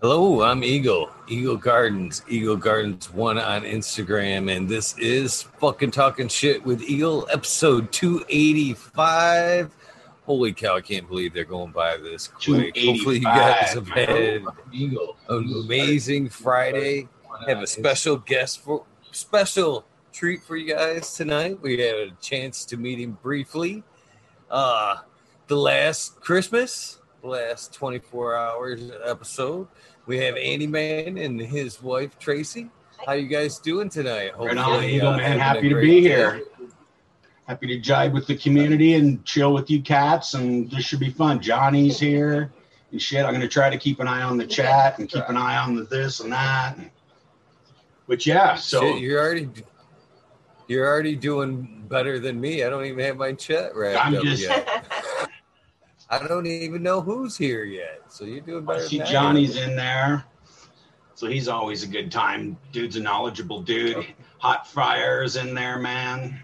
Hello, I'm Eagle, Eagle Gardens, Eagle Gardens one on Instagram, and this is fucking talking shit with Eagle, episode 285. Holy cow, I can't believe they're going by this quick. Hopefully, you guys have had Eagle. an amazing Friday. I have a special guest for special treat for you guys tonight. We had a chance to meet him briefly. Uh the last Christmas, last 24 hours episode. We have Andy Man and his wife Tracy. How you guys doing tonight? Right on, Hopefully, Eagle, uh, man. Happy to be day. here. Happy to jive with the community and chill with you cats, and this should be fun. Johnny's here and shit. I'm gonna try to keep an eye on the chat and keep an eye on the this and that. But yeah, so Shit, you're already you're already doing better than me. I don't even have my chat wrapped I'm just- yet. I don't even know who's here yet. So you're doing better. see I am. Johnny's in there. So he's always a good time. Dude's a knowledgeable dude. Hot Fryer's in there, man.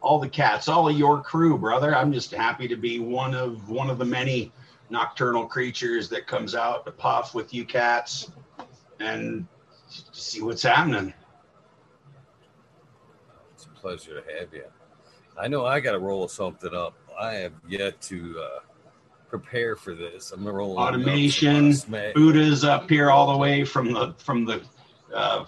All the cats, all of your crew, brother. I'm just happy to be one of one of the many nocturnal creatures that comes out to puff with you cats and see what's happening. It's a pleasure to have you. I know I got to roll something up. I have yet to uh, prepare for this. I'm gonna roll up Automation, Buddha's up here all the way from the from the uh,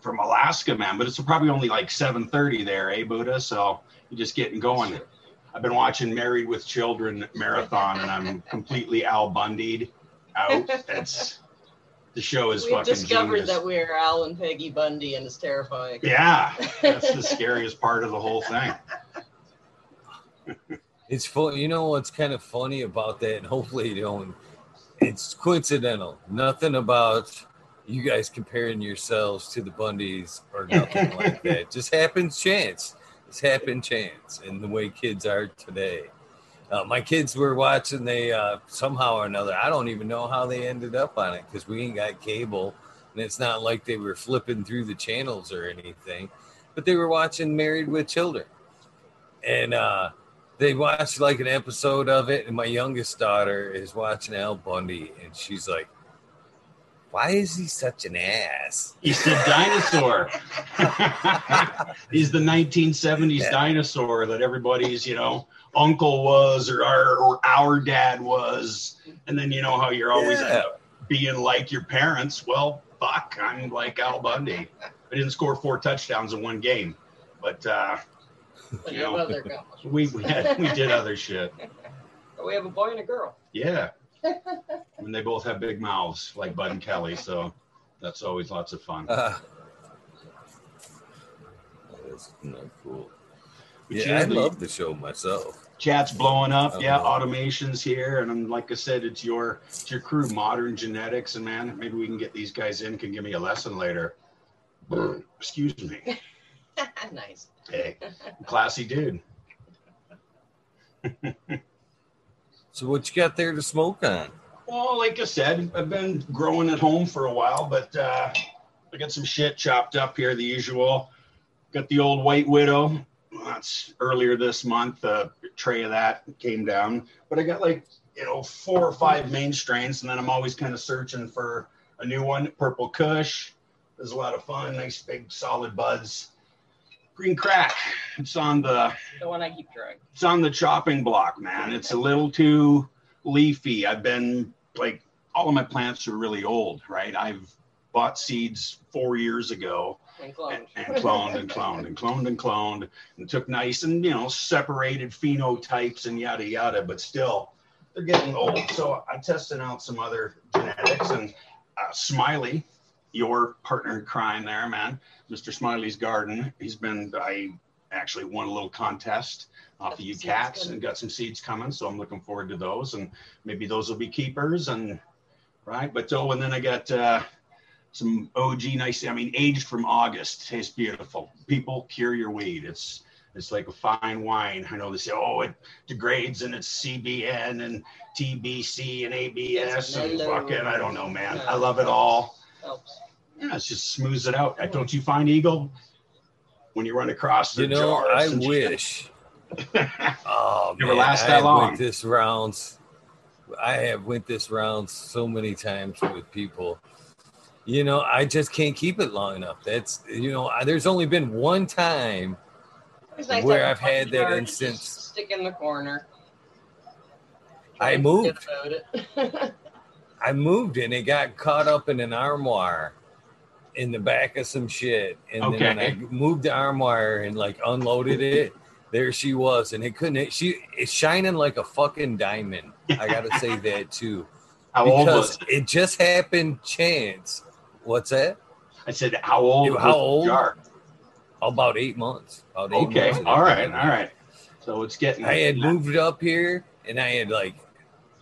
from Alaska, man. But it's probably only like 7:30 there, eh, Buddha? So you're just getting going. I've been watching Married with Children marathon, and I'm completely Al Bundy'd out. That's the show is We've fucking discovered genius. that we're Al and Peggy Bundy, and it's terrifying. yeah, that's the scariest part of the whole thing. It's fun. You know what's kind of funny about that, and hopefully you don't. It's coincidental. Nothing about you guys comparing yourselves to the Bundys or nothing like that. Just happens chance. It's happened chance and the way kids are today. Uh, my kids were watching. They uh, somehow or another. I don't even know how they ended up on it because we ain't got cable, and it's not like they were flipping through the channels or anything. But they were watching Married with Children, and uh, they watched like an episode of it, and my youngest daughter is watching Al Bundy, and she's like, "Why is he such an ass?" He's the dinosaur. He's the 1970s Yeah. dinosaur that everybody's, you know, uncle was or our, or our dad was. And then you know how you're always Yeah. being like your parents. Well, fuck, I'm like Al Bundy. I didn't score four touchdowns in one game, but uh, But You no know. other accomplishments. we we, had, we did other shit. But we have a boy and a girl. Yeah. and they both have big mouths like Bud and Kelly, so that's always lots of fun. Uh, that's not cool. But Yeah, yeah, I love the show myself. Chat's blowing up. Yeah, love automation's here, and I'm like I said, it's your it's your crew, modern genetics, and man, maybe we can get these guys in. Can give me a lesson later. Excuse me. nice. Hey, classy dude. So what you got there to smoke on? Well, like I said, I've been growing at home for a while, but uh, I got some shit chopped up here, the usual. Got the old White Widow. That's earlier this month. A tray of that came down, but I got like you know four or five main strains, and then I'm always kind of searching for a new one. Purple Kush is a lot of fun. Nice big solid buds. Green Crack. It's on the The one I keep trying. it's on the chopping block, man. It's a little too leafy. I've been like all of my plants are really old, right? I've bought seeds four years ago And clone. and, and cloned and cloned and cloned and cloned and took nice and you know separated phenotypes and yada yada, but still they're getting old. So I'm testing out some other genetics and uh, Smiley, your partner in crime there, man, Mr. Smiley's garden. He's been I actually won a little contest off of you cats and got some seeds coming. So I'm looking forward to those and maybe those will be keepers and right. But oh, and then I got uh, some OG nice. I mean, aged from August, tastes beautiful. People cure your weed. It's it's like a fine wine. I know they say, oh, it degrades and it's CBN and TBC and ABS and fucking I don't know, man. I love it all. Helps. Yeah, it's just smooths it out. Don't you find Eagle when you run across the You know, I wish. Oh Never man, last I that had long. went this rounds I have went this round so many times with people. You know, I just can't keep it long enough. That's you know, I- there's only been one time nice Where have a I've had that instance. Stick in the corner. I moved. forget about it. I moved and it got caught up in an armoire in the back of some shit. And then when I moved the armoire and like unloaded it, there she was, and it couldn't. She it's shining like a fucking diamond. I gotta say that too, How old was it? it just happened chance. What's that? I said, how old? How old? jar? About eight months. About eight Okay, months. all right, all right. So it's getting. I had moved up here and I had like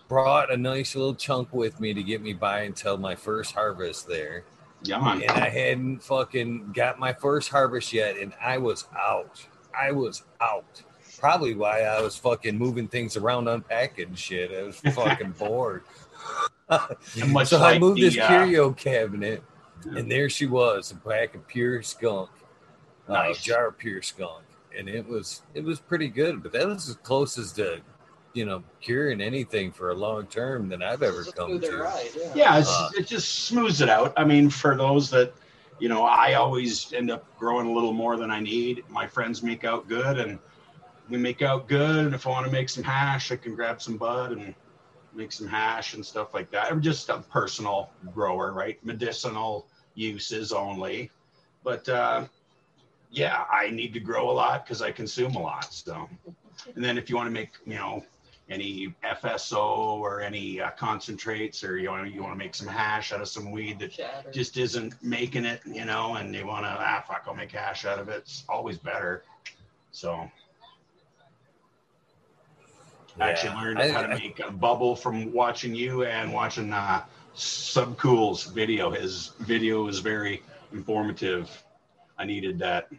brought a nice little chunk with me to get me by until my first harvest there. Yeah. And I hadn't fucking got my first harvest yet, and I was out. I was out. Probably why I was fucking moving things around, unpacking shit. I was fucking bored. Much so I moved the, this uh, curio cabinet, and there she was, a pack of pure skunk, Nice. a jar of pure skunk, and it was it was pretty good. But that was as close as to, you know, curing anything for a long term than I've ever It's come to. ride, yeah. Yeah, it's, Uh, it just smooths it out. I mean, for those that, you know, I always end up growing a little more than I need. My friends make out good, and we make out good. And if I want to make some hash, I can grab some bud and make some hash and stuff like that. I'm just a personal grower, right? Medicinal uses only. But uh, yeah, I need to grow a lot because I consume a lot. So, and then if you want to make, you know, any FSO or any uh, concentrates, or you want to you want to make some hash out of some weed that Chatter. just isn't making it, you know, and you want to ah fuck, I'll make hash out of it. It's always better. So I actually learned I- how to I- make a bubble from watching you and watching uh, Subcool's video. His video is very informative. I needed that.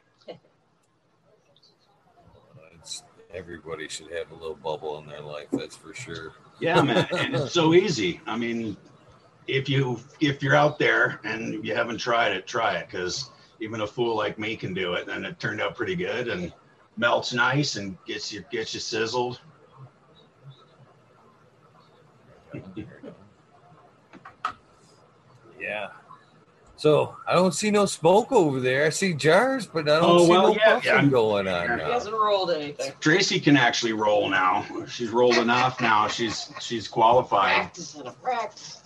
It's, everybody should have a little bubble in their life, that's for sure. Yeah, man, and it's so easy. I mean, if you if you're out there and you haven't tried it, try it because even a fool like me can do it, and it turned out pretty good and melts nice and gets you gets you sizzled. Yeah. So I don't see no smoke over there. I see jars, but I don't Oh, see well, no yeah, puffing yeah. going on Yeah. He hasn't rolled anything. Tracy can actually roll now. She's rolled enough now. She's she's qualified. Practice a practice.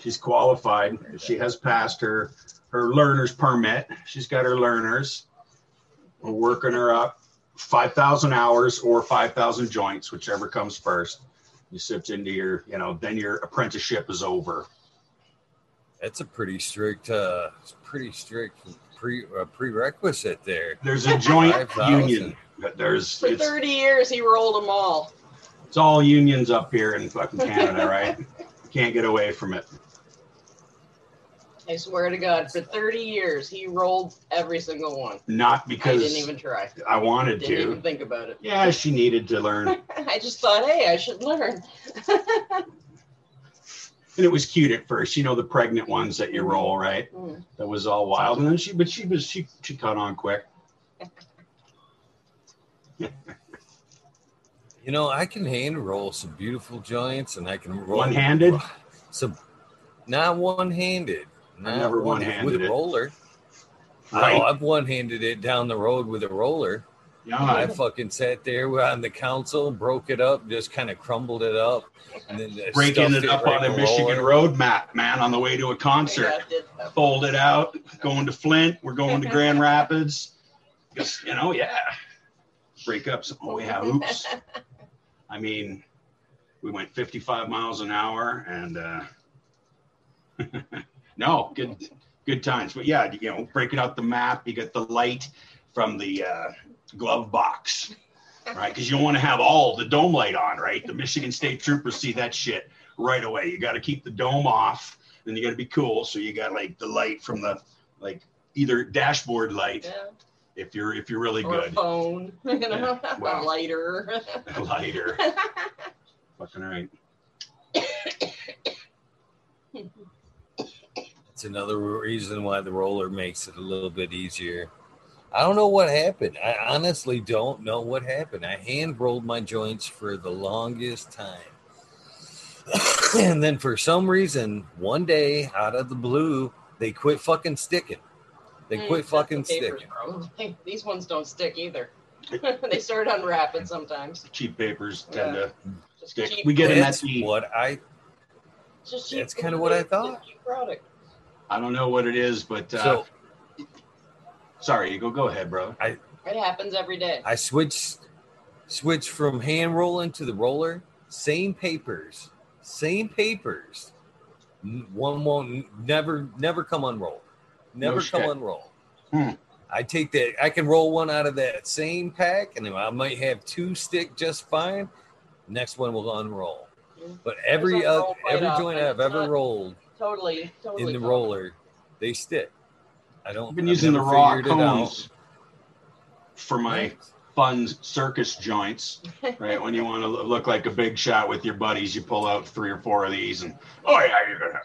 She's qualified. She has passed her her learner's permit. She's got her learners. We're working her up. Five thousand hours or five thousand joints, whichever comes first. You sift into your, you know, then your apprenticeship is over. That's a pretty strict, uh, pretty strict pre uh, prerequisite there. There's a joint 5,000. union. There's For 30 years, he rolled them all. it's all unions up here in fucking Canada, right? Can't get away from it. I swear to God, for 30 years, he rolled every single one. Not because I didn't even try. I wanted Didn't to. even think about it. Yeah, she needed to learn. I just thought, hey, I should learn. And it was cute at first, you know, the pregnant ones that you roll, right? Mm. That was all wild. And then she, but she was, she, she caught on quick. You know, I can hand roll some beautiful joints, and I can roll One-handed? Some, not one-handed. Not never one- one-handed with a roller. Right. Oh, I've one-handed it down the road with a roller. I fucking sat there on the council, broke it up, just kind of crumbled it up, and then Breaking stuffed it up right on a Michigan roller. road map, man, on the way to a concert. Yeah, I did that. Fold it out, going to Flint. We're going to Grand Rapids. Just, you know, yeah. Break up some, oh yeah, oops. I mean, we went 55 miles an hour and, uh, no, good, good times. But yeah, you know, breaking out the map, you get the light from the, uh, glove box, right? Because you don't want to have all the dome light on, right? The Michigan State Troopers see that shit right away. You got to keep the dome off, and you got to be cool. So you got like the light from the like either dashboard light Yeah. if you're if you're really Or a good, phone, you know, Yeah, wow. a lighter. lighter. Fucking right. It's another reason why the roller makes it a little bit easier. I don't know what happened. I honestly don't know what happened. I hand rolled my joints for the longest time. and then for some reason, one day out of the blue, they quit fucking sticking. They Mm, quit that's the fucking papers, sticking. bro. These ones don't stick either. they start unwrapping sometimes. Cheap papers tend to Just stick. cheap- We get them at That's the. what I. just cheap- that's kinda what I thought. cheap product. I don't know what it is, but uh, So sorry, you go. Go ahead, brother. It happens every day. I switched switched from hand rolling to the roller. Same papers, same papers. One won't never never come unrolled. Never No come shit. unrolled. Hmm. I take that. I can roll one out of that same pack, and then I might have two stick just fine. Next one will unroll. Mm. But every Those uh, every joint I've ever rolled Totally, totally. in the common. roller, they stick. I don't. I've been I've using the raw figured it out. cones for my fun circus joints. Right when you want to look like a big shot with your buddies, you pull out three or four of these, and oh yeah, you're gonna have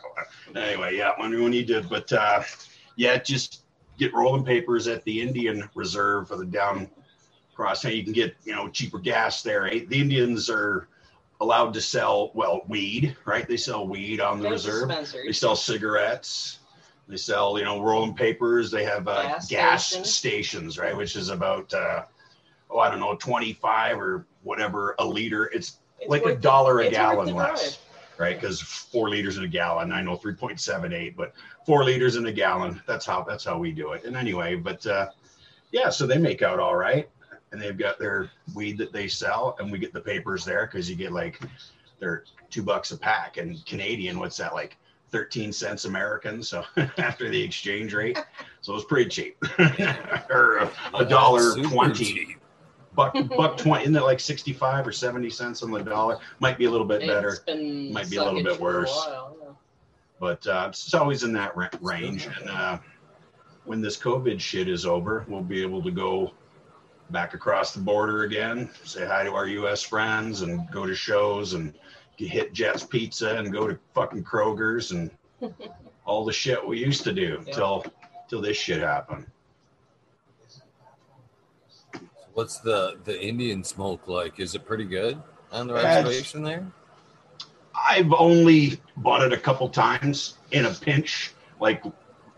one. Anyway, yeah, when we need to, but uh, yeah, just get rolling papers at the Indian Reserve for the down cross. Hey, you can get you know cheaper gas there. Eh? The Indians are allowed to sell well weed, right? They sell weed on the There's reserve. They sell cigarettes. They sell, you know, rolling papers. They have uh, gas, Gas stations. stations, right? Which is about, uh, oh, I don't know, 25 or whatever a liter. It's It's like a dollar a gallon less, right? Because four liters in a gallon. I know 3.78, but four liters in a gallon. That's how that's how we do it. And anyway, but uh, yeah, so they make out all right, and they've got their weed that they sell, and we get the papers there because you get like they're two bucks a pack, and Canadian, what's that like? 13 cents American, so after the exchange rate, so it's pretty cheap, or a, a dollar twenty. cheap. buck buck twenty isn't it like 65 or 70 cents on the dollar? Might be a little bit better. Might be a little bit worse. while, yeah. but uh, it's always in that range. And uh, when this covid shit is over we'll be able to go back across the border again say hi to our us friends and go to shows and hit jets pizza and go to fucking kroger's and all the shit we used to do Yeah. till till this shit happened What's the the Indian smoke like? Is it pretty good on the That's- reservation there? I've only bought it a couple times in a pinch, like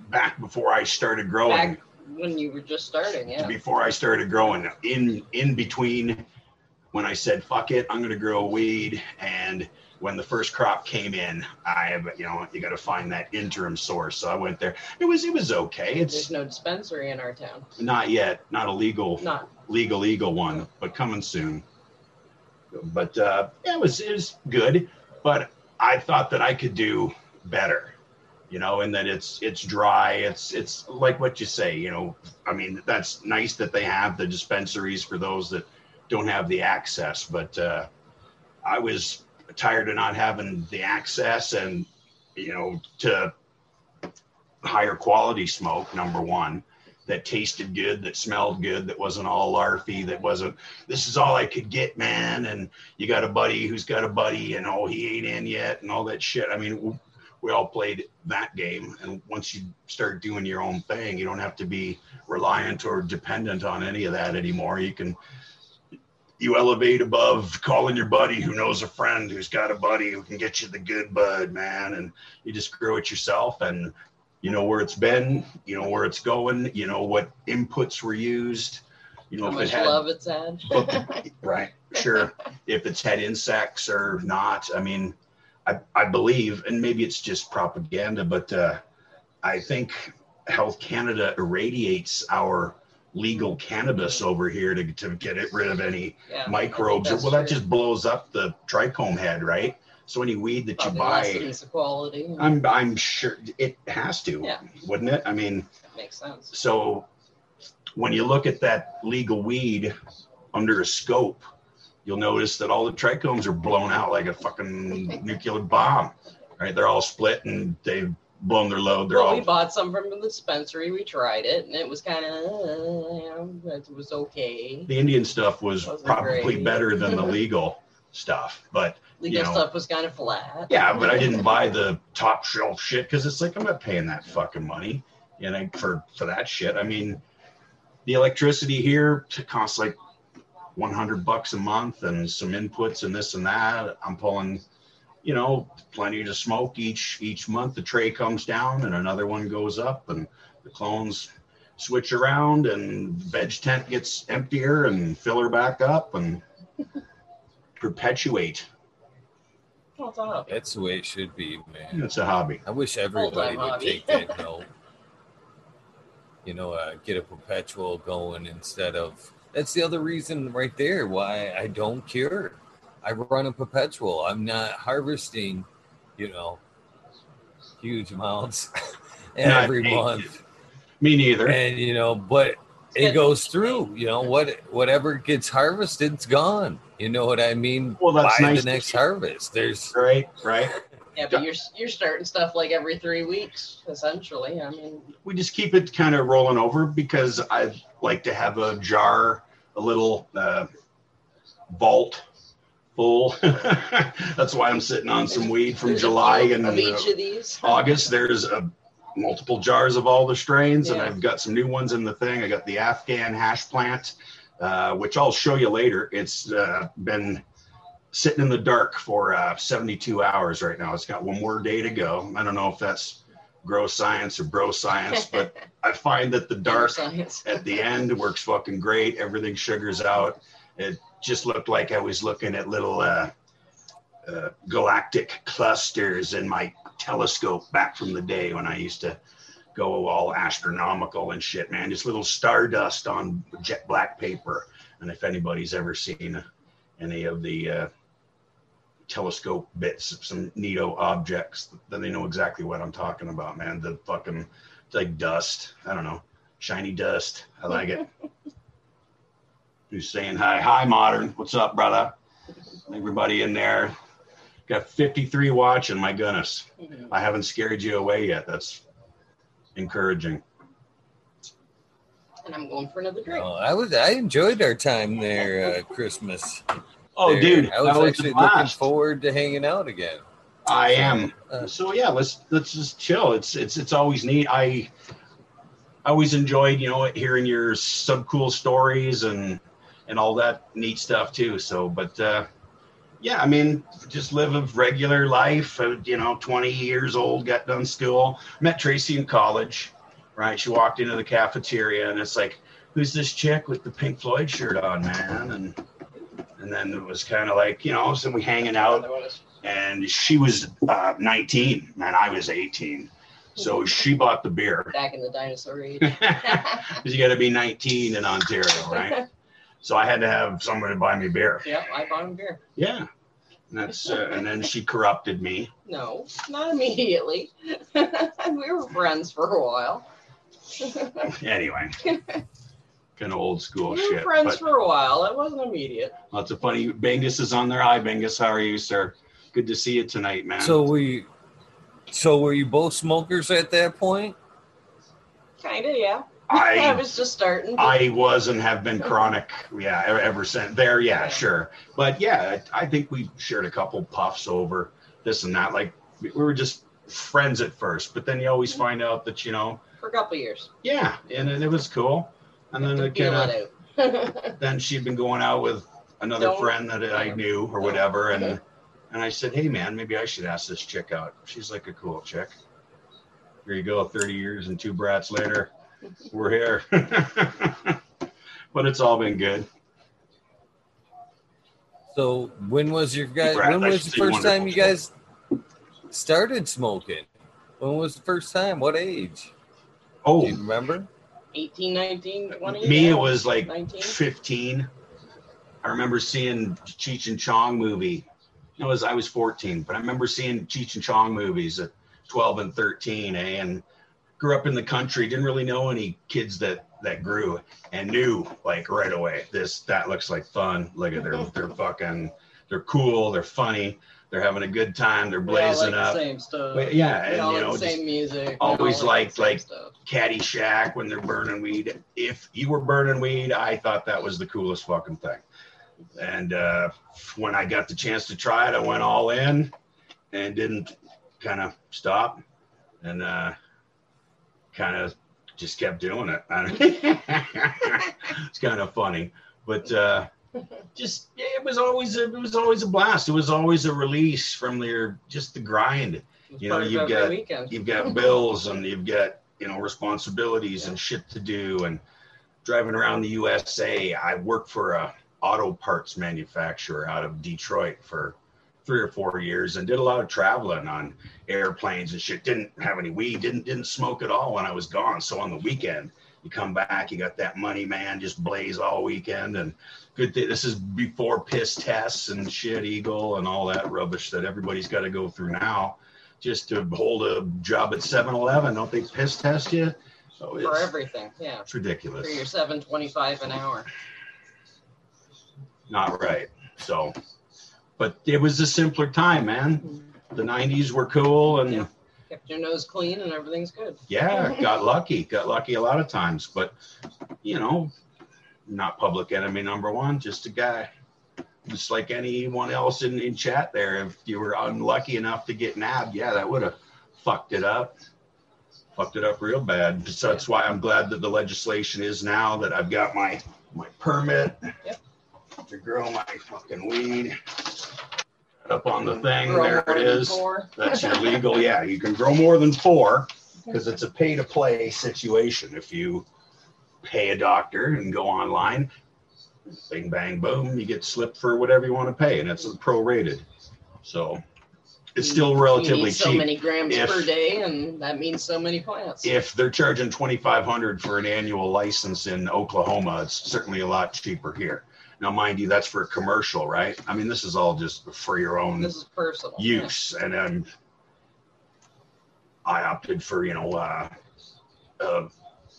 back before I started growing. Back when you were just starting, yeah. Before I started growing, in in between when I said fuck it, I'm gonna grow weed, and when the first crop came in, I have you know you got to find that interim source. So I went there. It was it was okay. There's no dispensary in our town. not yet, not a legal Not legal legal one, but coming soon. But uh, yeah, it was it was good, but I thought that I could do better, you know, and that it's it's dry. It's it's like what you say, you know. I mean, that's nice that they have the dispensaries for those that don't have the access, but uh, I was tired of not having the access and you know to higher quality smoke. Number one that tasted good, that smelled good, that wasn't all larfy, that wasn't, this is all I could get, man. And you got a buddy who's got a buddy and oh, he ain't in yet and all that shit. I mean, we all played that game. And once you start doing your own thing, you don't have to be reliant or dependent on any of that anymore. You can, you elevate above calling your buddy who knows a friend who's got a buddy who can get you the good bud, man. And you just grow it yourself and you know where it's been, you know where it's going, you know what inputs were used, you know how if much it had love it's had. right, sure, if it's had insects or not. I mean, I I believe, and maybe it's just propaganda, but uh, I think Health Canada irradiates our legal cannabis over here to to get it rid of any Yeah, microbes. Well, that true. just blows up the trichome head, right? So any weed that you buy. quality. I'm I'm sure it has to, Yeah. wouldn't it? I mean, Makes sense. so when you look at that legal weed under a scope, you'll notice that all the trichomes are blown out like a fucking nuclear bomb. Right? They're all split and they've blown their load. They're well, all we bought some from the dispensary. We tried it, and it was kind of, uh, it was okay. the Indian stuff was probably great. better than the legal stuff. But Legal you know. stuff was kind of flat. yeah, but I didn't buy the top shelf shit because it's like I'm not paying that fucking money, you know, for for that shit. I mean, the electricity here costs like 100 bucks a month and some inputs and this and that. I'm pulling you know, plenty to smoke each each month. The tray comes down and another one goes up, and the clones switch around, and the veg tent gets emptier and fill her back up, and perpetuate. Well, it's a hobby. That's the way it should be, man. It's a hobby. I wish everybody would hobby. take that note. You know, uh, get a perpetual going instead of. That's the other reason right there why I don't cure. I run a perpetual. I'm not harvesting, you know, huge amounts every me. month. Me neither. And you know, but it goes through. You know what? Whatever gets harvested, it's gone. You know what I mean? Well, that's By nice the next harvest, there's Right, right. Yeah, but you're you're starting stuff like every three weeks, essentially. I mean, we just keep it kind of rolling over because I like to have a jar, a little uh, vault full. That's why I'm sitting on some weed from July and of each of these. August. There's uh, multiple jars of all the strains, and I've got some new ones in the thing. I got the Afghan hash plant, uh, which I'll show you later. It's uh, been sitting in the dark for uh, 72 hours right now. It's got one more day to go. I don't know if that's grow science or bro science, but I find that the dark at the end works fucking great. Everything sugars out. It just looked like I was looking at little uh, uh, galactic clusters in my telescope back from the day when I used to go all astronomical and shit, man. Just little stardust on jet black paper. And if anybody's ever seen any of the uh, telescope bits, of some neato objects, then they know exactly what I'm talking about, man. The fucking like dust. I don't know shiny dust. I like it. Who's saying hi? Hi, modern. What's up, brother? Everybody in there. Got 53 watching. My goodness. I haven't scared you away yet. That's encouraging. And I'm going for another drink. Oh, I was I enjoyed our time there uh, Christmas. Oh, there. dude, I was that actually looking forward to hanging out again. I am. Uh, So yeah, let's let's just chill. It's it's it's always neat. I I always enjoyed you know hearing your sub cool stories and and all that neat stuff too. So, but uh, yeah, I mean, just live a regular life. Uh, you know, twenty years old, got done school, met Tracy in college. Right, she walked into the cafeteria and it's like, who's this chick with the Pink Floyd shirt on, man? And and then it was kind of like you know, so we hanging out Another one is- and she was uh, 19 and I was 18. So she bought the beer. Back in the dinosaur age. 'Cause you got to be 19 in Ontario, right? So I had to have someone to buy me beer. Yeah, I bought him beer. Yeah. And that's uh, and then she corrupted me. No, not immediately. we were friends for a while. Anyway, kind of old school we were shit. friends for a while. It wasn't immediate. lots of funny. Bengus is on there. Hi, Bengus. How are you, sir? Good to see you tonight, man. so we, so were you both smokers at that point? Kinda, yeah. I I was just starting. I was and have been chronic, yeah, ever since. There, yeah, sure, but yeah, I I think we shared a couple puffs over this and that. Like we we were just friends at first, but then you always mm-hmm. find out that you know, for a couple years. yeah, and it, it was cool. And then it kind of then she'd been going out with another Don't- friend that I knew or whatever, and mm-hmm. and I said, hey man, maybe I should ask this chick out. She's like a cool chick. Here you go, thirty years and two brats later, we're here. but it's all been good. So when was your guys? Brad, When was the first time you wonderful guys started smoking? When was the first time? What age? Oh, Do you remember? 18, 19, 20. me, yeah. it was like 19. 15. I remember seeing Cheech and Chong movie. It was I was 14, but I remember seeing Cheech and Chong movies at 12 and 13, eh? And grew up in the country, didn't really know any kids that that grew, and knew like right away this that looks like fun. Look at they're they're fucking they're cool, they're funny, they're having a good time, they're blazing like up. The same stuff. But yeah, we and you know, the same music. always liked, like, stuff. Caddyshack when they're burning weed. If you were burning weed, I thought that was the coolest fucking thing. And uh, when I got the chance to try it, I went all in and didn't kind of stop and uh, kind of just kept doing it. it's kind of funny. But uh, just it was always a, it was always a blast. It was always a release from your just the grind. You know, you've got- You've got bills and you've got you know responsibilities and shit to do and driving around the USA. I worked for a auto parts manufacturer out of Detroit for three or four years and did a lot of traveling on airplanes and shit. Didn't have any weed, didn't didn't smoke at all when I was gone. So on the weekend, you come back, you got that money, man, just blaze all weekend. And good thing this is before piss tests and shit, eagle and all that rubbish that everybody's got to go through now. Just to hold a job at 7-Eleven, don't they piss test you? Oh, for everything. Yeah. it's ridiculous. For your seven twenty five an hour. Not right. So, but it was a simpler time, man. Mm-hmm. The 90s were cool and Yeah. Kept your nose clean and everything's good. yeah, got lucky. Got lucky a lot of times, but you know, not public enemy number one, just a guy. Just like anyone else in, in chat there. If you were unlucky enough to get nabbed, yeah, that would have fucked it up. Fucked it up real bad. So that's why I'm glad that the legislation is now that I've got my my permit Yep. to grow my fucking weed. Up on the thing, Grow there it is. That's your legal. Yeah, you can grow more than four because it's a pay to play situation. If you pay a doctor and go online, bing, bang, boom, you get slipped for whatever you want to pay, and it's prorated. So it's still You relatively need so cheap. many grams If- per day, and that means so many plants. If they're charging twenty five hundred for an annual license in Oklahoma, it's certainly a lot cheaper here. Now, mind you, that's for a commercial, right? I mean, this is all just for your own this is personal. yeah. use and um, i opted for you know uh, a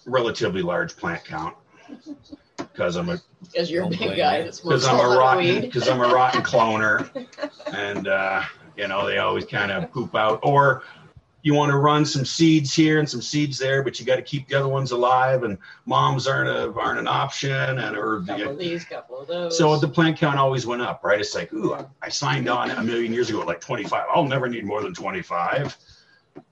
relatively large plant count because i'm a Because you're a big blame guy me. that smokes because i'm a rotten because i'm a rotten cloner and uh, you know they always kind of poop out or you want to run some seeds here and some seeds there but you got to keep the other ones alive and moms aren't a, aren't an option and or couple of these, couple of those. so the plant count always went up, right? It's like, ooh, I- I signed on a million years ago at like 25. I'll never need more than 25.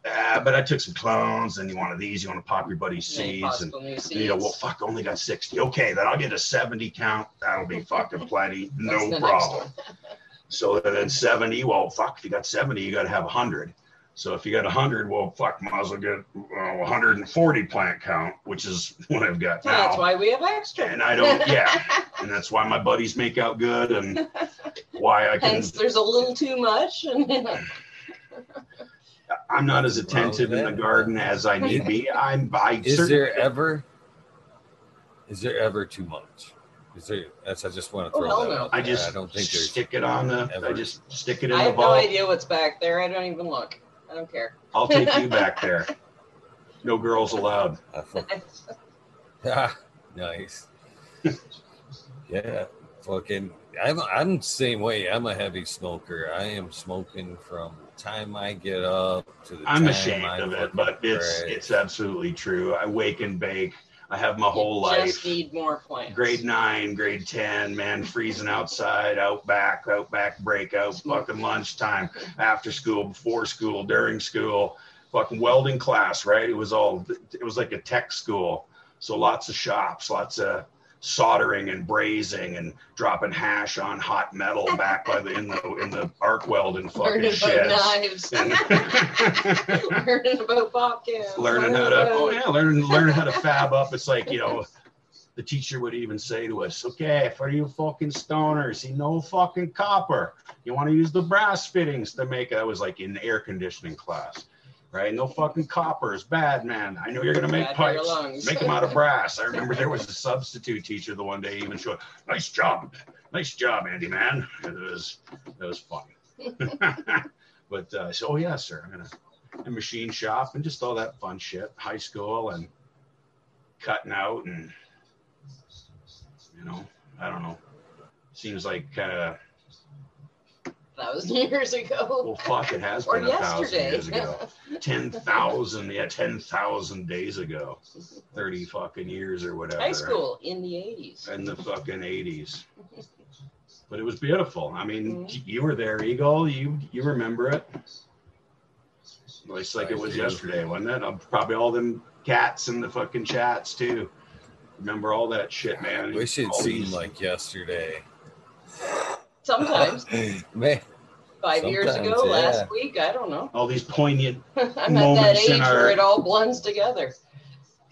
Uh, but I took some clones, and you want to these, you want to pop your buddy's seeds, and seeds. you know, well, fuck, only got 60. Okay, then I'll get a 70 count. That'll be fucking plenty, no problem. So then 70, well, fuck, if you got 70, you got to have 100. So if you got 100, well, fuck, might as well get uh, 140 plant count, which is what I've got now. That's why we have extra. And I don't, yeah. and that's why my buddies make out good and why I can Hence, there's a little too much. And I'm not as attentive in the garden as I need be. I'm I Is certainly- there ever? Is there ever too much? Is there? That's I just want to Oh, throw hell that no. out. I just I don't think there's. stick it on the I just stick it in I the have no idea what's back there. I don't even look. I don't care. I'll take you back there. No girls allowed. Ah, nice. yeah, fucking. I'm I'm the same way. I'm a heavy smoker. I am smoking from the time I get up to the I'm time ashamed I of it, but it's it's absolutely true. I wake and bake. I have my whole You life. Just need more plants. grade nine, grade 10, man, freezing outside, out back, out back breakout, fucking lunchtime, after school, before school, during school, fucking welding class, right? It was all, it was like a tech school. So lots of shops, lots of soldering and brazing and dropping hash on hot metal back by the, in the, in the arc welding Learning fucking about sheds. knives. And- learning about bobcats. learning how to oh yeah learning learning how to fab up it's like you know the teacher would even say to us okay for you fucking stoners you know fucking copper you want to use the brass fittings to make it i was like in air conditioning class right? No fucking coppers, bad man. I know you're gonna make Bad pipes. make them out of brass. I remember there was a substitute teacher the one day even showed nice job. Nice job andy man. It was it was funny. But uh, so oh yeah sir i'm gonna a machine shop and just all that fun shit. High school and cutting out and you know, I don't know. Seems like kind of thousand years ago. well, fuck, it has been a thousand yesterday. years ago. Ten thousand, yeah, ten thousand days ago. Thirty fucking years or whatever. High school in the 80s. in the fucking eighties. But it was beautiful. I mean, Mhm. you were there, Eagle. You you remember it? It's like I it was do. yesterday, wasn't it? Uh, Probably all them cats and the fucking chats too. Remember all that shit, man. Wish it All seemed these- like yesterday. Sometimes. Man, Five years ago, yeah. last week, I don't know. All these poignant. I'm at that age our- where it all blends together.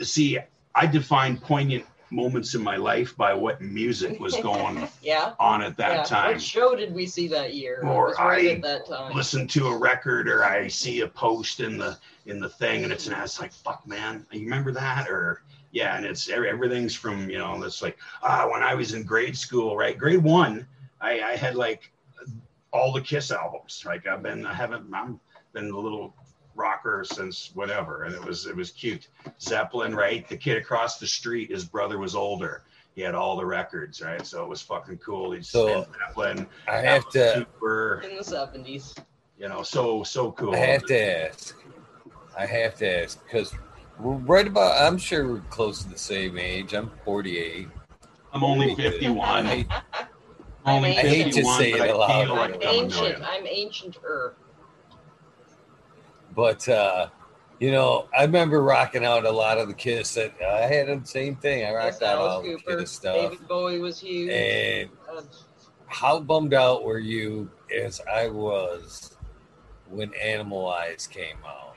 See, I define poignant moments in my life by what music was going Yeah. on at that yeah. time. What show did we see that year? Or right I at that time. listen to a record or I see a post in the in the thing and it's and it's like fuck man you remember that or yeah and it's everything's from you know it's like ah when I was in grade school right grade one I, I had like all the Kiss albums like I've been I haven't I'm been a little rocker since whatever and it was it was cute Zeppelin right the kid across the street his brother was older he had all the records right so it was fucking cool he's So- Zeppelin I have to. super in the 70s. you know, so so cool. I have to ask. I have to ask because we're right about. I'm sure we're close to the same age. I'm 48. I'm only 51. I'm I'm. I hate to say it I aloud. I'm I'm a ancient. I'm ancient-er. But uh, you know, I remember rocking out a lot of the Kiss. That I had the same thing. I rocked Yes, out Alice all the Cooper. Kiss stuff. David Bowie was huge. And Uh, how bummed out were you, as I was, when Animalize came out?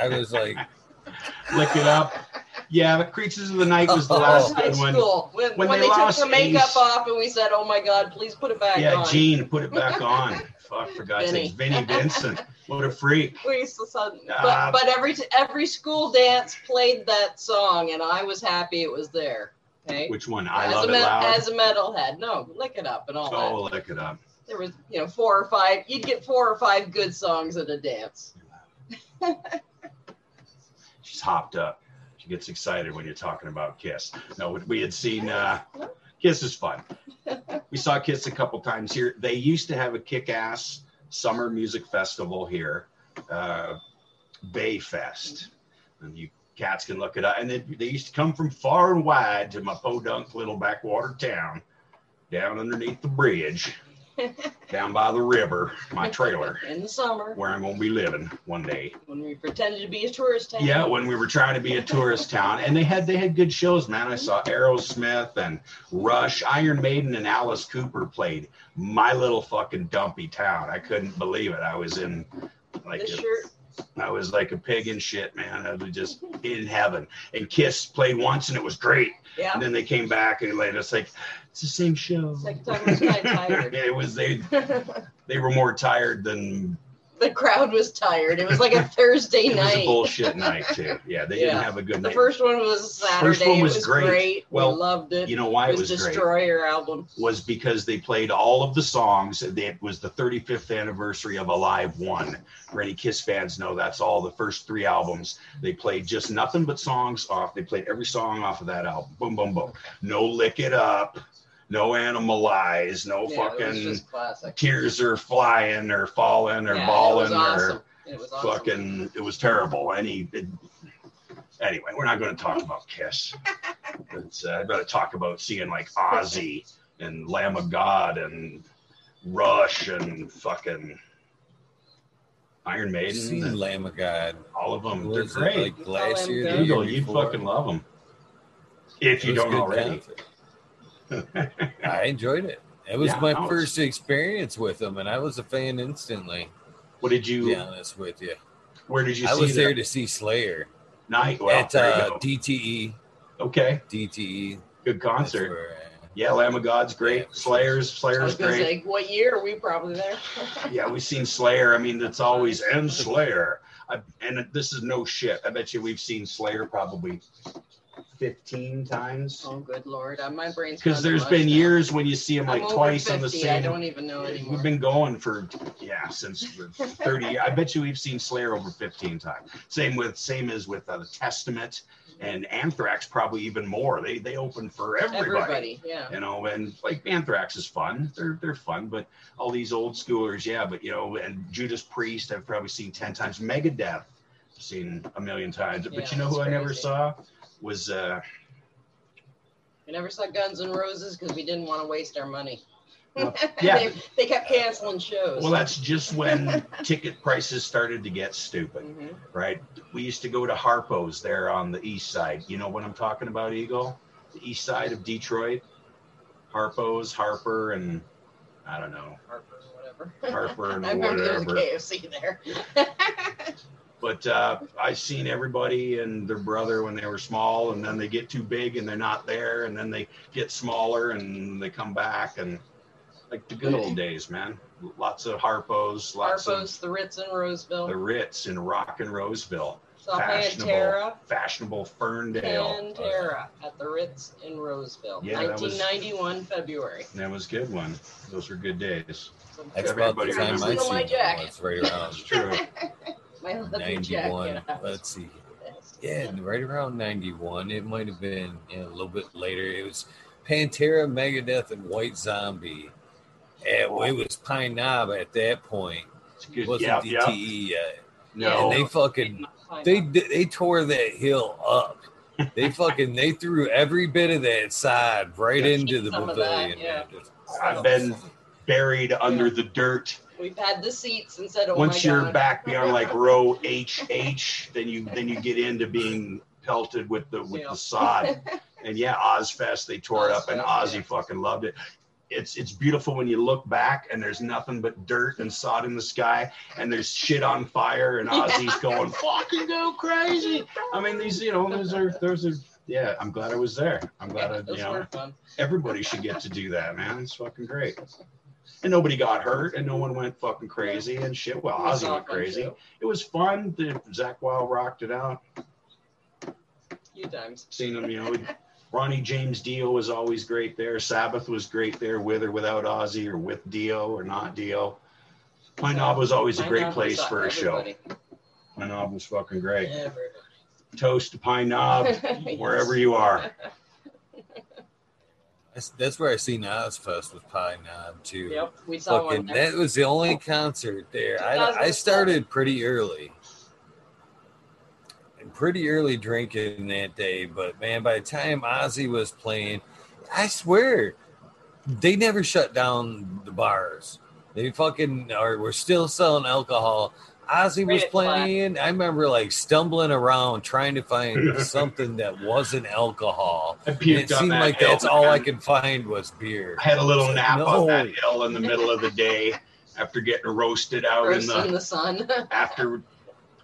I was like, Look it up. Yeah, the Creatures of the Night was the Oh. last high good one. school. When, when when, they they, took the makeup Ace. off and we said, "Oh my God, please put it back Yeah, on." Yeah, Gene, put it back on. Fuck, for God's sake. Vinnie Vincent. What a freak. We used to sud- Ah. but but every every school dance played that song, and I was happy it was there. Okay. Which one? I as Love a It me- Loud. as a metalhead, no, lick it up and all that. Oh, look it up. There was, you know, four or five. You'd get four or five good songs at a dance. She's hopped up. She gets excited when you're talking about Kiss. No, we had seen uh, Kiss is fun. We saw Kiss a couple times here. They used to have a kick-ass summer music festival here, uh, Bay Fest, and you cats can look it up. And they, they used to come from far and wide to my podunk little backwater town, down underneath the bridge, down by the river, my trailer, in the summer where I'm gonna be living one day. when we pretended to be a tourist town. Yeah, when we were trying to be a tourist town, and they had they had good shows, man. I saw Aerosmith and Rush, Iron Maiden, and Alice Cooper played my little fucking dumpy town. I couldn't believe it. I was in like This a- shirt. I was like a pig in shit, man. I was just in heaven. And Kiss played once, and it was great. Yeah. And then they came back and later it's like it's the same show. Second time was tired. it was they they were more tired than the crowd was tired. It was like a Thursday night. it was a bullshit night too. Yeah, they didn't have a good The night. first one was Saturday. First one it was was great. great. Well, we loved it. you know why it it was, was great? Destroyer album. was because they played all of the songs. It was the 35th anniversary of Alive One. For any Kiss fans know, that's all the first three albums. They played just nothing but songs off. They played every song off of that album. Boom, boom, boom. No lick it up. No Animalize, No Yeah, fucking tears are flying or falling or Yeah, balling it awesome. or It awesome. fucking. It was terrible. Any. It, anyway, we're not going to talk about Kiss. It's, uh, I'd rather talk about seeing like Ozzy and Lamb of God and Rush and fucking Iron Maiden. seen and Lamb of God. all of them. They're great. like last year? the Lamb of Google, you'd fucking love them. If you don't already. concert. I enjoyed it. It was Yeah, my no, it's- first experience with them, and I was a fan instantly. what did you? be honest with you, Where did you I see was there to see Slayer Night. Well, at uh. DTE. okay, DTE. good concert. where, uh, Yeah, Lamb of God's great. Yeah, Slayers, I Slayer's was great. say, what year are we probably there? Yeah, we've seen Slayer. I mean, it's always and Slayer. I, and this is no shit. I bet you we've seen Slayer probably 15 times. oh, good lord, uh, my brain's Because there's been now. years when you see them I'm like over twice on the 50, I same. don't even know anymore. We've been going for yeah since 30. I bet you we've seen Slayer over 15 times. Same with same as with uh, the Testament and Anthrax, probably even more. They they open for everybody. Everybody, yeah. you know, and like Anthrax is fun. They're they're fun, but all these old schoolers, yeah, but you know, and Judas Priest, I've probably seen ten times. Megadeth, seen a million times. Yeah, but you know who that's I never saw was uh We never saw Guns N' Roses because we didn't want to waste our money. Well, yeah. they, they kept canceling shows. well, that's just when ticket prices started to get stupid, Mhm. right? We used to go to Harpo's there on the east side. You know what I'm talking about, Eagle? The east side of Detroit. Harpo's, Harper, and I don't know, Harper whatever. Harper and I remember there was a. KFC there. But uh, I've seen everybody and their brother when they were small, and then they get too big and they're not there, and then they get smaller and they come back, and like the good old days, man. Lots of Harpos, lots Harpo's, the Ritz in Roseville, the Ritz in Rock and Roseville, Saw fashionable, Pantera. fashionable Ferndale. Pantera at the Ritz in Roseville. Yeah, that was- 1991 February. That was a good one. Those were good days. So That's about the time I remembers. seen My it. jacket. It's right around It's true. My leather 91. jacket. Let's see. Yeah, right around 91. It might have been you know, a little bit later. It was Pantera, Megadeth, and White Zombie. Well, it was Pine Knob at that point. It wasn't Yeah, DTE yeah. yet. No, And they fucking they they tore that hill up. They fucking they threw every bit of that side right Yeah. into the Some of that, pavilion. yeah. man. Just- I've been buried under the dirt. We've had the seats and said, "Oh Once you're God. back beyond like row HH, then you then you get into being pelted with the with Yeah. the sod. And yeah, Ozzfest they tore it up, and Ozzy yeah. fucking loved it. It's it's beautiful when you look back and there's nothing but dirt and sod in the sky, and there's shit on fire, and Ozzy's going fucking go crazy. I mean, these you know those are those are yeah. I'm glad I was there. I'm glad I you know fun. everybody should get to do that, man. It's fucking great. And nobody got hurt, and no one went fucking crazy and shit. Well, We Ozzy went crazy. show. It was fun. The Zakk Wylde rocked it out. few times. Seen him, you know. Ronnie James Dio was always great there. Sabbath was great there, with or without Ozzy, or with Dio or not Dio. Pine Knob was always a great Knob, place for a show. Pine Knob was fucking great. Everybody. Toast to Pine Knob, wherever you are. That's, that's where I seen Ozzfest with Pine Knob too. Yep, we saw Fucking, one. there. that was the only concert there. I, I started pretty early. And pretty early drinking that day, but man, by the time Ozzy was playing, I swear they never shut down the bars. They fucking are were still selling alcohol. Ozzy was playing. I remember like stumbling around trying to find something that wasn't alcohol. And it seemed that like hill, that's all I could find was beer. I had a little It's like, nap on that hill in the middle of the day after getting roasted out in the in the sun. after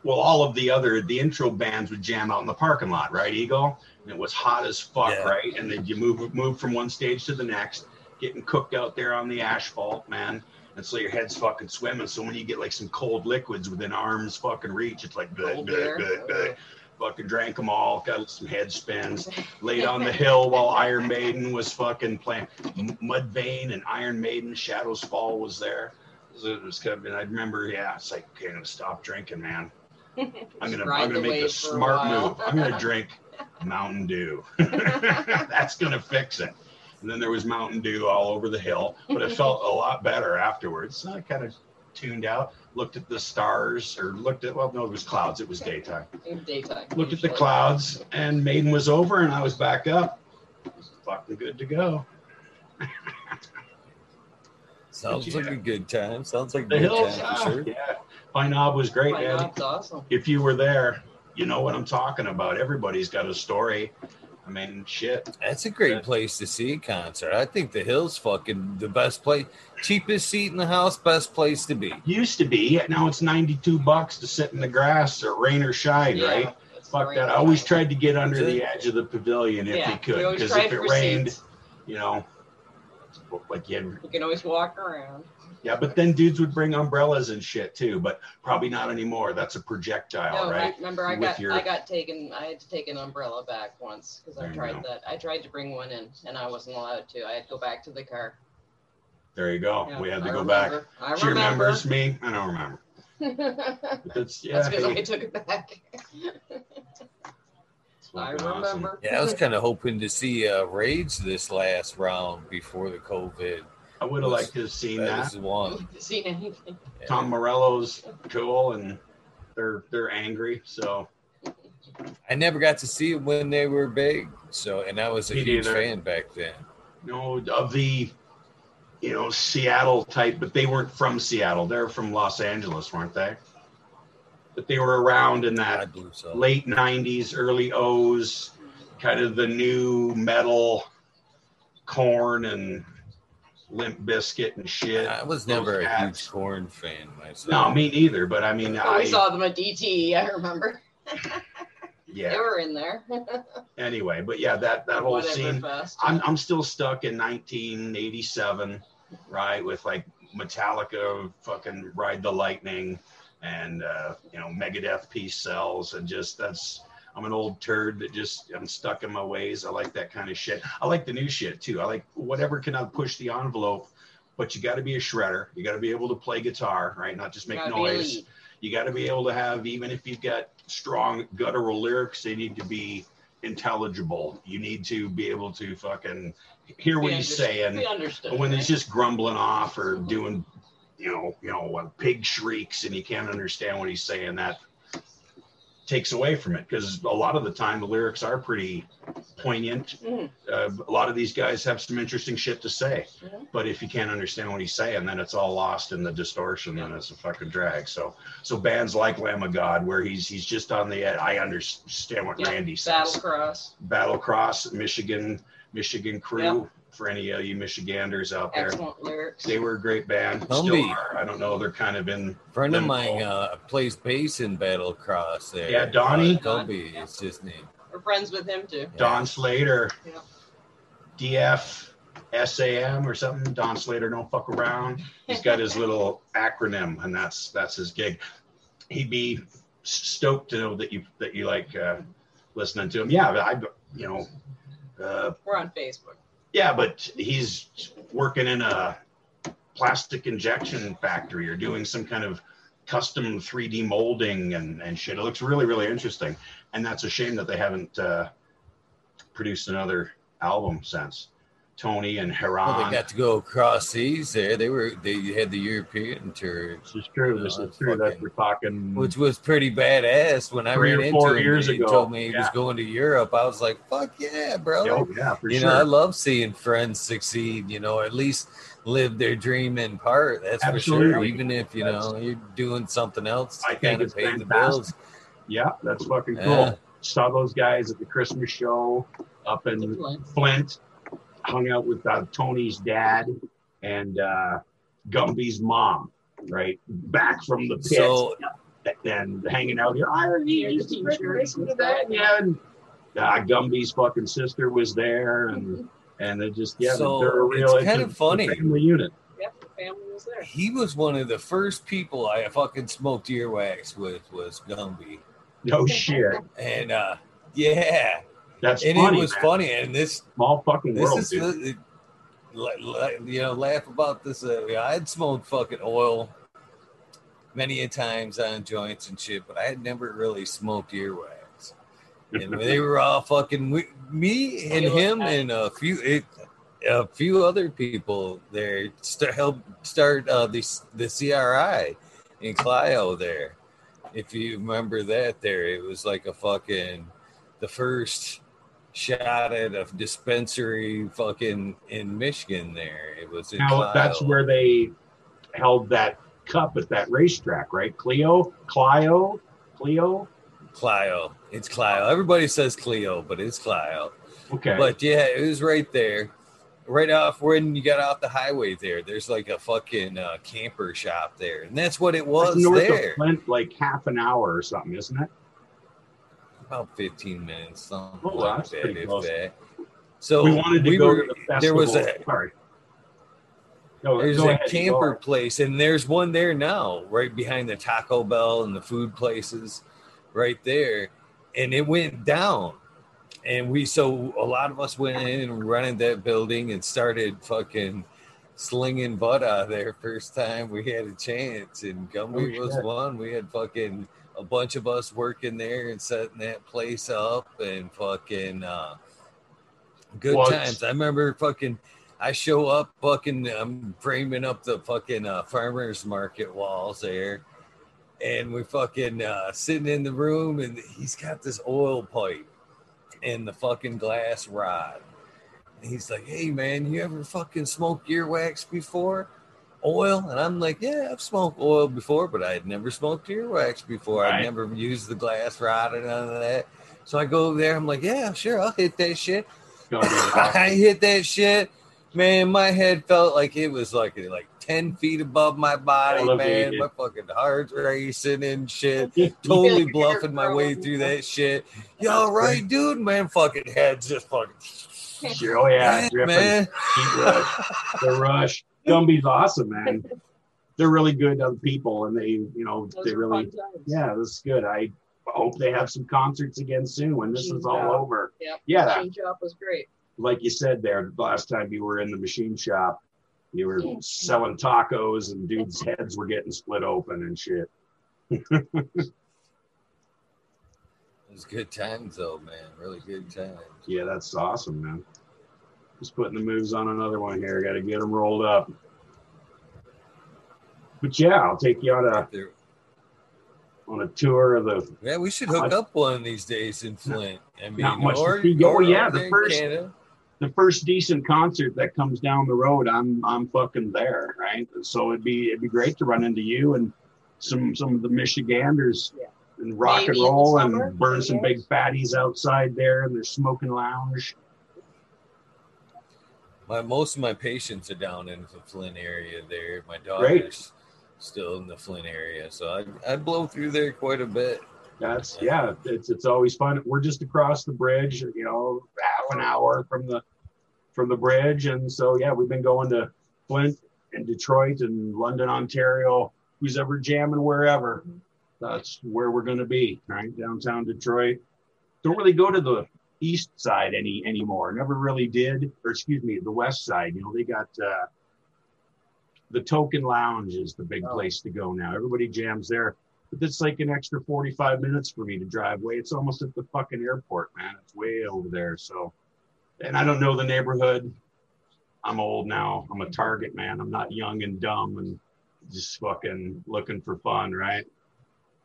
well all of the other the intro bands would jam out in the parking lot right eagle and it was hot as fuck Yeah. right and then you move move from one stage to the next getting cooked out there on the asphalt man and so your head's fucking swimming so when you get like some cold liquids within arms fucking reach it's like good beer. good good fucking drank them all got some head spins laid on the hill while Iron Maiden was fucking playing. M- Mudvayne and Iron Maiden, Shadows Fall was there. Was, it was kind of, and I remember, yeah, it's like, okay, I'm gonna stop drinking, man. I'm gonna, I'm gonna make a for a smart move. I'm gonna drink Mountain Dew. That's gonna fix it. And then there was Mountain Dew all over the hill, but it felt a lot better afterwards. So I kind of tuned out, looked at the stars, or looked at, well, no, it was clouds. It was daytime In daytime. looked at the clouds and Maiden was over and I was back up. Fucking good to go. Sounds Yeah. like a good time. Sounds like a The good hills, time ah, for sure. yeah. Pine Knob was great, Why man. not? It's awesome. If you were there, you know what I'm talking about. Everybody's got a story. I mean, shit. That's a great Yeah. place to see a concert. I think the Hills fucking the best place, cheapest seat in the house, best place to be. Used to be. Now it's 92 bucks to sit in the grass or rain or shine, Yeah, right? Fuck that. I always tried to get under the edge of the pavilion if yeah, you could. Because if it rained, seats. you know, like you had You can always walk around. Yeah, but then dudes would bring umbrellas and shit too, but probably not anymore. That's a projectile, no, right? I remember I With got your- I got taken. I had to take an umbrella back once because I There tried go. that. I tried to bring one in and I wasn't allowed to. I had to go back to the car. There you go. Yeah, we had to I go back. remember. I She remember. remembers me. I don't remember. But that's yeah. That's because hey, I took it back. I fucking awesome. remember. Yeah, I was kind of hoping to see uh, Rage this last round before the COVID. I would have liked to have seen That that. one. Seen anything? Tom Morello's cool, and they're they're angry. So I never got to see it when they were big, so and I was a Me huge neither. fan back then. No, of the you know Seattle type, but they weren't from Seattle. They're from Los Angeles, weren't they? But they were around in that so. late 90s early o's kind of the new metal Korn and Limp Bizkit and shit. I was never a cats. huge Korn fan myself. No, me neither. But I mean, I we saw them at DT. I remember. yeah. They were in there. Anyway, but yeah, that that whole Whatever scene. fest. I'm I'm still stuck in 1987, right? With like Metallica, fucking Ride the Lightning, and uh, you know Megadeth Peace Sells, and just that's. I'm an old turd that just I'm stuck in my ways. I like that kind of shit. I like the new shit too. I like whatever can push the envelope, but you got to be a shredder. You got to be able to play guitar, right? Not just make noise you got to be able to have even if you've got strong guttural lyrics they need to be intelligible you need to be able to fucking hear what Be he's saying when right? he's just grumbling off or doing you know you know pig shrieks and you can't understand what he's saying that takes away from it because a lot of the time the lyrics are pretty poignant Mhm. uh, a lot of these guys have some interesting shit to say Mhm. but if you can't understand what he's saying then it's all lost in the distortion and it's a fucking drag so so bands like lamb of god where he's he's just on the edge i understand what Yeah, randy says Battlecross. battlecross michigan michigan crew Yeah. For any of you michiganders out there Excellent lyrics. they were a great band Gumby. still are i don't know they're kind of in friend of Limbo. mine uh, plays bass in Battlecross. There, Yeah, Donnie. Uh, Gumby is his name. We're friends with him too. don slater Yeah. df sam or something don slater don't fuck around he's got his little acronym and that's that's his gig he'd be stoked to know that you that you like uh listening to him yeah i you know uh We're on Facebook. Yeah but he's working in a plastic injection factory or doing some kind of custom 3d molding and and shit. It looks really really interesting. And that's a shame that they haven't uh produced another album since tony and Well, they got to go across seas there. They were they had the European tour, This is true. This No, is it's true. That fucking- we're talking. which was pretty badass. When I Three ran into four him, years he ago. told me he was going to Europe. I was like, "Fuck yeah, bro!" Oh, yeah, for you sure. know, I love seeing friends succeed. You know, at least live their dream in part. That's for sure. Even if you know you're doing something else I to think kind of it's pay the bills. yeah, that's fucking cool. Yeah. Saw those guys at the Christmas show up in Flint. Hung out with uh, Tony's dad and uh, Gumby's mom. Right back from the pit So and hanging out here. I don't need these t-shirts that. Yeah, and uh, Gumby's fucking sister was there, and and they just yeah, So, they're a real. it's kind a- of funny. a family unit. Yep, the family was there. he was one of the first people I fucking smoked earwax with was Gumby, No shit. and uh yeah, That's and funny. it was man. funny. And this Small fucking this world, is dude. the, li- li- you know laugh about this. Uh, yeah, I'd smoked fucking oil many a times on joints and shit, but I had never really smoked earwax. And they were all fucking we, me and him and a few it, a few other people there st- helped start uh, the the CRI in Clio there. If you remember that, there it was like a fucking the first shot at a dispensary fucking in Michigan. There it was Now that's where they held that cup at that racetrack, right? Clio, Clio, Clio. Clio. It's Clio. Everybody says Clio, but it's Clio. Okay. But yeah, it was right there, right off when you got off the highway. There, there's like a fucking uh, camper shop there, and that's what it was That's north there. of Flint, like half an hour or something, isn't it? About 15 minutes, something Oh, like that, if close. that. So we wanted to we go were- to the there was a Sorry. No, there's a ahead, camper place, and there's one there now, right behind the Taco Bell and the food places, right there, and it went down. And we so a lot of us went in and rented that building and started fucking slinging butt out of there first time we had a chance. And Gumby Oh, was one. We had fucking a bunch of us working there and setting that place up and fucking uh, good Well, times. I remember fucking. I show up, fucking, I'm framing up the fucking uh, farmers market walls there, and we fucking uh, sitting in the room, and he's got this oil pipe and the fucking glass rod. And he's like, "Hey man, you ever fucking smoked earwax before? Oil?" And I'm like, "Yeah, I've smoked oil before, but I had never smoked earwax before. Right. I'd never used the glass rod or none of that." So I go over there. I'm like, "Yeah, sure, I'll hit that shit." I hit that shit. Man, my head felt like it was like like ten feet above my body, man. My fucking heart's racing and shit. Totally bluffing my way through that shit. You all right, dude? Man, fucking head's just fucking. Oh yeah, man. Rush. The rush. Gumby's awesome, man. They're really good other people, and they, you know, Those they really, yeah, this is good. I hope they have some concerts again soon when this is all Yeah. over. Yep. Yeah, Machine shop was great. like you said there, the last time you were in the machine shop, you were selling tacos, and dudes' heads were getting split open and shit. It was good times though, man. Really good times. Yeah, that's awesome, man. Just putting the moves on another one here. Got to get them rolled up. But yeah, I'll take you on a There- on a tour of the. Yeah, we should hook up one of these days in Flint. I mean, Not much to or, see. Oh, or yeah, the first- Canada. the first decent concert that comes down the road, I'm I'm fucking there, right? So it'd be it'd be great to run into you and some some of the Michiganders Yeah. and rock Maybe and roll and burn some big fatties outside there in their smoking lounge. My most of my patients are down in the Flint area. There, my Great. daughter's still in the Flint area, so I I blow through there quite a bit. That's yeah, it's it's always fun. We're just across the bridge, you know, half an hour from the from the bridge, and so yeah, we've been going to Flint and Detroit and London, Ontario. Who's ever jamming wherever, mm-hmm. that's where we're going to be, right? Downtown Detroit. Don't really go to the east side any anymore. Never really did, or excuse me, the west side. You know, they got uh, the Token Lounge is the big Oh. place to go now. Everybody jams there. But it's like an extra 45 minutes for me to drive away. It's almost at the fucking airport, man. It's way over there. So, and I don't know the neighborhood. I'm old now. I'm a target man. I'm not young and dumb and just fucking looking for fun, right?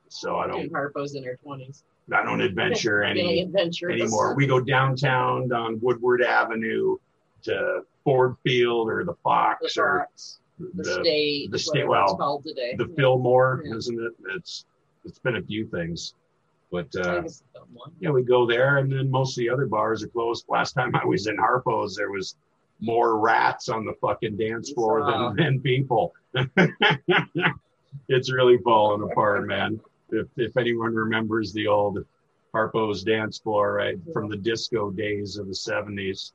So I don't, Harpo's in her twenties. I don't adventure any anymore. We go downtown on Woodward Avenue to Ford Field or the The Fox or Fox, the, the, state, the state- well, the Yeah. Fillmore, Yeah. isn't it? It's it's been a few things, but uh, think it's the dumb one. yeah, we go there, and then most of the other bars are closed. Last time I was in Harpo's, there was more rats on the fucking dance floor than, than people. it's really falling apart, man. If if anyone remembers the old Harpo's dance floor, right from the disco days of the seventies.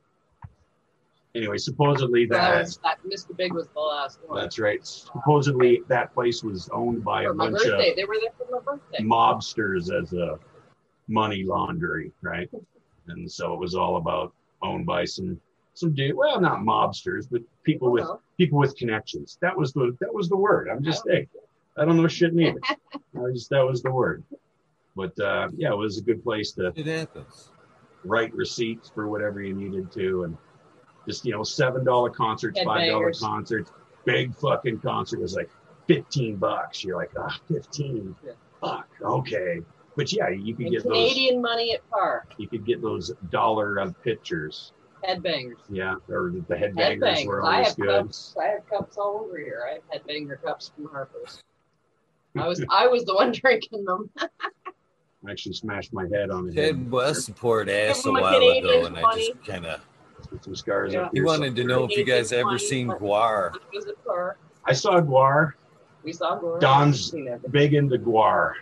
Anyway, supposedly that that was, that Mr. Big was the last one. that's right. Supposedly that place was owned by a for my bunch of. They were there for my birthday. mobsters as a money laundry, right? And so it was all about owned by some some dude. Well, not mobsters, but people with Well, people with connections. That was the that was the word. I'm just saying. I don't know shit neither. I just that was the word. But uh, yeah, it was a good place to It happens. write receipts for whatever you needed to, and just you know seven dollar concerts, five dollar concerts, big fucking concert was like fifteen bucks. You're like, ah, fifteen. Yeah. Fuck. Okay. But yeah, you could and get those. Canadian money at par. You could get those dollar uh, pictures. Headbangers. Yeah, or the headbangers were Headbangers. I always have good. cups. I have cups all over here. I have headbanger cups from Harpo's. I was I was the one drinking them. I actually smashed my head on the head. Ted Westport asked a Give him a while ago, Canadian and I just kind of With some scars Yeah. up he wanted to know if you guys ever seen Gwar. It was at par. I saw Gwar. We saw Gore. Don's Seen everything. big into Gwar.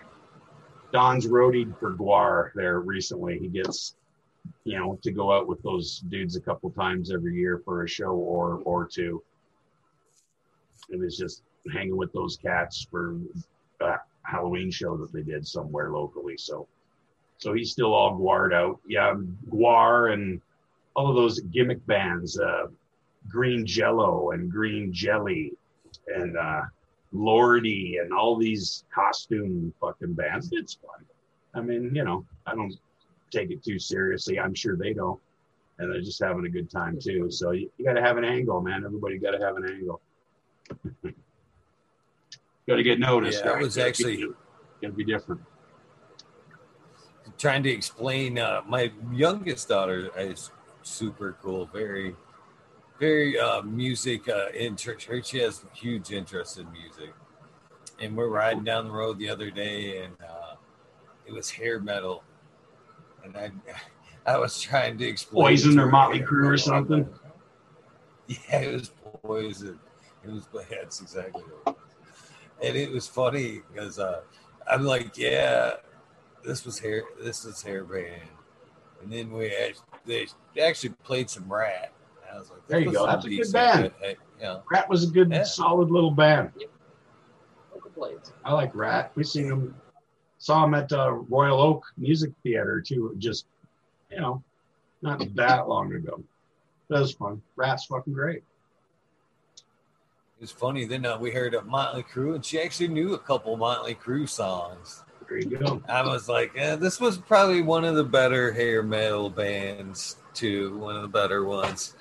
Don's roadied for Gwar there recently. He gets, you know, to go out with those dudes a couple times every year for a show or or two, and is just hanging with those cats for a Halloween show that they did somewhere locally. So, so he's still all guared out. Yeah, Gwar and all of those gimmick bands, uh, Green Jello and Green Jelly, and uh, Lordi and all these costume fucking bands. It's fun. I mean, you know, I don't take it too seriously. I'm sure they don't. And they're just having a good time too. So you, you got to have an angle, man. Everybody got to have an angle. got to get noticed. Yeah, right? was actually- gotta be different. trying to explain uh, my youngest daughter is super cool very very uh, music uh, interest she has huge interest in music and we're riding down the road the other day and uh, it was hair metal and i i was trying to explain Poison or Motley Crue or something? Yeah, it was poison. It was that's exactly what it was. And it was funny because uh, I'm like, yeah, this was hair. This is hair band. And then we actually, they actually played some Ratt. I was like, There you go. was That's a good band. Hey, You know, Ratt was a good, Yeah. solid little band. Local. I like Ratt. We seen him, saw him at uh, Royal Oak Music Theater too. Just, you know, not that long ago. That was fun. Ratt's fucking great. It was funny. Then uh, we heard a Motley Crue, and she actually knew a couple Motley Crue songs. There you go. I was like, eh, this was probably one of the better hair metal bands too. One of the better ones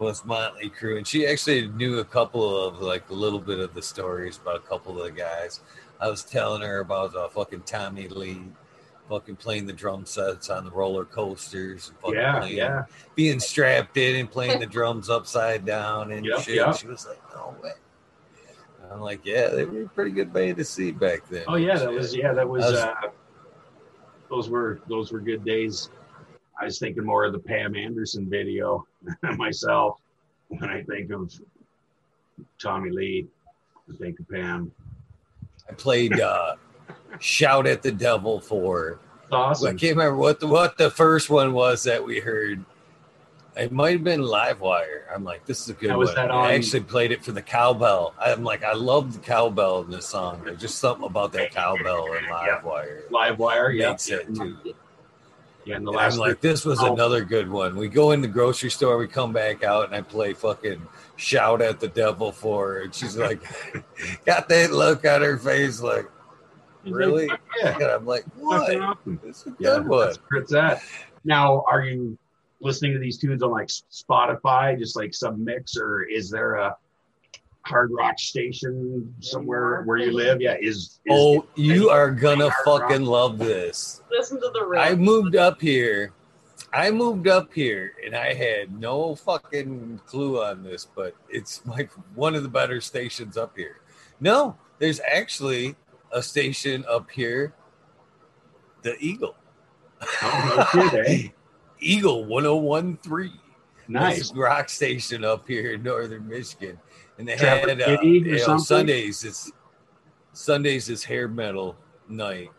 was Motley Crue, and she actually knew a couple of like a little bit of the stories about a couple of the guys. I was telling her about uh, fucking Tommy Lee, fucking playing the drum sets on the roller coasters, and fucking Yeah, playing, yeah. being strapped in and playing the drums upside down and Yep, shit. yep. She was like, no way. I'm like, yeah, they were a pretty good band to see back then. Oh yeah, that was yeah, that was. Was- uh, those were those were good days. I was thinking more of the Pam Anderson video myself when I think of Tommy Lee. I think of Pam. I played uh, "Shout at the Devil" for. Awesome. I can't remember what the what the first one was that we heard. It might have been Livewire. I'm like, this is a good was one. that I actually played it for the cowbell. I'm like, I love the cowbell in this song. There's just something about that cowbell in Yeah. Livewire. Live wire, yeah. Makes it too. Yeah, and the And last I'm like, this was Oh. another good one. We go in the grocery store, we come back out, and I play fucking shout at the devil for her. And she's like, got that look on her face, like, really? Yeah. And I'm like, what? It's a good Yeah, one. that's where it's at. Now, are you listening to these tunes on like Spotify, just like some mix, or is there a hard rock station somewhere where you live? Yeah, is, is Oh, you are gonna Hard rock. fucking love this. Listen to the riff. I moved up here. I moved up here and I had no fucking clue on this, but it's like one of the better stations up here. No, there's actually a station up here, the Eagle. Oh, no shit? Eagle 1013. nice. This rock station up here in northern Michigan. And they Trapper had uh, Kitty or you know. Sundays. It's Sundays is hair metal night.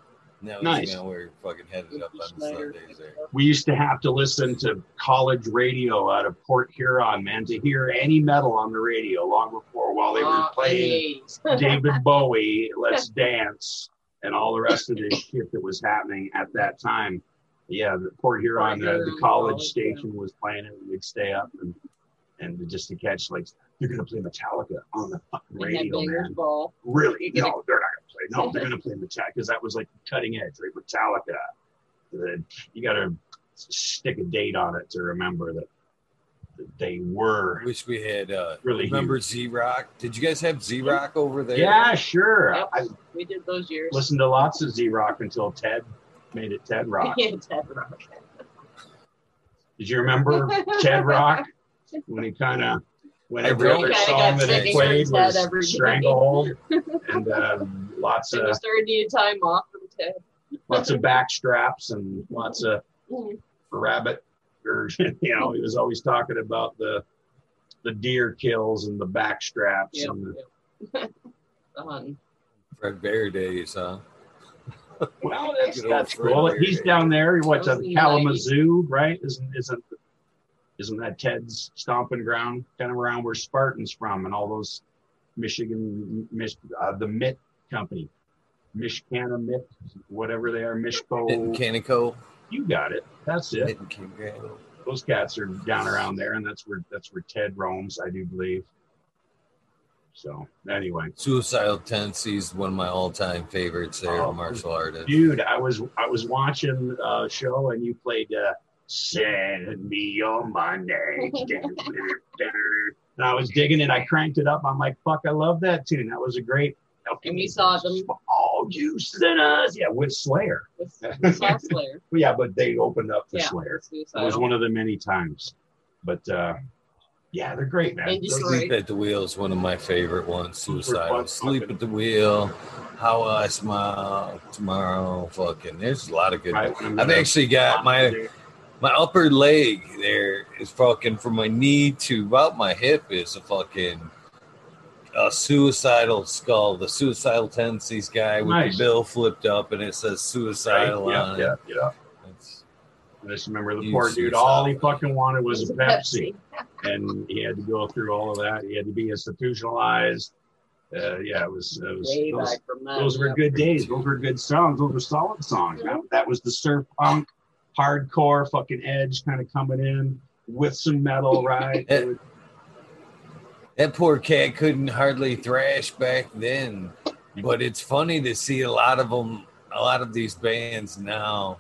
Now Nice. you know we're fucking headed up on the Sundays there. We used to have to listen to college radio out of Port Huron, man, to hear any metal on the radio long before while they were Ah, playing eight. David Bowie, Let's Dance, and all the rest of the shit that was happening at that time. Yeah, the Port Huron, Port the, the college college, station was playing it, we'd stay up and and just to catch like you're gonna play Metallica on the fucking And radio, man. Ball. Really? You're No, they're not gonna play. No, they're gonna play Metallica because that was like cutting edge, right? Metallica. The- You gotta stick a date on it to remember that, that they were Wish we had uh really remember Z Rock. Did you guys have Z Rock over there? Yeah, sure. Yep. I We did those years. listened to lots of Z Rock until Ted made it Ted Rock. yeah, Ted Rock. Did you remember Ted Rock when he kind of when I every other song that he singing played was every day. Stranglehold and uh, lots of started needing time off from Ted. lots of back straps and lots of Mhm. rabbit or you know he was always talking about the the deer kills and the back straps Yep, and the, yep. Fred Bear days, huh? Well that's, that's Fred cool Bear he's down there what's Those at in the Kalamazoo right? Isn't isn't isn't that Ted's stomping ground kind of around where Spartan's from and all those Michigan Mich, uh, the Mitt company. Michicana Mitt whatever they are Mishko Mitten Canico. you got it. That's it. Those cats are down around there, and that's where that's where Ted roams, I do believe. So anyway, Suicidal Tendencies, one of my all-time favorites there, Oh, martial artist. dude, I was I was watching a show, and you played uh, "Send Me Your Money," and I was digging it. I cranked it up. I'm like, "Fuck, I love that tune." That was a great. And we saw them- All you sinners, yeah, with Slayer. with, with Soul Slayer. Yeah, but they opened up for Yeah. Slayer. It was one of the many times. But uh, yeah, they're great, man. And Those- Detroit. Sleep at the Wheel is one of my favorite ones. Super Suicidal. Sleep fucking- at the Wheel. How I Smile Tomorrow. Fucking, there's a lot of good. Right, I've actually got my my upper leg there is fucking from my knee to about my hip is a fucking a suicidal skull, the suicidal tendencies guy with Nice. the bill flipped up and it says suicidal Yeah, on yeah, it. yeah. It's, I just remember the You poor dude. All he fucking wanted was a a Pepsi, and he had to go through all of that. He had to be institutionalized. Uh, yeah, it was. It was those, back from that. those were good days. Those were good songs. Those were solid songs. That, that was the surf punk, hardcore, fucking edge kind of coming in with some metal, right? Eh. that poor cat couldn't hardly thrash back then. But it's funny to see a lot of them, a lot of these bands now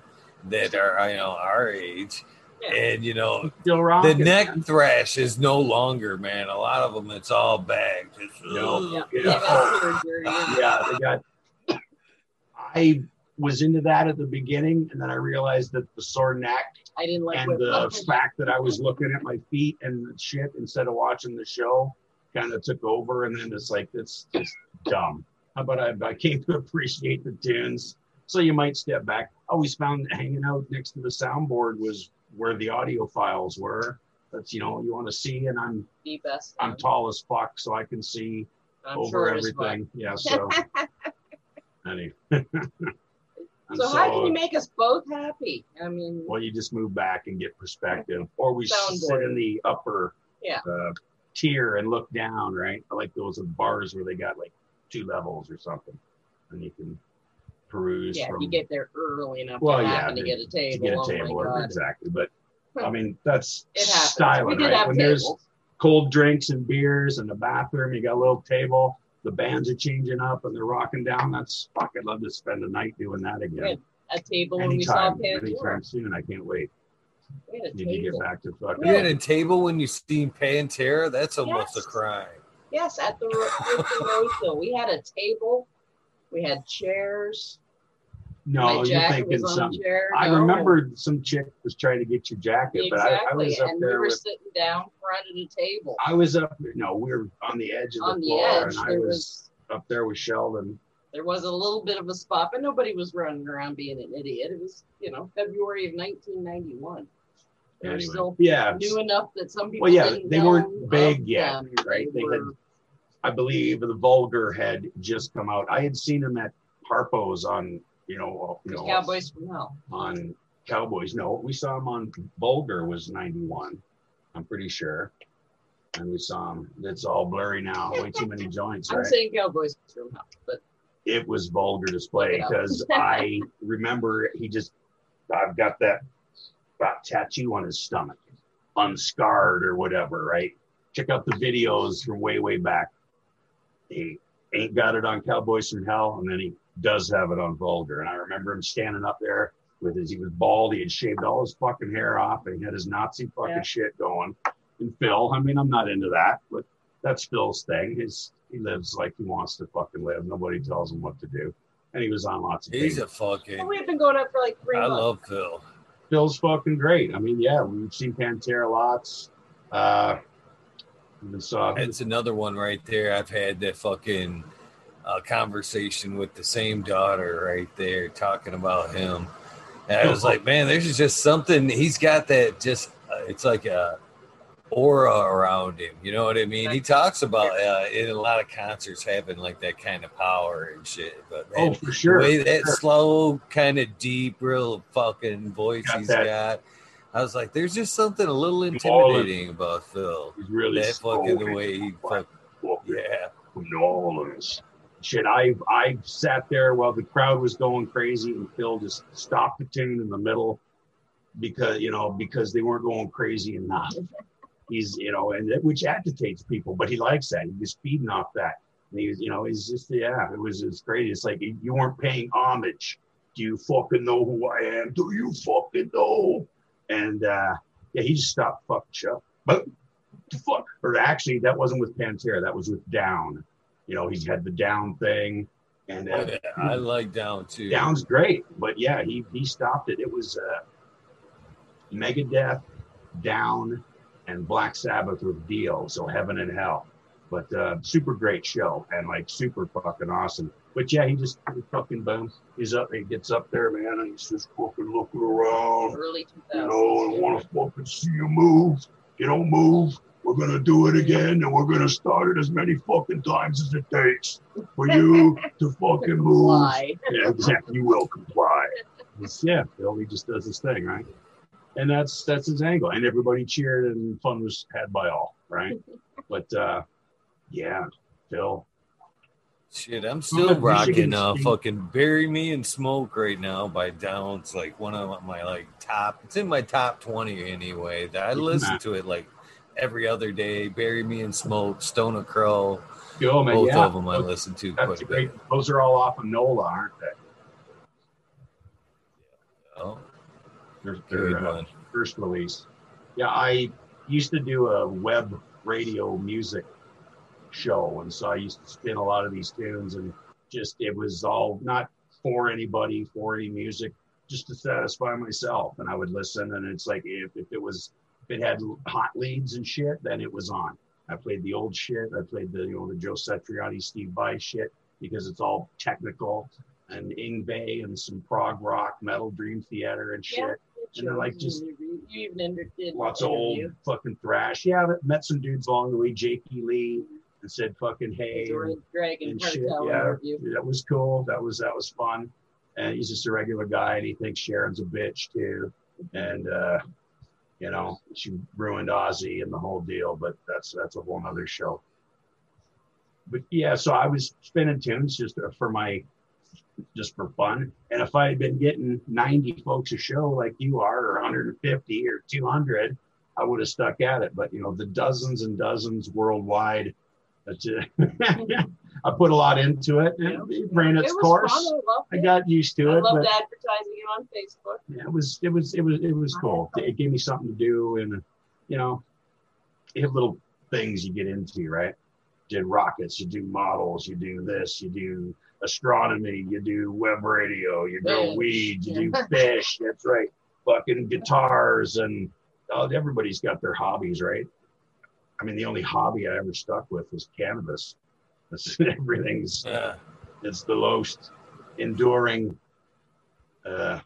that are you know our age, Yeah. and you know Still the neck man. thrash is no longer, man. A lot of them, it's all bagged. It's, No. Yeah, oh, Yeah. they got surgery. yeah, they got. I was into that at the beginning, and then I realized that the sore neck I didn't like and what the fact that I was looking at my feet and shit instead of watching the show kind of took over. And then it's like, it's just dumb. How about I, I came to appreciate the tunes? So you might step back. I always found hanging out next to the soundboard was where the audiophiles were. That's, you know, you want to see, and I'm the best. I'm tall as fuck, so I can see I'm over sure it is fun. everything. Yeah, so. anyway. And So how can you make us both happy? I mean, Well, you just move back and get perspective, or we Soundboard. sit in the upper Yeah. uh, tier and look down. Right, I like those bars where they got like two levels or something, and you can peruse yeah, from you get there early enough Well, to yeah, happen to to- get a table. to get a oh table. my or- God. Exactly, but I mean that's It happens. styling, right? have When there's cold drinks and beers and the bathroom, you got a little table. The bands are changing up and they're rocking down. That's fuck. I'd love to spend a night doing that again. Good. A table when we saw Anytime, Pantera. anytime soon. I can't wait. We had a Need to get back to fucking. You had a table when you seen Pantera. That's almost Yes. a crime. Yes, at the, at the Roseville. We had a table. We had chairs. No, you're thinking something. chair. I No. remember some chick was trying to get your jacket, but I, I Exactly. was up and we there were with. sitting down front of the table. I was up. No, we were on the edge of the On the floor, edge, and I was, was up there with Sheldon. there was a little bit of a spot, but nobody was running around being an idiot. It was, you know, February of 1991. They were Anyway, still yeah, new enough that some people Well, yeah, they weren't big yet, right? They had were- I believe the Vulgar had just come out. I had seen him at Harpo's on, you know, uh, you know, Cowboys Hell. on Cowboys. No, we saw him on Vulgar was '91. I'm pretty sure. And we saw him. It's all blurry now. Way too many joints, I'm right? saying Cowboys from Hell, but it was vulgar display Look it up. because I remember he just I've got that that tattoo on his stomach, unscarred or whatever, right? Check out the videos from way, way back. He ain't got it on Cowboys from Hell, and then he does have it on Vulgar. And I remember him standing up there with his he was bald, he had shaved all his fucking hair off, and he had his Nazi fucking Yeah. shit going. And Phil, I mean, I'm not into that, but that's Phil's thing. His he lives like he wants to fucking live. Nobody tells him what to do. And he was on lots of He's things. a fucking. well, we've been going up for like three I months. love Phil. Phil's fucking great. I mean, yeah, we've seen Pantera lots. Uh That's another one right there. I've had that fucking uh, conversation with the same daughter right there, talking about him. And I was like, man, there's just something. He's got that. Just uh, it's like a aura around him. You know what I mean? He talks about uh, in a lot of concerts having like that kind of power and shit. But man, Oh, for sure. way that sure. slow, kind of deep, real fucking voice Got he's that. got. I was like, there's just something a little intimidating about Phil. He's really that fucking the way he fuck, yeah. New Orleans. Shit, I I sat there while the crowd was going crazy, and Phil just stopped the tune in the middle because you know because they weren't going crazy enough. He's you know, and which agitates people, but he likes that. He was feeding off that. And he was, you know, he's just yeah, it was it's great. It's like you weren't paying homage. Do you fucking know who I am? Do you fucking know? And uh yeah, he just stopped Fuck shut. But the fuck, or actually, that wasn't with Pantera. That was with Down. You know, he's had the Down thing, and uh, Yeah, I like down too. Down's great. But yeah, he he stopped it. It was uh, Megadeth, Down, and Black Sabbath with Dio. So Heaven and Hell. But uh, super great show and like super fucking awesome. But yeah, he just he fucking boom. He's up. He gets up there, man, and he's just fucking looking around. Early You know, and want to fucking see you move. You don't move. We're gonna do it again, and we're gonna start it as many fucking times as it takes for you to fucking move. Yeah, exactly. You will comply. It's- yeah, Phil, he just does his thing, right? And that's that's his angle. And everybody cheered and fun was had by all, right? But uh yeah, Phil. Shit, I'm still Michigan rocking uh fucking Bury Me in Smoke right now by Downs, like one of my like top it's in my top twenty anyway. I listen to it like every other day. Bury Me in Smoke, Stone the Crow, Go, man. both yeah. of them I listen to That's quite a great. bit. Those are all off of NOLA, aren't they? Oh, uh, first release. Yeah, I used to do a web radio music show, and so I used to spin a lot of these tunes, and just it was all not for anybody, for any music, just to satisfy myself. And I would listen, and it's like if, if it was if it had hot leads and shit, then it was on. I played the old shit. I played the you know the Joe Satriani, Steve Vai shit because it's all technical and Yngwie and some prog rock, metal, Dream Theater and shit. Yeah. And then, like, just- you even entered lots of old fucking thrash. Yeah, I met some dudes along the way, Jakey Lee, and said fucking hey. The Red Dragon and shit. Yeah, that was cool. That was that was fun. And he's just a regular guy, and he thinks Sharon's a bitch too. And uh, you know, she ruined Ozzy and the whole deal. But that's that's a whole nother show. But yeah, so I was spinning tunes just for my just for fun. And if I had been getting 90 folks a show like you are, or 150 or 200, I would have stuck at it. But you know, the dozens and dozens worldwide, that's it. I put a lot into it. and It ran its it course. Fun. I I got used to I it, I loved advertising it on Facebook. yeah, it was it was it was it was cool. It gave me something to do, and you know, you have little things you get into, right? You did rockets, you do models, you do this, you do astronomy, you do web radio, you grow weeds, you do fish. That's right. Fucking guitars and oh, everybody's got their hobbies, right? I mean, the only hobby I ever stuck with was cannabis. That's everything's Yeah. it's the most enduring. Uh,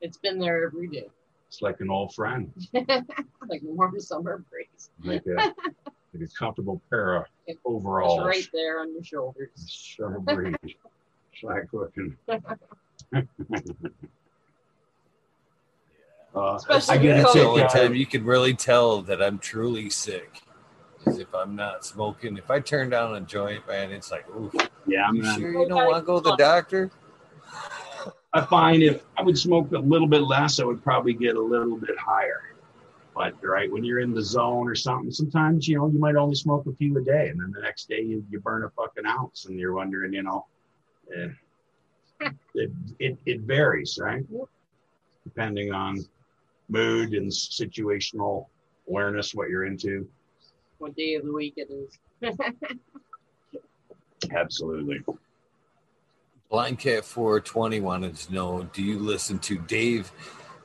It's been there every day, it's like an old friend, like warm summer breeze. like a, like a comfortable pair of It's overalls. right there on your shoulders. Summer breeze. Slack looking. Uh, Especially I get That's a the only time you can really tell that I'm truly sick. Is if I'm not smoking. If I turn down a joint, man, it's like, ooh, Yeah, I'm you not, sure you don't want to go to the doctor? I find if I would smoke a little bit less, I would probably get a little bit higher. But right when you're in the zone or something, sometimes you know you might only smoke a few a day, and then the next day you, you burn a fucking ounce, and you're wondering, you know, eh, it, it it varies, right? Depending on mood and situational awareness, what you're into. What day of the week it is. Absolutely. Blind Cat 420 wanted to know Do you listen to Dave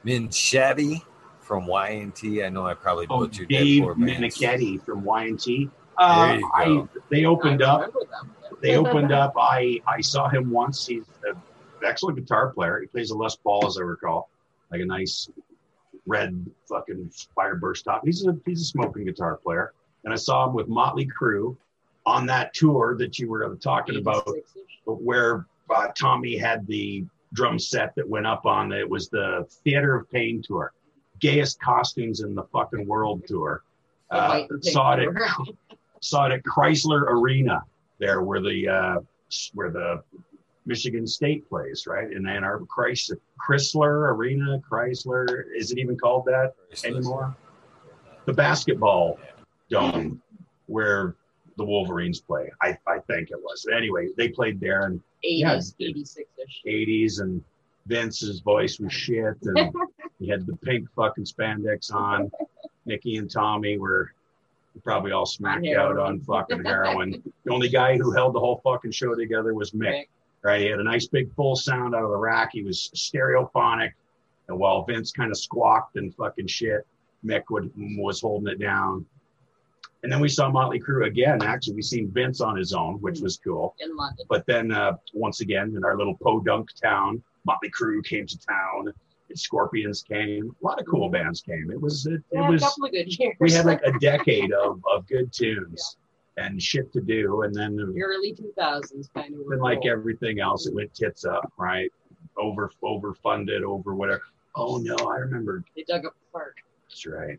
Minchetti from Y&T? I know I probably Oh, butchered Dave that poor man. Minichetti from Y&T. Uh, There you I go. they opened I up. they opened up. I I saw him once. He's an excellent guitar player. He plays a Les Paul, as I recall, like a nice red fucking fireburst top. He's a he's a smoking guitar player. And I saw him with Motley Crue on that tour that you were talking about, where uh, Tommy had the drum set that went up on it was the Theater of Pain tour, gayest costumes in the fucking world tour. Uh, white and pink saw it at saw it at Chrysler Arena there where the uh, where the Michigan State plays, right? In Ann Arbor, Chrysler, Chrysler Arena, Chrysler. Is it even called that anymore? The basketball dome where the Wolverines play. I, I think it was. Anyway, they played there in 80s, Yeah. 86-ish. 80s and Vince's voice was shit and he had the pink fucking spandex on. Nikki and Tommy were probably all smacked On out on fucking heroin. the only guy who held the whole fucking show together was Mick. Right. Right? He had a nice big full sound out of the rack. He was stereophonic. And while Vince kind of squawked and fucking shit, Mick would, was holding it down. And then we saw Motley Crue again. Actually, we seen Vince on his own, which was cool. in London. But then uh, once again, in our little podunk town, Motley Crue came to town. And Scorpions came. A lot of cool bands came. It was it, it Yeah, was a couple of good years. we had like a decade of, of good tunes and shit to do. And then the early 2000s kind of. then like everything else, it went tits up, right? Over overfunded, over whatever. Oh no, I remember. They dug up the park. That's right.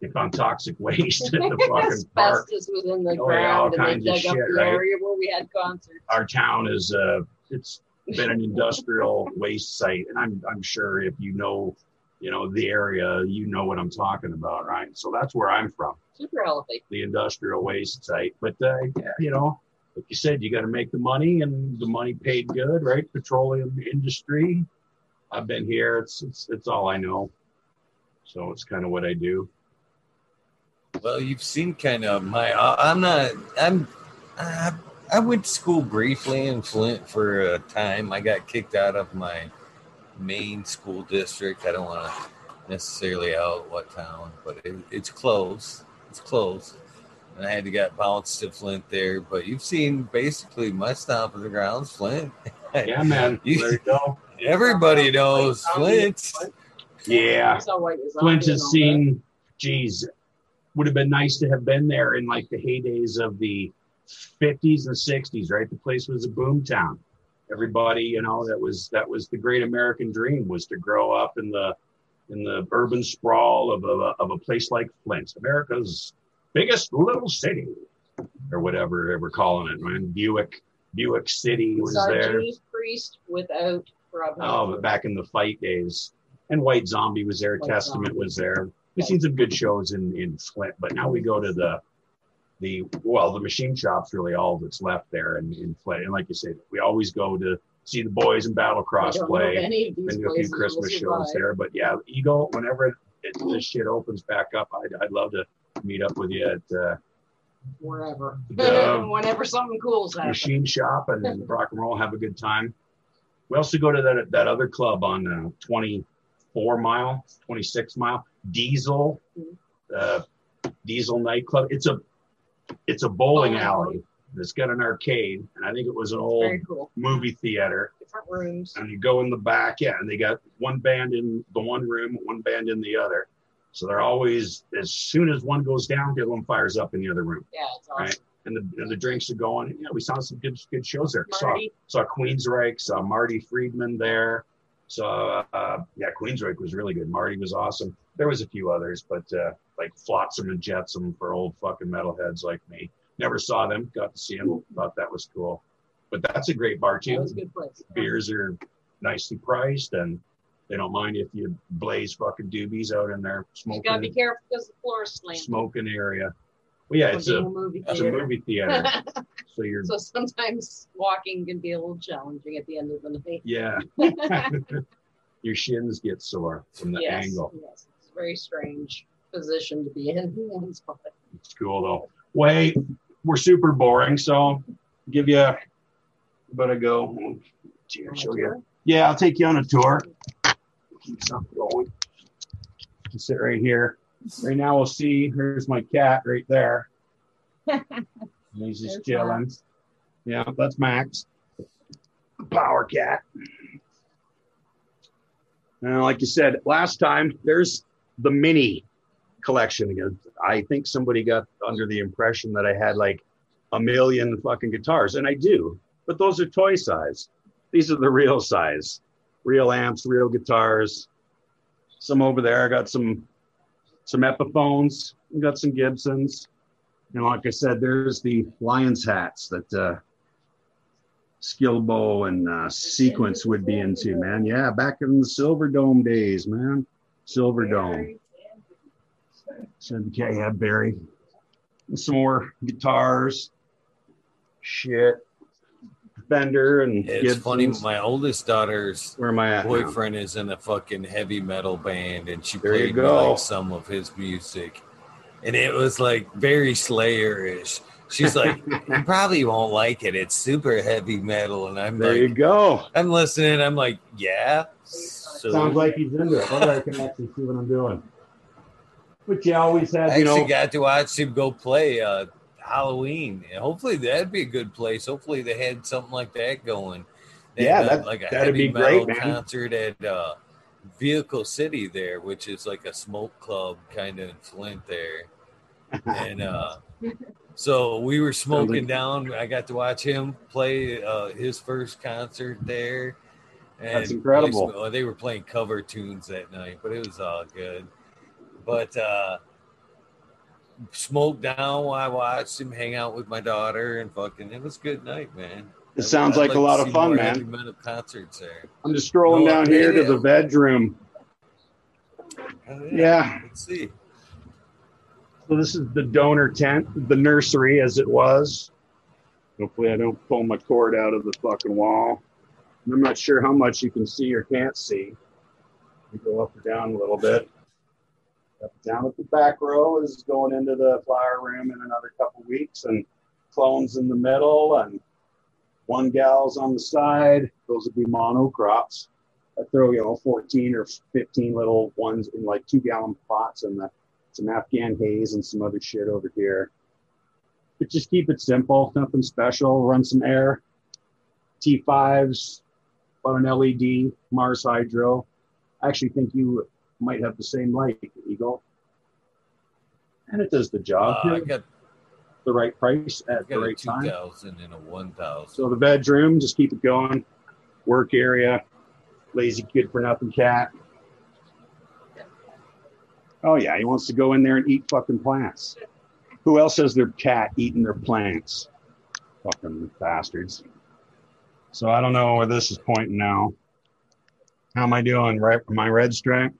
They found toxic waste at the fucking park. Asbestos was in the Oh, yeah, all and kinds they of dug up shit, the right? area where we had concerts. Our town is uh, it's been an industrial waste site, and I'm I'm sure if you know, you know the area, you know what I'm talking about, right? So that's where I'm from. Super healthy. the industrial waste site. But uh, yeah, you know, like you said, you got to make the money, and the money paid good, right? Petroleum industry. I've been here. It's it's it's all I know. So it's kind of what I do. Well, you've seen kind of my. I- I'm not. I'm. I, I went to school briefly in Flint for a time. I got kicked out of my main school district. I don't want to necessarily out what town, but it, it's close. It's close. And I had to get bounced to Flint there. But you've seen basically my stomp of the grounds, Flint. Yeah, man. You- there you go. Everybody knows Flint. Yeah, That's how white is Flint has and all seen. Geez, would have been nice to have been there in like the heydays of the 50s and 60s, right? The place was a boom town. Everybody, you know, that was that was the great American dream was to grow up in the in the urban sprawl of a of a place like Flint, America's biggest little city, or whatever they were calling it. Man, Buick Buick City was Saw there. Priest without Oh, but back in the fight days. And White Zombie was there, White Testament Zombie. was there. We've seen some good shows in, in Flint, but now we go to the the well, the machine shop's really all that's left there in, in Flint. And like you said, we always go to see the boys in Battlecross play. if any of these Been to a few Christmas shows there. But yeah, Eagle, whenever it, this shit opens back up, I'd, I'd love to meet up with you at uh, Wherever. The- Whenever something cool's happening. machine shop and then rock and roll, have a good time. We also go to that that other club on uh, 24 mile, 26 mile, Diesel, uh, Diesel nightclub. It's a it's a bowling Oh. alley that's got an arcade, and I think it was an old cool. movie theater. Different rooms. And you go in the back, yeah, and they got one band in the one room, one band in the other. So they're always as soon as one goes down, the other one fires up in the other room Yeah, it's awesome. Right. and the, and the drinks are going. Yeah, we saw some good good shows there. Saw Marty, saw Queensryche, saw Marty Friedman there. Saw uh, yeah, Queensryche was really good. Marty was awesome. There was a few others, but uh, like Flotsam and Jetsam for old fucking metalheads like me. Never saw them. Got to see them. Thought that was cool. But that's a great bar that was too. a good place. Beers are nicely priced, and they don't mind if you blaze fucking doobies out in their You gotta be smoking careful because the floor is slanted. smoking area. Well, yeah, it's a movie it's a theater. movie theater, so you're so sometimes walking can be a little challenging at the end of the night. Yeah. Your shins get sore from the yes, angle. yes, a very strange position to be in. It's cool though. Wait, we're super boring, so give you a but I go. Show you. Yeah, I'll take you on a tour. Keep something going. Sit right here. Right now we'll see. Here's my cat right there. He's just There's chilling. Yeah, that's Max. Power cat. And like you said last time, there's the mini collection again. I think somebody got under the impression that I had like a million fucking guitars, and I do, but those are toy size. These are the real size, real amps, real guitars. Some over there. I got some some Epiphones. I got some Gibsons. And like I said, there's the Lions hats that uh, and uh, Sequence would be into, man. Yeah, back in the Silverdome days, man. Silverdome. So, okay, yeah, Barry. And some more guitars. Shit. Fender and It's funny. Gibsons. My oldest daughter's Where am I at? now? boyfriend is in a fucking heavy metal band, and she There you played me like some of his music, and it was like very Slayer-ish. She's like, "You probably won't like it. It's super heavy metal," and I'm There you go. I'm listening. I'm like, "Yeah." So Sounds like he's into it. Hold on, I can actually see what I'm doing. But you always had, I you actually know, got to watch him go play uh, Halloween. And hopefully that'd be a good place. Hopefully they had something like that going. They Yeah, that- like a that'd heavy be great, metal man. concert at uh, Vehicle City there, which is like a smoke club kind of in Flint there. And uh, so we were smoking down. I got to watch him play uh, his first concert there. And That's incredible. they were playing cover tunes that night, but it was all good. But uh, smoked down while I watched him hang out with my daughter and fucking. It was a good night, man. it sounds I'd like a lot of fun, man. metal concerts there. I'm just scrolling No, down here to the bedroom. Oh, Yeah. Let's see. So this is the donor tent, the nursery as it was. Hopefully I don't pull my cord out of the fucking wall. I'm not sure how much you can see or can't see. You go up or down a little bit. Up down at the back row is going into the flower room in another couple weeks, and clones in the middle, and one gal's on the side. Those would be monocrops. I throw you know 14 or 15 little ones in like two gallon pots, and the some Afghan haze and some other shit over here. But just keep it simple, nothing special. Run some air, T5s, on an LED, Mars Hydro. I actually think you might have the same light, Eagle. And it does the Uh, job. I got, the right price at the right time. 2000 and a 1000. So the bedroom, just keep it going. Work area, lazy kid for nothing cat. Oh yeah, he wants to go in there and eat fucking plants. Who else has their cat eating their plants? Fucking bastards. So I don't know where this is pointing now. How am I doing? Right, my red stripe.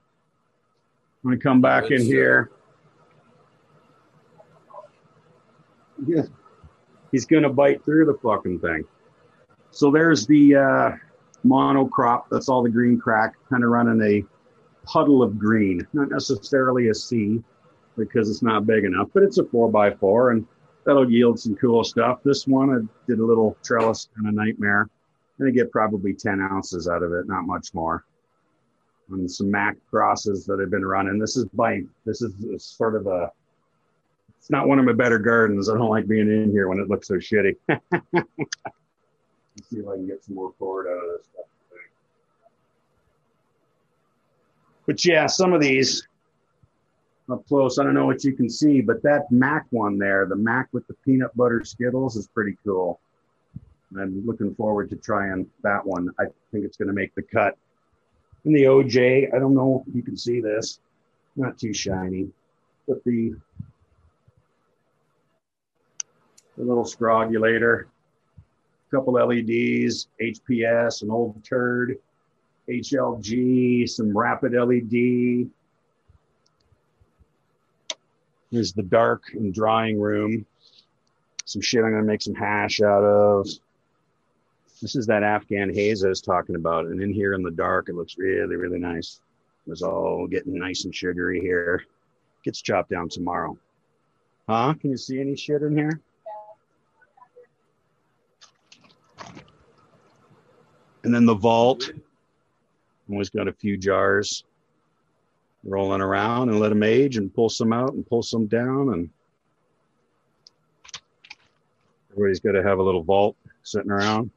I'm gonna come back Red in here. Yeah, he's gonna bite through the fucking thing. So there's the uh, monocrop. That's all the green crack, kind of running a puddle of green, not necessarily a sea because it's not big enough, but it's a four by four and that'll yield some cool stuff. This one, I did a little trellis and a nightmare. And I get probably 10 ounces out of it, not much more. And some Mac crosses that I've been running. This is by, this is sort of a, it's not one of my better gardens. I don't like being in here when it looks so shitty. See if I can get some more cord out of this stuff. But yeah, some of these up close, I don't know what you can see, but that Mac one there, the Mac with the peanut butter Skittles is pretty cool. I'm looking forward to trying that one. I think it's going to make the cut. And the OJ, I don't know if you can see this, not too shiny, but the, the little scrogulator, a couple LEDs, HPS, an old turd, HLG, some rapid LED. There's the dark and drying room. Some shit I'm gonna make some hash out of. This is that Afghan haze I was talking about. And in here in the dark, it looks really, really nice. It's all getting nice and sugary here. Gets chopped down tomorrow. Huh? Can you see any shit in here? And then the vault. Always got a few jars rolling around and let them age and pull some out and pull some down. And everybody's got to have a little vault sitting around.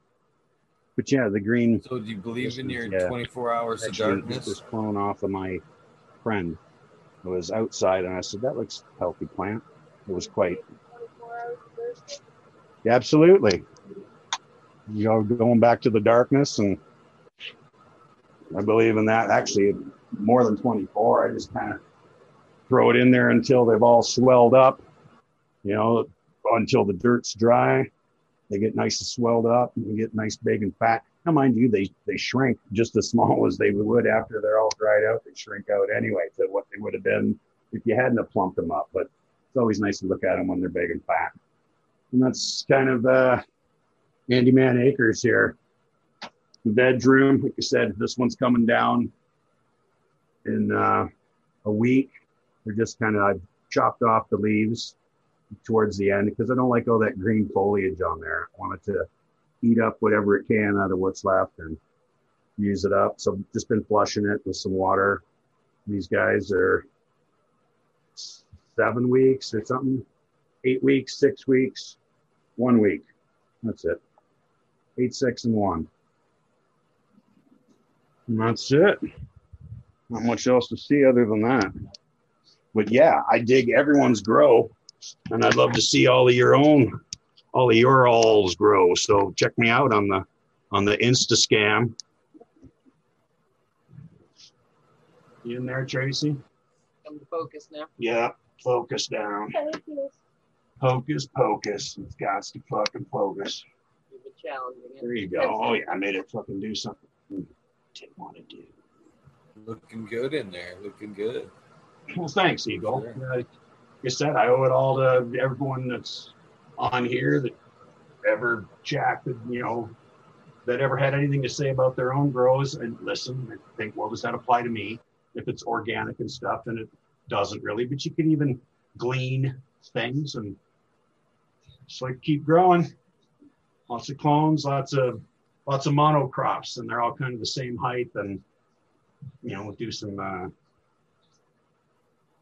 But yeah, the green So do you believe in your Yeah. 24 hours of darkness? was clone off of my friend who was outside, and I said, "That looks healthy plant." It was quite Yeah, absolutely. You know, going back to the darkness, and I believe in that. Actually, more than 24. I just kind of throw it in there until they've all swelled up. You know, until the dirt's dry. They get nice and swelled up, and get nice, big, and fat. Now, mind you, they they shrink just as small as they would after they're all dried out. They shrink out anyway to what they would have been if you hadn't have plumped them up. But it's always nice to look at them when they're big and fat. And that's kind of uh, Andy Man Acres here. The bedroom, like I said, this one's coming down in uh, a week. We're just kind of I've chopped off the leaves towards the end because I don't like all that green foliage on there. I want it to eat up whatever it can out of what's left and use it up. So just been flushing it with some water. These guys are seven weeks or something, eight weeks, six weeks, one week. That's it. Eight, six, and one. And that's it. Not much else to see other than that. But yeah, I dig everyone's grow, and I'd love to see all of your own, all of your alls grow. So check me out on the on the Insta scam. You in there, Tracy? Come to focus now. Yeah, focus down. Hocus pocus. It's got to fucking focus. You've been challenging it. There you go. Oh yeah, I made it fucking do something. I Didn't want to do. Looking good in there. Looking good. Well, thanks, Eagle. Sure. Uh, like I said, I owe it all to everyone that's on here that ever jacked, you know, that ever had anything to say about their own grows and listen and think, well, does that apply to me? If it's organic and stuff, then it doesn't really. But you can even glean things and just like keep growing. Lots of clones, lots of lots of monocrops, and they're all kind of the same height. And you know, do some uh,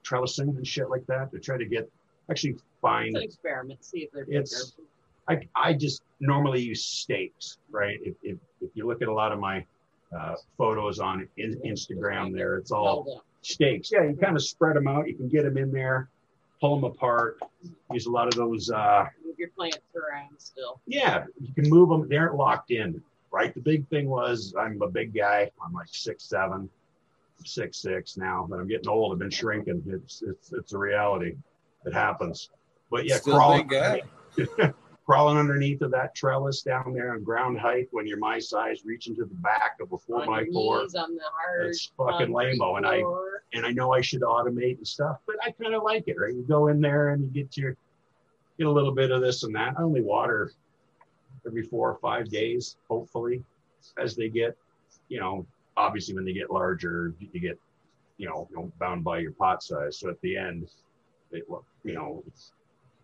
trellising and shit like that to try to get actually find It's an experiment. See if they're It's- bigger. I, I just normally use stakes, right? If, if, if you look at a lot of my uh, photos on in, Instagram, there it's all stakes. Yeah, you kind of spread them out. You can get them in there, pull them apart. Use a lot of those. Uh, Move your plants around still. yeah, you can move them. They aren't locked in, right? The big thing was I'm a big guy. I'm like six seven, six six now, but I'm getting old. I've been shrinking. It's it's it's a reality. It happens. But yeah, Still crawling, crawling underneath of that trellis down there on ground height when you're my size, reaching to the back of a four On by your four. knees, on the hard It's fucking concrete lambo, and I and I know I should automate and stuff, but I kind of like it, right? You go in there and you get your get a little bit of this and that. I only water every four or five days, hopefully, as they get, you know, obviously when they get larger, you get, you know, you know, bound by your pot size. So at the end, they look, you know,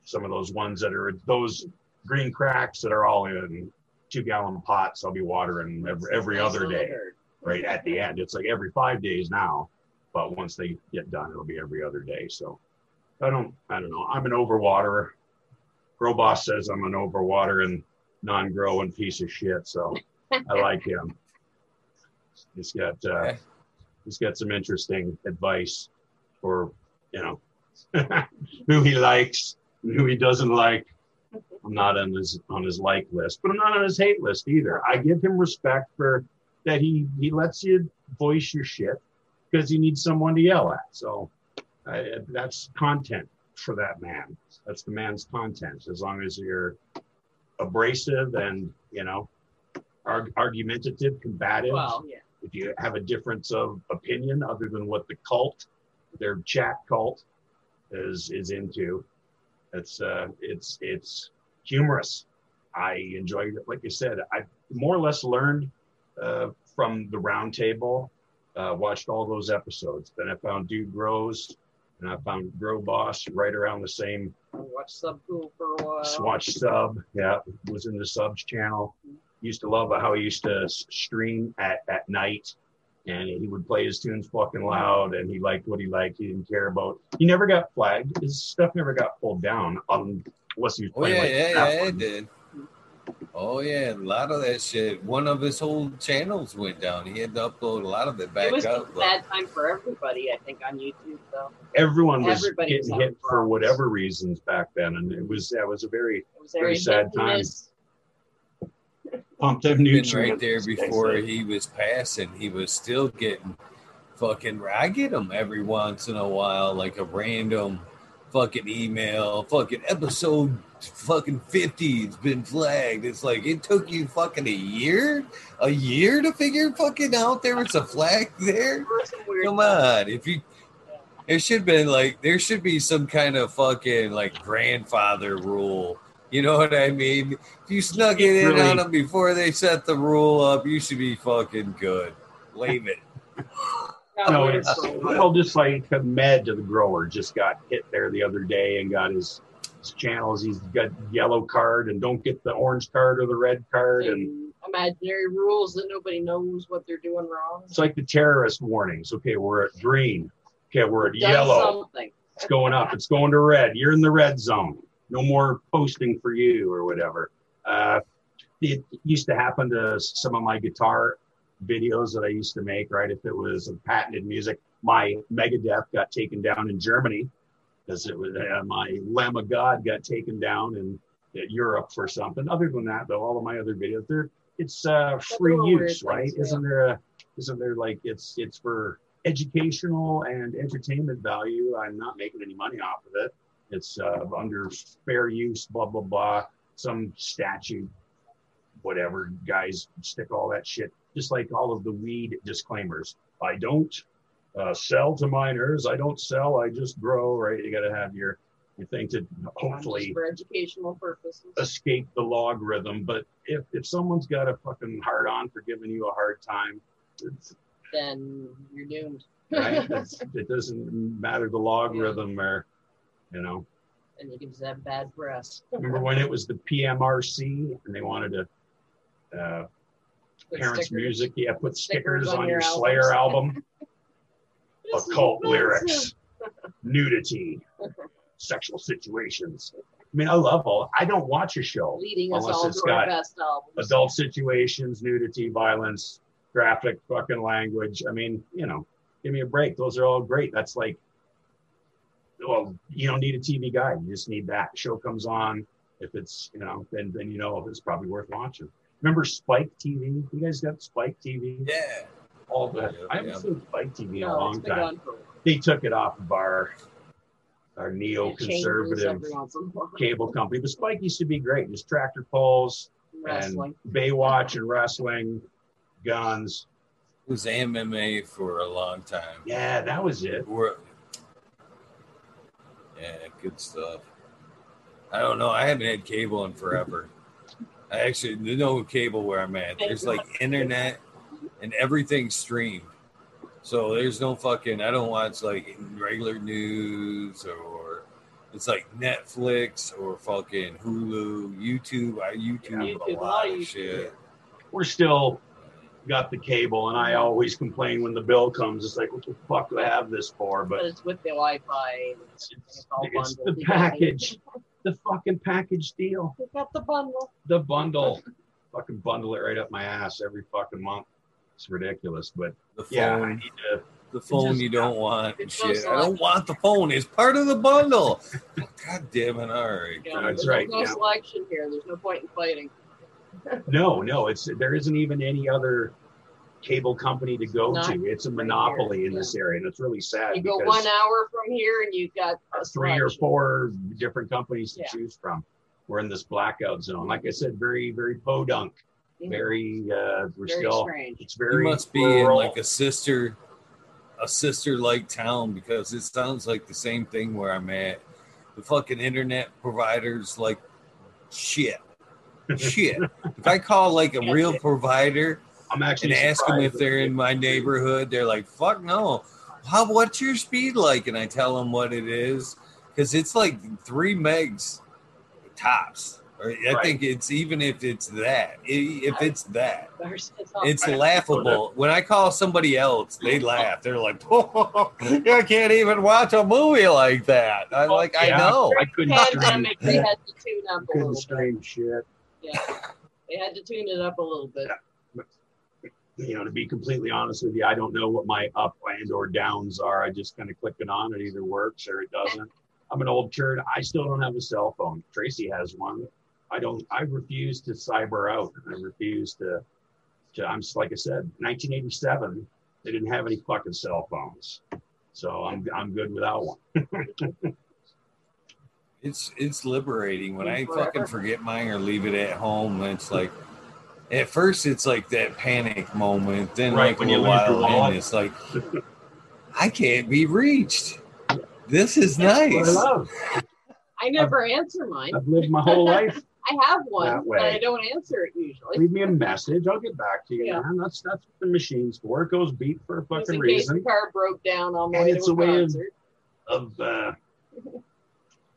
some of those ones that are those green cracks that are all in two gallon pots, I'll be watering every, every other day right at the end. It's like every five days now, but once they get done, it'll be every other day. So I don't, I don't know. I'm an overwaterer. Grow boss says I'm an overwater and non-growing piece of shit. So I like him. He's got, uh, Okay. he's got some interesting advice for, you know, who he likes who he doesn't like. I'm not on his on his like list, but I'm not on his hate list either. I give him respect for that he he lets you voice your shit because he needs someone to yell at. So uh, that's content for that man. That's the man's content. As long as you're abrasive and you know arg- argumentative, combative. Well, yeah. If you have a difference of opinion other than what the cult, their chat cult, is is into, it's uh it's it's humorous. I enjoyed it. Like you said, I more or less learned uh, from the roundtable. uh, watched all those episodes. Then I found Dude Grows and I found Grow Boss right around the same I watched Subcool for a while. Swatch Sub. Yeah, was in the subs channel. Used to love how he used to s- stream at, at night and he would play his tunes fucking loud and he liked what he liked. He didn't care about, he never got flagged. His stuff never got pulled down um, unless he was Oh playing yeah, like yeah, that yeah, one. it did. Oh yeah, a lot of that shit. One of his whole channels went down. He had to upload a lot of it back it was a up. but- bad time for everybody, I think, on YouTube, though. everyone was Everybody was getting having hit for whatever reasons back then, and it was that was a very It was very sad time. miss. Pumped up been nutrients. right there before he was passing. He was still getting fucking. I get them every once in a while, like a random fucking email, fucking episode fucking fifty. It's been flagged. It's like it took you fucking a year, a year to figure fucking out there was a flag there. There were some Come on, if you. There should have been like there should be some kind of fucking like grandfather rule. You know what I mean? If you snuck it in Really- on them before they set the rule up, you should be fucking good. Leave it. Got No, it's for a while. well, just like a med to the grower just got hit there the other day and got his, his channels. He's got yellow card and don't get the orange card or the red card, and And imaginary rules that nobody knows what they're doing wrong. it's like the terrorist warnings. Okay, we're at green. Okay, we're at Done yellow. Something. It's going up. It's going to red. You're in the red zone. No more posting for you or whatever. Uh, it used to happen to some of my guitar videos that I used to make, right? If it was a patented music, my Megadeth got taken down in Germany because it was uh, my Lamb of God got taken down in uh, Europe for something. Other than that, though, all of my other videos, they're it's uh, free use, right? Things, isn't there a isn't there like it's it's for educational and entertainment value? I'm not making any money off of it. It's uh, under fair use, blah blah blah. Some statute, whatever. Guys stick all that shit, just like all of the weed disclaimers. I don't uh, sell to minors. I don't sell. I just grow. Right? You got to have your your thing to hopefully for educational purposes escape the logarithm. But if if someone's got a fucking hard on for giving you a hard time, then you're doomed. right? it doesn't matter the logarithm yeah. or you know. And it just have bad press. Remember when it was the PMRC and they wanted to uh, parents' stickers. music? Yeah, put stickers, stickers on, on, your, your Slayer album. occult lyrics, nudity, sexual situations. I mean, I love all. I don't watch a show Leading unless it's got adult situations, nudity, violence, graphic fucking language. I mean, you know, give me a break. Those are all great. That's like, well, you don't need a TV guide. You just need that. Show comes on. If it's, you know, then then you know it's probably worth watching. Remember Spike TV? You guys got Spike TV? Yeah all the. I haven't seen Spike TV in a long time. They took it off of our our neoconservative cable company. But Spike used to be great. Just tractor pulls wrestling. and Baywatch and wrestling, guns. It was MMA for a long time. Yeah, that was it. We're, yeah, good stuff. I don't know. I haven't had cable in forever. I actually there's no cable where I'm at. There's like internet and everything's streamed. So there's no fucking. I don't watch like regular news or it's like Netflix or fucking Hulu, YouTube. I YouTube, YouTube a lot of shit. We're still got the cable, and I always complain when the bill comes. It's like, what the fuck do I have this for? But, but it's with the Wi-Fi. It's, it's, it's the package, the fucking package deal. You got the bundle. The bundle. fucking bundle it right up my ass every fucking month. It's ridiculous, but the phone, yeah, I need to. The phone just, you don't want and shit. I don't want the phone. It's part of the bundle. God damn it! All right, yeah, that's right. no yeah. selection here. There's no point in fighting. No, no. It's there isn't even any other cable company to go Not to. It's a monopoly here, in yeah. this area, and it's really sad. You go one hour from here, and you've got three or four different companies to yeah. choose from. We're in this blackout zone. Like I said, very, very podunk very uh we're very still strange. it's very you must be rural. in like a sister a sister like town because it sounds like the same thing where i'm at the fucking internet providers like shit shit if i call like a real provider i'm actually and ask them if they're in my neighborhood they're like fuck no how what's your speed like and i tell them what it is because it's like three megs tops I right. think it's even if it's that, if it's that, it's laughable. When I call somebody else, they laugh. They're like, oh, "I can't even watch a movie like that." I'm oh, like, yeah, "I know." I couldn't pandemic, um, they had to tune up a little stream bit. shit. Yeah, they had to tune it up a little bit. Yeah. You know, to be completely honest with you, I don't know what my up and or downs are. I just kind of click it on. It either works or it doesn't. I'm an old turd. I still don't have a cell phone. Tracy has one. I don't. I refuse to cyber out. I refuse to. to I'm just, like I said, 1987. They didn't have any fucking cell phones, so I'm I'm good without one. it's it's liberating when I fucking forget mine or leave it at home. It's like at first it's like that panic moment. Then right, like when a little while in, it's like I can't be reached. This is nice. I, I never I've, answer mine. I've lived my whole life I have one, but I don't answer it usually. Leave me a message. I'll get back to you, yeah. man. That's that's what the machine's for. It goes beep for a fucking reason. the car broke down on my way it's to a, a way of, of uh,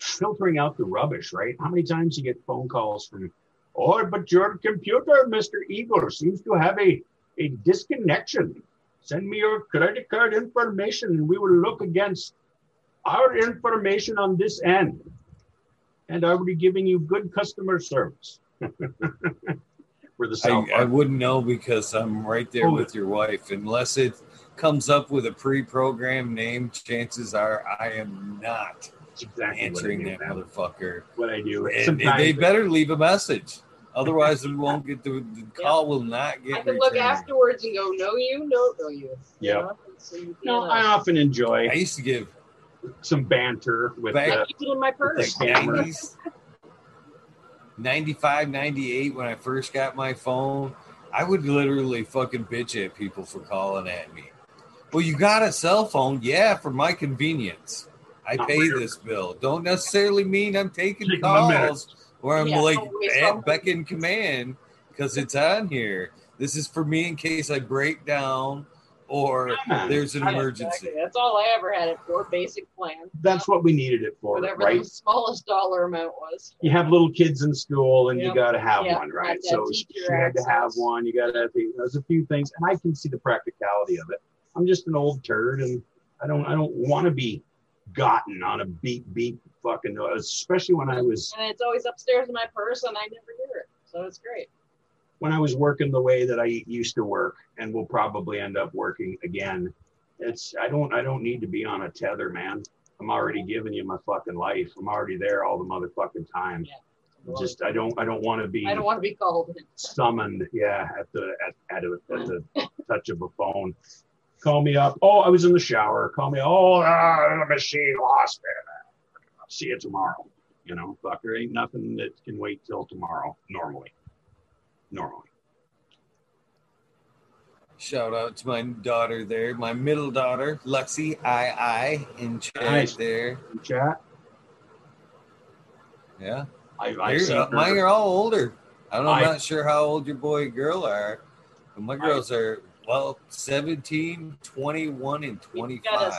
filtering out the rubbish, right? How many times you get phone calls from, oh, but your computer, Mister Eagle, seems to have a a disconnection. Send me your credit card information, and we will look against our information on this end, and I are we giving you good customer service? For the I, South I wouldn't know because I'm right there Oh. with your wife. Unless it comes up with a pre-programmed name, chances are I am not That's exactly answering what I that do. man. motherfucker. What I do. And Sometimes they better leave a message. Otherwise, we won't get the, the call. Will not get. I can look returned. afterwards and go, no, you, no, no, you. You know? So you No, can't, I often enjoy I used to give some banter with Back- I the, keep it in my purse. the 90s, 95, 98, when I first got my phone, I would literally fucking bitch at people for calling at me. Well, you got a cell phone? Yeah, for my convenience. I pay really. this bill. Don't necessarily mean I'm taking Taking my calls where I'm Yeah, like always at beck and command because it's on here. This is for me in case I break down or there's an emergency. exactly. That's all I ever had it for. Basic plan. That's what we needed it for, Whatever right? the smallest dollar amount was. You have little kids in school, and you got to have Yep. one, right? So she teacher had to have one. You got to. There's a few things, and I can see the practicality of it. I'm just an old turd, and I don't. I don't want to be gotten on a beep beep fucking noise, especially when I was And it's always upstairs in my purse, and I never hear it. So it's great. when I was working the way that I used to work and will probably end up working again. It's I don't I don't need to be on a tether, man. I'm already giving you my fucking life. I'm already there all the motherfucking time. Yeah. Just I don't I don't want to be I don't want to be called. summoned, yeah, at the at, at, a, at the touch of a phone. Call me up. Oh, I was in the shower. Call me. Oh, ah, the machine lost it. I'll see you tomorrow. You know, fucker, ain't nothing that can wait till tomorrow. Normally, normally. Shout out to my daughter there, my middle daughter, Lexi I I in chat Nice. there. In chat, Yeah. I, I see uh, mine are all older. I don't, I'm I- not sure how old your boy and girl are, but my girls are well 17, 21, and 25. got a are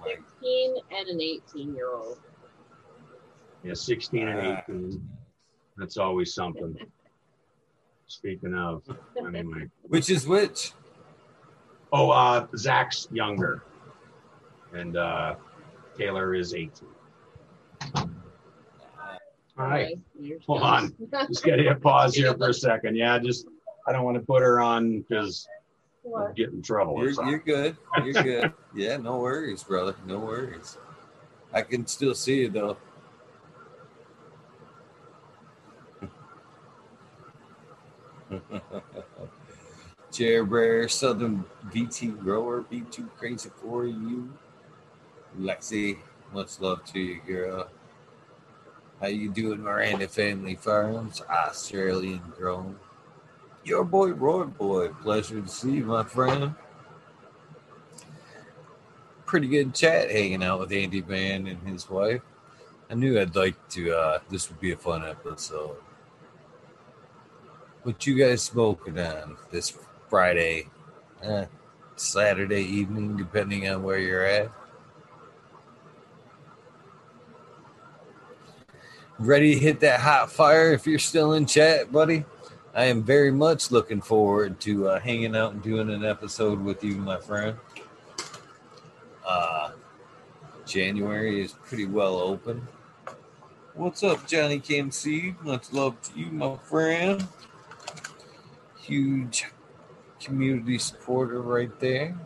my 16 and an 18 year old. yeah, 16 and Ah. 18. That's always something. Speaking of, anyway. which is which? Oh, uh, Zach's younger, and uh, Taylor is 18. All right, hold on. Just gotta hit pause here for a second. Yeah, just I don't want to put her on because I'll What? get in trouble. You're, you're good. You're good. yeah, no worries, brother. No worries. I can still see you though. Chair Bear, Southern VT grower, be too crazy for you. Lexi, much love to you, girl. How you doing, Miranda Family Farms, Australian grown. Your boy, Roy Boy. Pleasure to see you, my friend. Pretty good chat hanging out with Andy Van and his wife. I knew I'd like to, uh, this would be a fun episode. What you guys smoking on this Friday, eh, Saturday evening, depending on where you're at? Ready to hit that hot fire if you're still in chat, buddy? I am very much looking forward to uh, hanging out and doing an episode with you, my friend. Uh, January is pretty well open. What's up, Johnny KMC? Much love to you, my friend. Huge community supporter right there.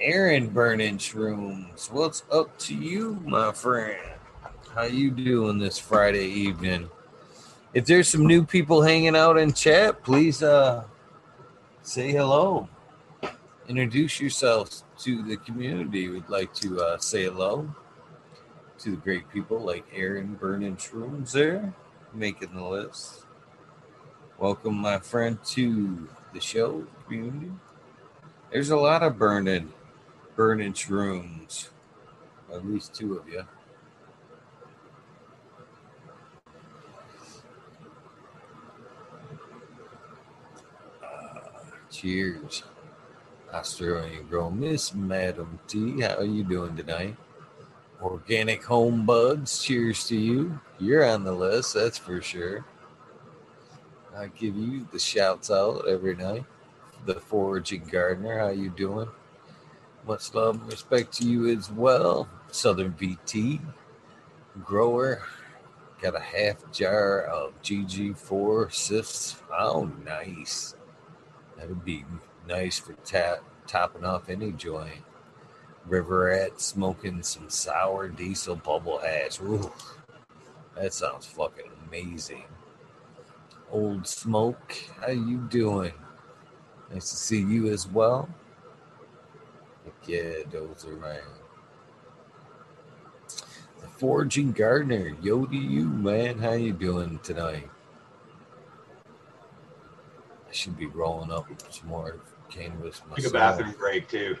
Aaron Burning Shrooms, what's up to you, my friend? How you doing this Friday evening? If there's some new people hanging out in chat, please uh say hello. Introduce yourselves to the community. We'd like to uh, say hello to the great people like Aaron Burning Shrooms there, making the list. Welcome, my friend, to the show community. There's a lot of burning, burning shrooms. At least two of you. Uh, cheers. Australian girl, Miss Madam T. How are you doing tonight? Organic home bugs. cheers to you. You're on the list, that's for sure. I give you the shouts out every night. The foraging gardener, how you doing? Much love and respect to you as well. Southern VT grower. Got a half jar of GG4 sifts. Oh, nice. That'd be nice for tap, topping off any joint. River Rat smoking some sour diesel bubble hash. Ooh, that sounds fucking amazing. Old Smoke, how you doing? Nice to see you as well. Yeah, those around. The Foraging Gardener, yo to you, man. How you doing tonight? I should be rolling up some more cannabis myself. Take a bathroom break too.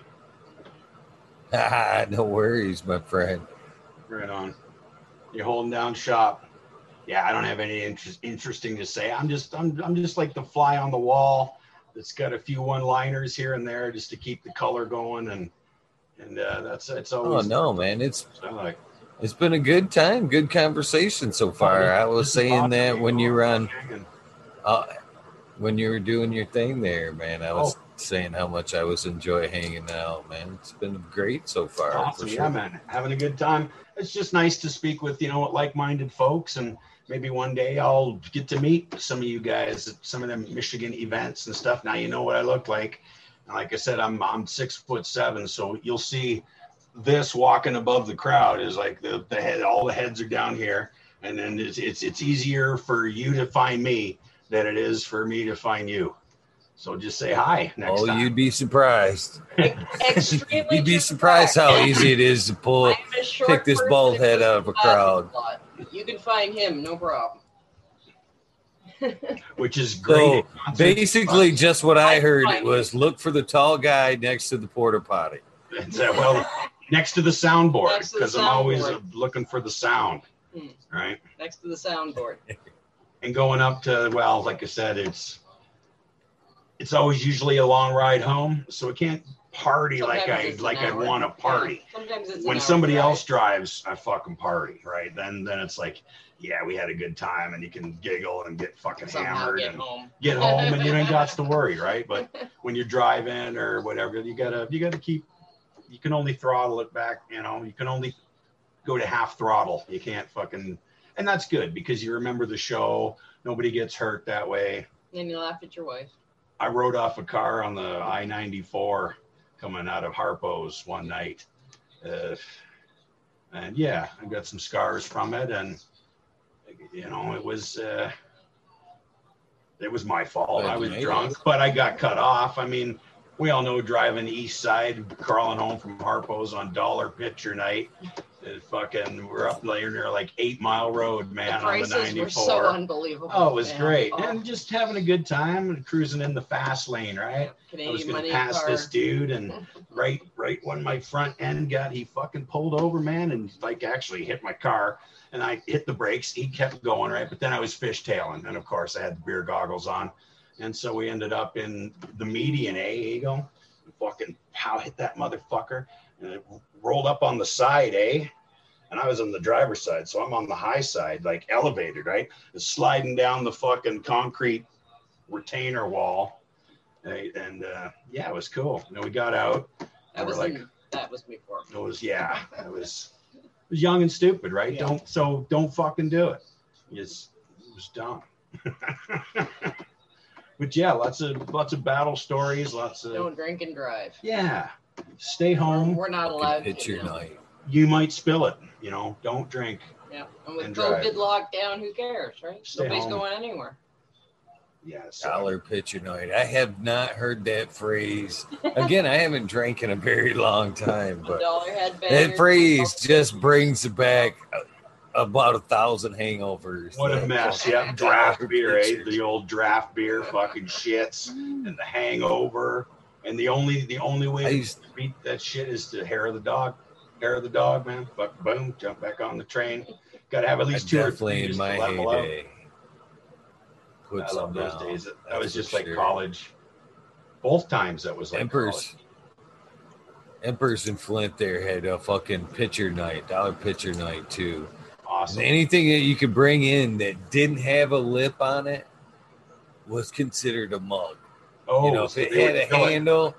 no worries, my friend. Right on. You're holding down shop. Yeah, I don't have any interest, interesting to say. I'm just I'm I'm just like the fly on the wall that's got a few one-liners here and there just to keep the color going and and uh, that's that's Oh always oh no, man! It's like. it's been a good time, good conversation so far. I was saying that when you were on, uh, when you were doing your thing there, man. I was Oh. saying how much I was enjoy hanging out, man. It's been great so far. Awesome, for yeah, man, having a good time. It's just nice to speak with you know like-minded folks, and maybe one day I'll get to meet some of you guys at some of them Michigan events and stuff. Now you know what I look like. And Like I said, I'm I'm six foot seven, so you'll see this walking above the crowd is like the the head. All the heads are down here, and then it's it's it's easier for you to find me than it is for me to find you. So just say hi next Oh, time. you'd be surprised. Extremely You'd be surprised how easy it is to pull. I'm a short pick this bald head out of a crowd. lot. You can find him, no problem. which is great. So basically, just what I heard was look for the tall guy next to the porta potty. Well, next to the soundboard Next because I'm always looking for the sound, Hmm. right? Next to the soundboard. And going up to well, like I said, it's it's always usually a long ride home, so I can't party like I like I want to party. Yeah, Sometimes it's When somebody drive. else drives, I fucking party, right? Then then it's like, yeah, we had a good time, and you can giggle and get fucking somehow hammered get and home. get home, and you ain't got to worry, right? But when you're driving or whatever, you gotta you gotta keep. You can only throttle it back. You know, you can only go to half throttle. You can't fucking, and that's good because you remember the show. Nobody gets hurt that way. And you laugh at your wife. I rode off a car on the I-94 coming out of Harpo's one night, uh, and yeah, I got some scars from it, and you know, it was. Uh, it was my fault. I was drunk, it. but I got cut off. I mean, we all know driving east side, crawling home from Harpo's on dollar picture night. It fucking, we're up there near like Eight Mile Road, man, the on the prices 94. were so unbelievable. Oh, it was man. great. Oh, And just having a good time and cruising in the fast lane, right? I was gonna pass car. this dude and right right when my front end got he fucking pulled over, man, and like actually hit my car. And I hit the brakes. He kept going, right? But then I was fishtailing. And of course I had the beer goggles on. And so we ended up in the median, eh, Eagle? Fucking pow hit that motherfucker. And it rolled up on the side, eh? And I was on the driver's side. So I'm on the high side, like elevated, right? It's sliding down the fucking concrete retainer wall. Right? And uh, yeah, it was cool. And we got out. That we're was like- in, that was before. It was yeah, it was it was young and stupid, right? Yeah. Don't so don't fucking do it. It's, it was dumb. but yeah, lots of lots of battle stories, lots of Don't drink and drive. yeah. Stay home. We're not allowed to. Picture you know. night. You might spill it. You know, don't drink. Yeah, and with And COVID drive. lockdown, who cares, right? Stay Nobody's home. going anywhere. Yeah, so- Dollar picture night. I have not heard that phrase. Again, I haven't drank in a very long time, but Dollar head that phrase just brings back about a thousand hangovers. What a mess. fucking Yeah, draft beer, eh? The old draft beer fucking shits and the hangover. And the only the only way I to beat that shit is to hair of the dog. Hair of the dog, man. Fuck boom, jump back on the train. Gotta have at I least two or three in my heyday. Put I love those down. days. That That's was just like sure. college. Both times that was like Emperors. college. Emperors in Flint there had a fucking pitcher night, dollar pitcher night too. Awesome. And anything that you could bring in that didn't have a lip on it was considered a mug. Oh, you know, if it had a fill it. handle,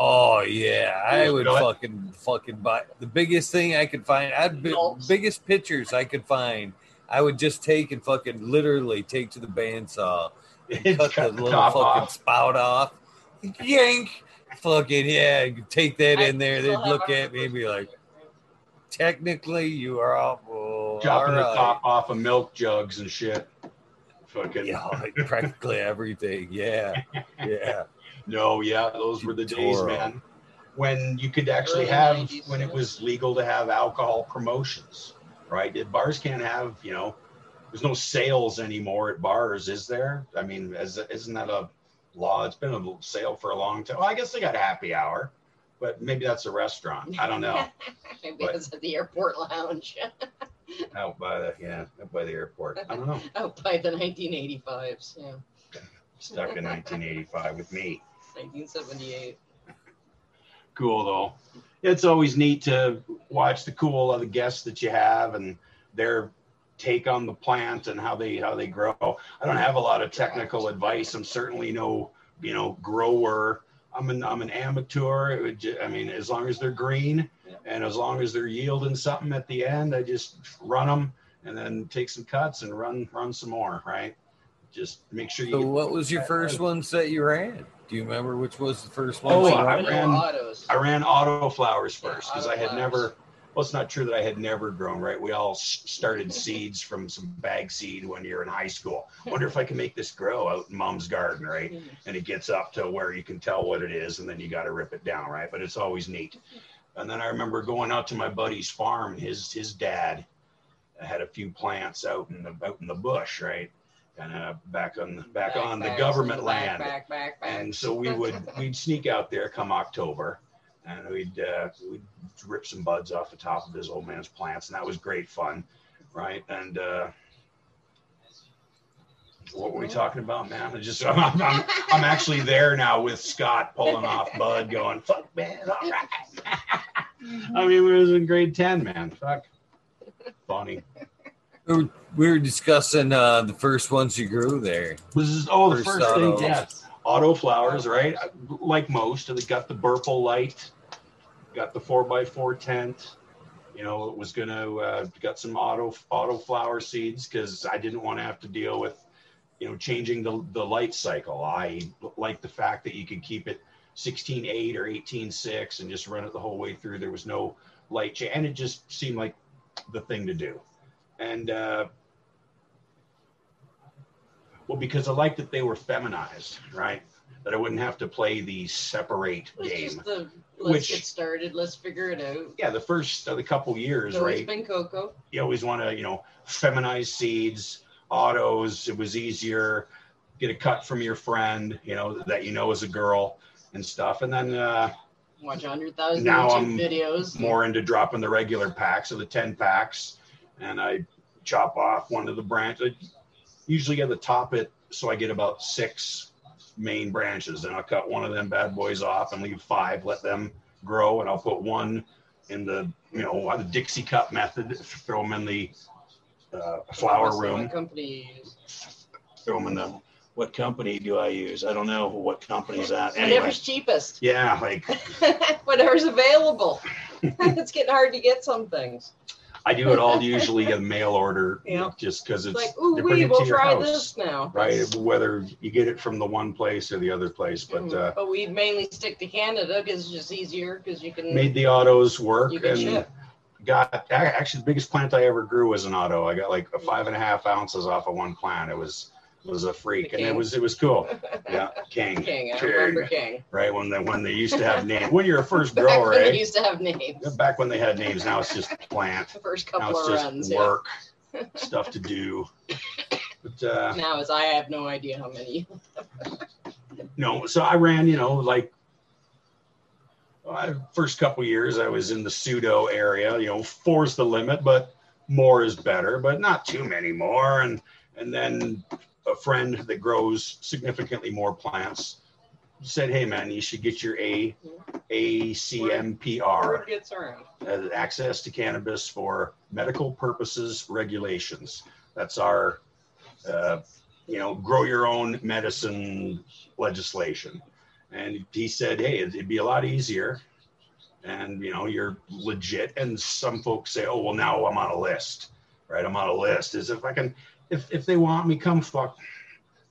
Oh yeah, I would Really? fucking fucking buy the biggest thing I could find. I'd be, biggest pictures I could find. I would just take and fucking literally take to the bandsaw and cut, the little fucking off. spout off, yank, fucking yeah, take that I in there. They'd look at me and be like, technically you are awful. chopping the top off of milk jugs and shit. Fucking Yeah, like practically everything. Yeah, yeah. no, yeah, those were the days, man. When you could actually have when it was legal to have alcohol promotions, right? Did bars can't have, you know, there's no sales anymore at bars, is there? I mean, is, isn't that a law? It's been a sale for a long time. Well, I guess they got a happy hour, but maybe that's a restaurant. I don't know. Maybe But- it's at the airport lounge out by the yeah, out by the airport. I don't know. out by the 1985s. Yeah, Stuck in 1985 with me. 1978. cool though. It's always neat to watch the cool other guests that you have and their take on the plant and how they how they grow. I don't have a lot of technical advice. I'm certainly no you know grower. I'm an I'm an amateur. It would ju- I mean, as long as they're green Yeah. and as long as they're yielding something at the end, I just run them and then take some cuts and run run some more. Right. Just make sure you. So what was your first ones that you ran? Do you remember which was the first one? Oh, you I ran? ran- I ran auto flowers first because auto I had flowers. never. Well, it's not true that I had never grown. Right, we all started seeds from some bag seed when you're in high school. Wonder if I can make this grow out in mom's garden, right? And it gets up to where you can tell what it is, and then you got to rip it down, right? But it's always neat. And then I remember going out to my buddy's farm. and His his dad had a few plants out in the out in the bush, right? Kind of back on back on the government and land Back, back, back, and so we would we'd sneak out there come October, and we'd uh, we'd rip some buds off the top of his old man's plants, and that was great fun, right? And uh, what were we talking about, man? I just I'm, I'm, I'm actually there now with Scott pulling off Bud, going fuck man, all right. I mean, we was in grade ten, man. Fuck, funny. We were, we were discussing uh, the first ones you grew there. This is oh the First first thing, auto. Auto flowers, right? Like most, they got the Burple light, got the four x four tent. You know, it was gonna uh, got some auto auto flower seeds because I didn't want to have to deal with, you know, changing the the light cycle. I like the fact that you could keep it 16.8 or 18.6 and just run it the whole way through. There was no light change, and it just seemed like the thing to do. And uh, well, because I liked that they were feminized, right? That I wouldn't have to play the separate was game. just the let's Which- get started, let's figure it out. Yeah, the first of the couple years, It's right? been Coco. You always want to, you know, feminize seeds, autos. It was easier. Get a cut from your friend, you know, that you know is a girl and stuff. And then uh, Watch 100,000 Now YouTube I'm videos. more into dropping the regular packs of the 10 packs. And I chop off one of the branches. Usually get the top it so I get about six main branches. And I'll cut one of them bad boys off and leave five, let them grow. And I'll put one in the, you know, the Dixie cup method, throw them in the uh, flower So room, What company throw them in the, what company do I use? I don't know what company's that. Anyway, Whatever's cheapest. yeah, like Whatever's available. it's getting hard to get some things. I do it all usually in mail order, Yeah. just because It's it's like, ooh, they bring we it will your try house, this now. right? Whether you get it from the one place or the other place, but Mhm. uh, but we mainly stick to Canada because it's just easier because you can made the autos work you can and ship. got a- actually the biggest plant I ever grew was an auto. I got like a five and a half ounces off of one plant. It was was a freak, and it was it was cool. Yeah, king, King, I remember King. right? When they when they used to have names. When you're a first Back grower, when they eh? used to have names. Back when they had names, now it's just plant. The first Now couple it's of just runs. yeah. work, stuff to do. But uh, Now is I have no idea how many. no, so I ran, you know, like uh, first couple years I was in the pseudo area, you know, four's the limit, but more is better, but not too many more. And and then a friend that grows significantly more plants said, "Hey man, you should get your A ACMPR." Word uh, access to cannabis for medical purposes regulations. That's our, uh, you know, grow your own medicine legislation. And he said, Hey, it'd be a lot easier. And, you know, you're legit. And some folks say, Oh, well, now I'm on a list, right? I'm on a list. As if I can, if, if they want me, come fuck,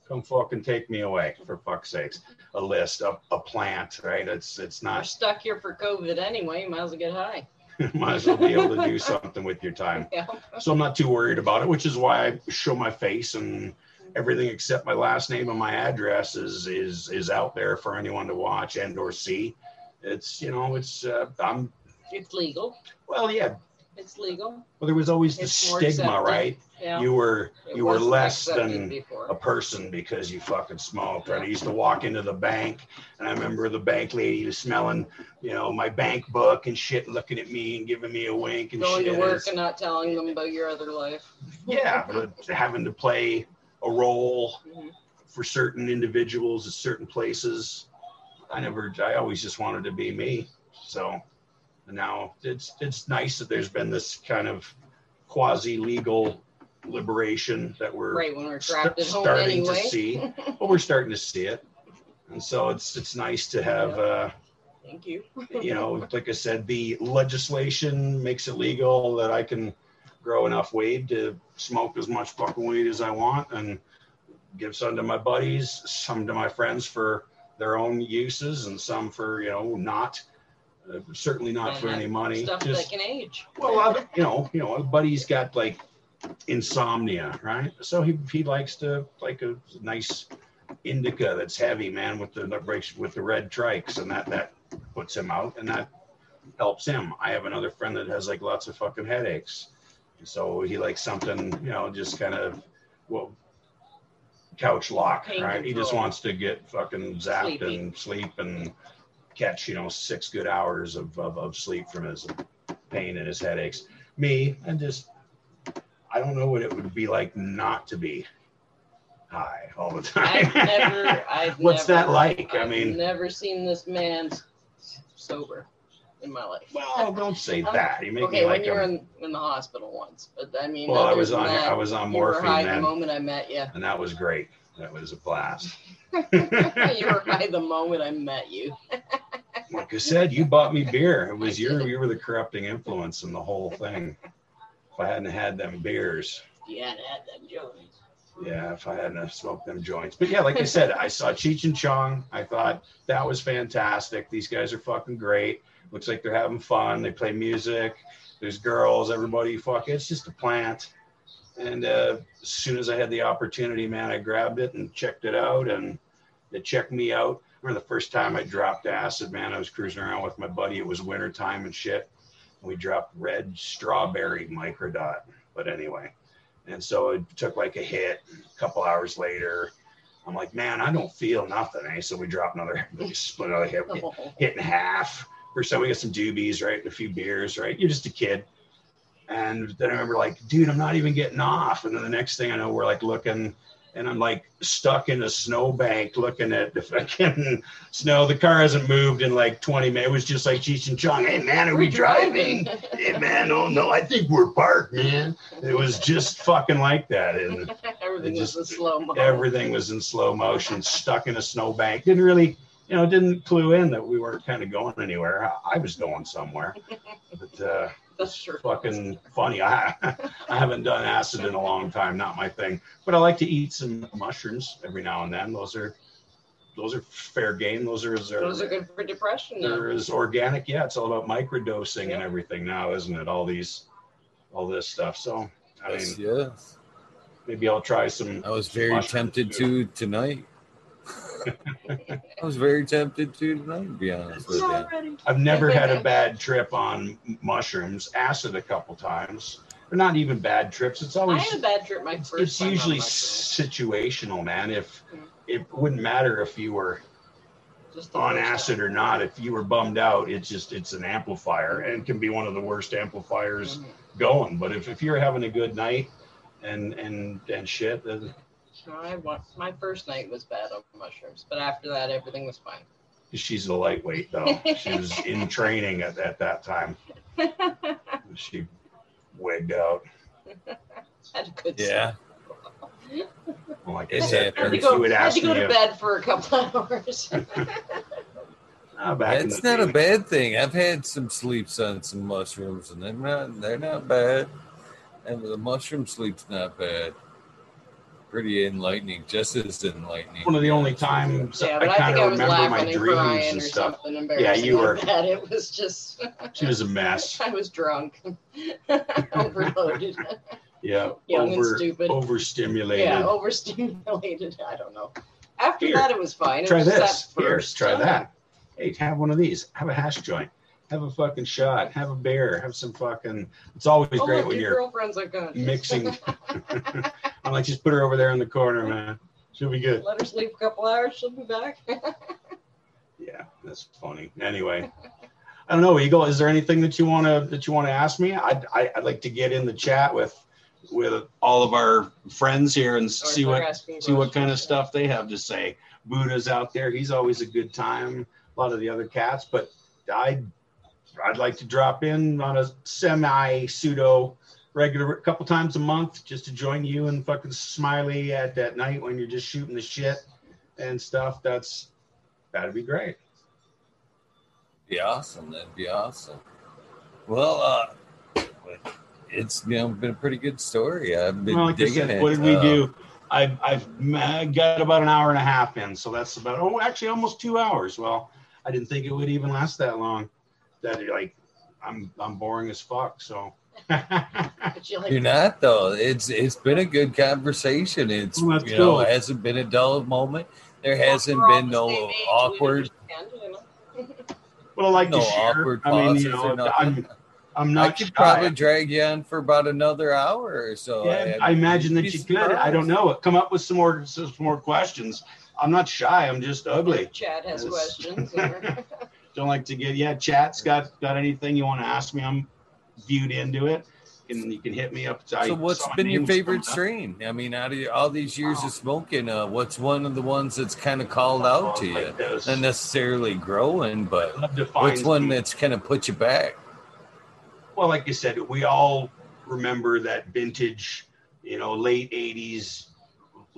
come fucking take me away for fuck's sakes. A list, a, a plant, right? It's, it's not. Not, stuck here for COVID anyway. Might as well get high. might as well be able to do something with your time. Yeah. So I'm not too worried about it, which is why I show my face and everything except my last name and my address is is is out there for anyone to watch and or see. It's you know it's uh, I'm It's legal. well yeah. It's legal. Well, there was always the stigma, accepted. right? Yeah. You were It you were wasn't less accepted than before. a person because you fucking smoked. Right? I used to walk into the bank, and I remember the bank lady was smelling, you know, my bank book and shit, looking at me and giving me a wink and Going shit. to work and not telling them about your other life. yeah, but having to play a role Mhm. for certain individuals at certain places. I never, I always just wanted to be me. So and now it's it's nice that there's been this kind of quasi legal liberation that we're Right when we're st- at home starting anyway. to see. But we're starting to see it, and so it's it's nice to have. Uh, Thank you. you know, like I said, the legislation makes it legal that I can grow enough weed to smoke as much fucking weed as I want and give some to my buddies, some to my friends for their own uses, and some for you know not. Uh, certainly not for any money. Stuff Just that can age. well, I've, you know, you know, a buddy's got like insomnia, right? So he he likes to like a nice indica that's heavy, man, with the breaks with the red trikes, and that that puts him out, and that helps him. I have another friend that has like lots of fucking headaches, so he likes something, you know, just kind of well. Couch lock, Pain right? He just wants to get fucking zapped Sleepy. and sleep and catch, you know, six good hours of, of, of sleep from his pain and his headaches. Me, and just, I don't know what it would be like not to be high all the time. I've never. I've What's never, that like? I mean I've never seen this man sober in my life. well, don't say that. You make okay, me when like you were in, in the hospital once, but I mean, Well, I was on, that, I was on morphine high the moment I met you. and that was great. That was a blast. you were high the moment I met you. Like I said, you bought me beer. It was your, you were the corrupting influence in the whole thing. If I hadn't had them beers, You hadn't them Jones. Yeah, if I hadn't smoked them joints. But yeah, like I said, I saw Cheech and Chong. I thought that was fantastic. These guys are fucking great. Looks like they're having fun. They play music. There's girls. Everybody fuck. It's just a plant. And uh, as soon as I had the opportunity, man, I grabbed it and checked it out, and it checked me out. I remember the first time I dropped acid, man. I was cruising around with my buddy. It was winter time and shit. We dropped red strawberry microdot. But anyway, and so it took like a hit. A couple hours later, I'm like, man, I don't feel nothing. Eh? So we dropped another, we split another hit, Oh, hit in half. First time we got some doobies, right? And a few beers, right? You're just a kid. And then I remember like, dude, I'm not even getting off. And then the next thing I know, we're like looking and I'm like stuck in a snowbank looking at the fucking snow. The car hasn't moved in like 20 minutes. It was just like Cheech and Chong. Hey man, are we driving? Hey man, oh no, I think we're parked, man. It was just fucking like that. And Everything It was in slow mo. everything was in slow motion, stuck in a snowbank. Didn't really, you know, didn't clue in that we weren't kind of going anywhere. I, I was going somewhere, but uh, That's sure. fucking funny. I I haven't done acid in a long time, not my thing. But I like to eat some mushrooms every now and then. Those are those are fair game. Those are as Those are good for depression. Now. they're organic. Yeah, it's all about microdosing and everything now, isn't it? All these all this stuff. So I mean, Yes, yes. maybe I'll try some. I was very tempted too. to tonight. I was very tempted to tonight, to be honest with you. I've never had a bad trip on mushrooms. Acid a couple times, but not even bad trips. It's always I always had a bad trip my it's, first it's time usually mushrooms. situational, man. If it wouldn't matter if you were Just on acid time. or not, if you were bummed out, it's just it's an amplifier and can be one of the worst amplifiers Mhm. going. But if, if you're having a good night and and and shit, then No, I wa- my first night was bad on mushrooms, but after that, everything was fine. she's a lightweight though. she was in training at, at that time. She wigged out. Had a good Yeah. Well, like I It said. I had to go, you would I had to go me to if- bed for a couple hours. Ah, back in It's the not a bad thing. I've had some sleeps on some mushrooms, and they're not they're not bad. And the mushroom sleep's not bad. Pretty enlightening, just as enlightening. One of the only times yeah, I I, kind of remember my dreams and stuff. Yeah, you like were- That. It was just. She was a mess. I was drunk, overloaded. Yeah, Young and stupid. overstimulated. Yeah, overstimulated. I don't know. After Here, that, it was fine. It try was this. that Here, first try time. that. Hey, have one of these. Have a hash joint. Have a fucking shot. Have a beer. Have some fucking. It's always Oh, great look, when your you're girlfriend's unconscious. mixing. I'm like, just put her over there in the corner, man. She'll be good. Let her sleep a couple hours. She'll be back. Yeah, that's funny. Anyway, I don't know, Eagle. Is there anything that you want to that you want to ask me? I'd I, I'd like to get in the chat with with all of our friends here and Or see what see what kind of stuff they have to say. Buddha's out there. He's always a good time. A lot of the other cats, but I'd I'd like to drop in on a semi pseudo regular a couple times a month just to join you and fucking Smiley at that night when you're just shooting the shit and stuff. That's that'd be great. be awesome. That'd be awesome. Well, uh, it's you know been a pretty good story. I've been Well, like I digging said, it. what did we Uh, do? I've I've uh, got about an hour and a half in, so that's about oh actually almost two hours. Well, I didn't think it would even last that long. That like I'm I'm boring as fuck. So you like You're not though. It's it's been a good conversation. It's Well, you know cool. it hasn't been a dull moment. There Well, hasn't we're been no same age, we awkward understand, well, I like no to share. awkward I mean, you pauses or know, nothing. I'm I'm I not could shy. probably drag you on for about another hour or so. Yeah, I imagine that be you could. I don't know. Come up with some more some more questions. I'm not shy. I'm just ugly. Chad has questions. Don't like to get yeah. Chat's got got anything you want to ask me? I'm viewed into it, and you can hit me up. I So, what's been your favorite strain? I mean, out of your- all these years of smoking, uh, what's one of the ones that's kind of called out to you? Like this. Not necessarily growing, but what's one that's kind of put you back? well, like you said, we all remember that vintage, you know, late '80s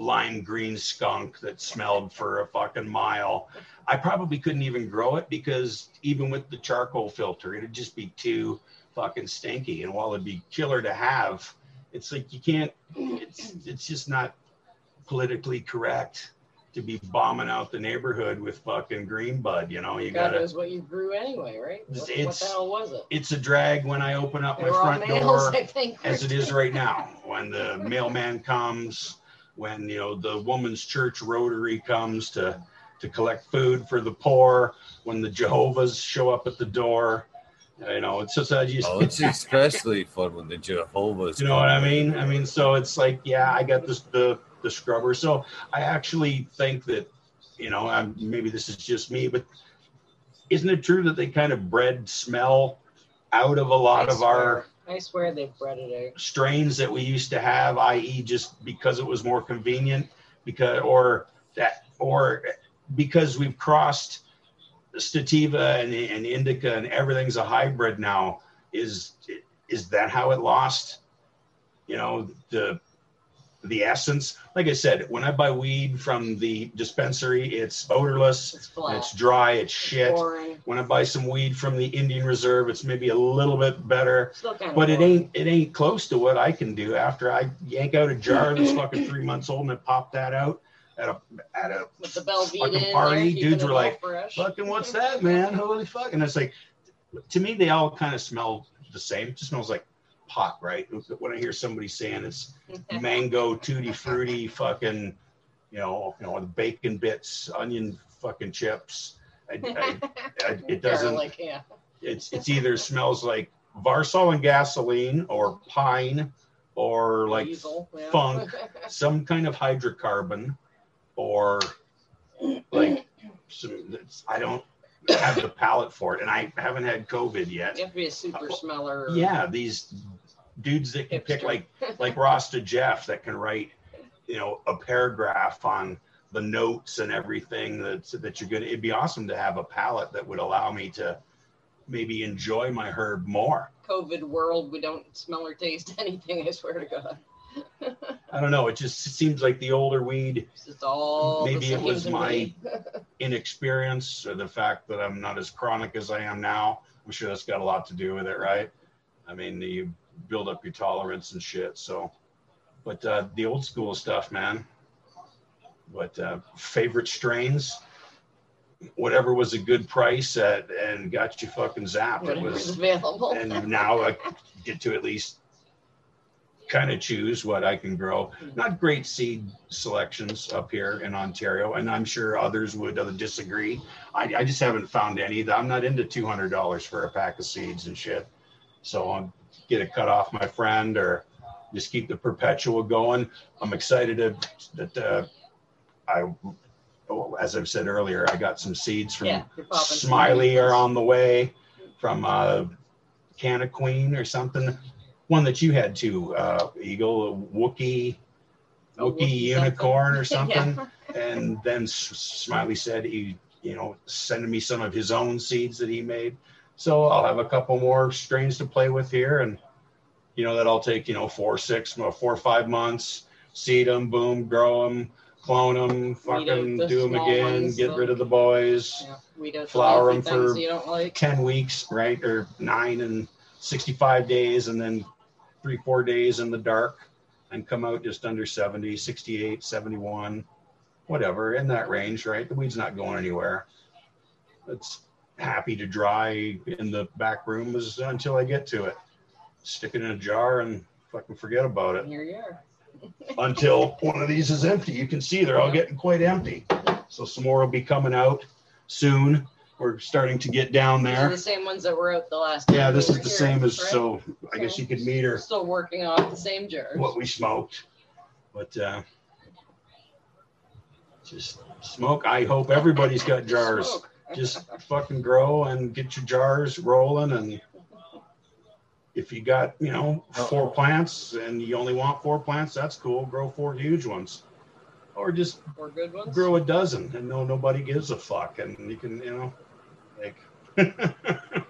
lime green skunk that smelled for a fucking mile. I probably couldn't even grow it because even with the charcoal filter, it'd just be too fucking stinky. And while it'd be killer to have, it's like you can't. It's it's just not politically correct to be bombing out the neighborhood with fucking green bud. You know, you God gotta. knows what you grew anyway, right? What, what It's- the hell was it? It's a drag when I open up They my front males, door. I think. as it is right now when the mailman comes when you know the woman's church rotary comes to to collect food for the poor when the jehovah's show up at the door. You know it's just I just, Oh, it's especially fun when the Jehovah's. you know what i mean? I mean so it's like yeah i got this the the scrubber. So i actually think that you know I'm, maybe this is just me but isn't it true that they kind of bred smell out of a lot I of our I swear they've bred it strains that we used to have, i.e., just because it was more convenient, because or that or because we've crossed sativa and, and indica and everything's a hybrid now. Is is that how it lost? You know the the essence. Like I said, when I buy weed from the dispensary, it's odorless, It's it's dry, it's shit. boring. When I buy some weed from the Indian Reserve, it's maybe a little bit better but it ain't it ain't close to what I can do after I yank out a jar that's fucking three months old and I pop that out at a at a fucking party, there, dudes were like, fresh. fucking what's that man holy fuck and it's like to me they all kind of smell the same it just smells like pot right when I hear somebody saying it's mm-hmm. mango tutti fruity fucking you know you know the bacon bits onion fucking chips I, I, I, it doesn't Garlic, yeah. it's it's either smells like Varsol and gasoline or pine or like Diesel, yeah. funk. some kind of hydrocarbon or like some that's, I don't have the palate for it and I haven't had COVID yet. you have to be a super uh, smeller. Yeah, these dudes that can pick like like Rasta Jeff that can write, you know, a paragraph on the notes and everything that that you're gonna. It'd be awesome to have a palette that would allow me to maybe enjoy my herb more. COVID world, we don't smell or taste anything. I swear to God. I don't know. It just seems like the older weed It's all Maybe it was my- inexperience or the fact that I'm not as chronic as I am now. I'm sure that's got a lot to do with it, right? I mean, you build up your tolerance and shit. So, but uh, the old school stuff, man. But uh, favorite strains, whatever was a good price at and got you fucking zapped. It was, available. and now I get to at least kind of choose what I can grow. Not great seed selections up here in Ontario, and I'm sure others would uh, disagree. I, I just haven't found any. I'm not into two hundred dollars for a pack of seeds and shit. So I'm get it cut off my friend or just keep the perpetual going. I'm excited to, that uh, I, oh, as I've said earlier, I got some seeds from yeah, you're popping some Smiley are on the way from uh, Canna Queen or something. One that you had too, uh, Eagle, Wookie, Wookie Wookiee unicorn or something. something. And then Smiley said he, you know, sending me some of his own seeds that he made. So I'll have a couple more strains to play with here, and you know that I'll take you know four, six, four or five months. Seed them, boom, grow them, clone them, fucking the do them again, ones, get rid of the boys. Yeah, we Flower them for like. 10 weeks, right? Or nine and 65 days, and then three, four days in the dark and come out just under 70, 68, 71, whatever, in that range, right? The weed's not going anywhere. It's happy to dry in the back room as, until I get to it. Stick it in a jar and fucking forget about it Here you are. until one of these is empty. You can see they're all getting quite empty. So some more will be coming out soon. We're starting to get down there. the same ones that were out the last time. Yeah, this is the here, same as right? so. I guess you could meet her Still working off the same jars. what we smoked, but uh, just smoke. I hope everybody's got jars. Smoke. Just fucking grow and get your jars rolling. And if you got you know four plants and you only want four plants, that's cool. Grow four huge ones, or just Four good ones. grow a dozen and no nobody gives a fuck. And you can you know like.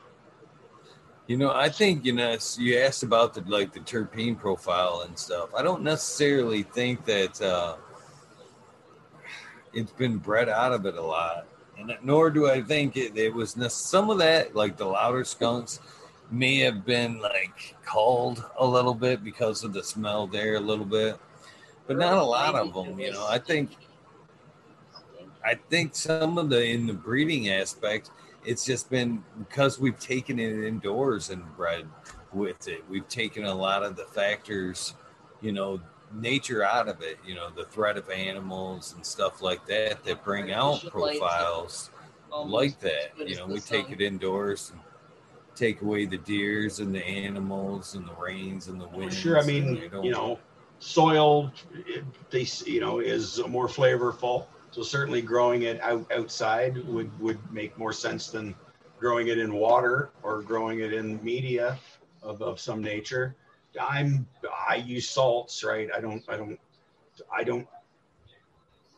You know, I think you know you asked about the like the terpene profile and stuff. I don't necessarily think that uh, it's been bred out of it a lot, and nor do I think it, it was some of that like the louder skunks may have been like called a little bit because of the smell there a little bit, but not a lot of them. You know, I think I think some of the in the breeding aspect, it's just been because we've taken it indoors and bred with it. We've taken a lot of the factors, you know, nature out of it. You know, the threat of animals and stuff like that that bring out profiles like that. You know, the we take it indoors and take away the deers and the animals and the rains and the winds. Sure, I mean, you know, soil, it- they, you know, is more flavorful. So certainly growing it out outside would would make more sense than growing it in water or growing it in media of, of some nature. I'm I use salts, right? I don't I don't I don't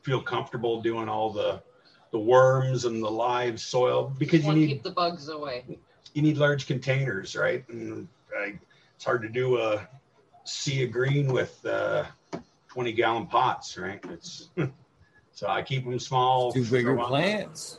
feel comfortable doing all the the worms and the live soil because you Want to need keep the bugs away. you need large containers, right? And I, it's hard to do a sea of green with uh, 20 gallon pots, right? It's so I keep them small. do bigger throw on- plants.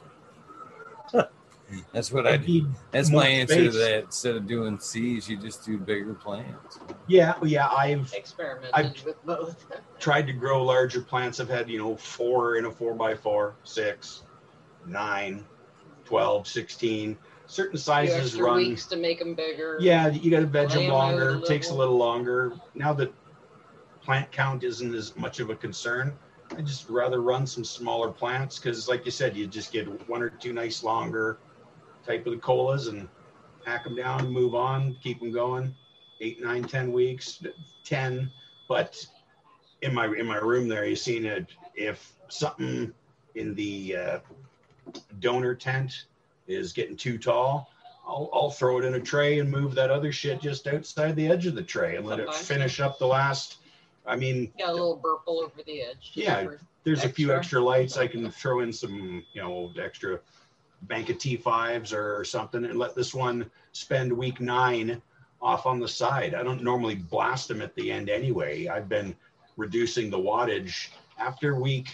That's what I I do. That's my answer to that. Instead of doing C's, you just do bigger plants. Yeah, oh, yeah. I've Experimented I've- with both. tried to grow larger plants. I've had, you know, four in a four by four, six, nine, 12, 16. Certain sizes extra run. weeks to make them bigger. Yeah, you got to veg Lay them 'em out longer. a It takes a little. little longer. Now that plant count isn't as much of a concern, I just rather run some smaller plants because, like you said, you just get one or two nice longer type of the colas and hack them down, move on, keep them going. Eight, nine, ten weeks, ten. But in my in my room there, you've seen it. If something in the uh, donor tent is getting too tall, I'll, I'll throw it in a tray and move that other shit just outside the edge of the tray and let it finish up the last. I mean, Got a little burple over the edge. Yeah, there's a few Extra. extra lights. I can throw in some, you know, extra bank of T5s or something and let this one spend week nine off on the side. I don't normally blast them at the end anyway. I've been reducing the wattage after week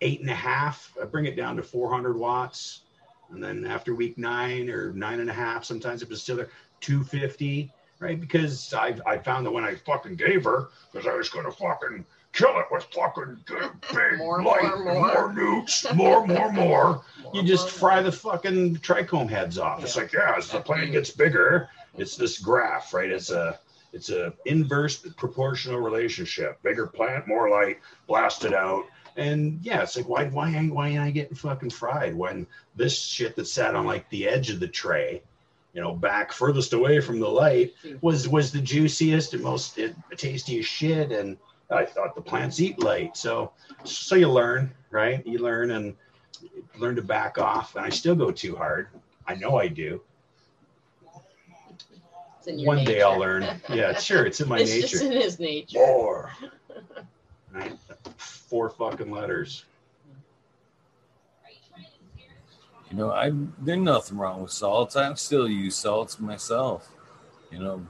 eight and a half. I bring it down to 400 watts. And then after week nine or nine and a half, sometimes if it's still there, 250, right? Because I I found that when I fucking gave her, because I was going to fucking kill it with fucking big More, light, more, more. more nukes, more, more, more you just fry the fucking trichome heads off. It's like, yeah, as the plant gets bigger, it's this graph, right? It's a it's a inverse proportional relationship. Bigger plant, more light, blast it out. And yeah, it's like why why ain't why ain't I getting fucking fried when this shit that sat on like the edge of the tray, you know, back furthest away from the light was was the juiciest and most it, tastiest shit. And I thought the plants eat late. So so you learn, right? You learn and learn to back off. And I still go too hard. I know I do. It's in your One day I'll learn. Yeah, sure. It's in my nature. it's just in his nature. More. Right? Four fucking letters. You know, I there's nothing wrong with salts. I still use salts myself. You know,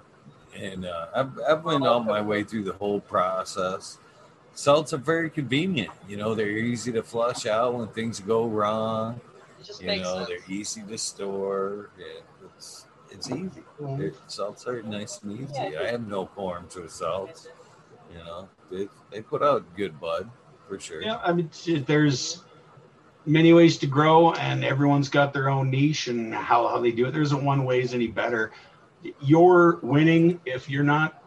and uh, I've I've went all my way through the whole process. Salts are very convenient. You know, they're easy to flush out when things go wrong. You know, sense. they're easy to store. Yeah, it's it's easy. They're, salts are nice and easy. Yeah. I have no qualms with salts. You know, they they put out good bud for sure. Yeah, I mean, there's many ways to grow, and everyone's got their own niche and how, how they do it. There isn't one way is any better. You're winning if you're not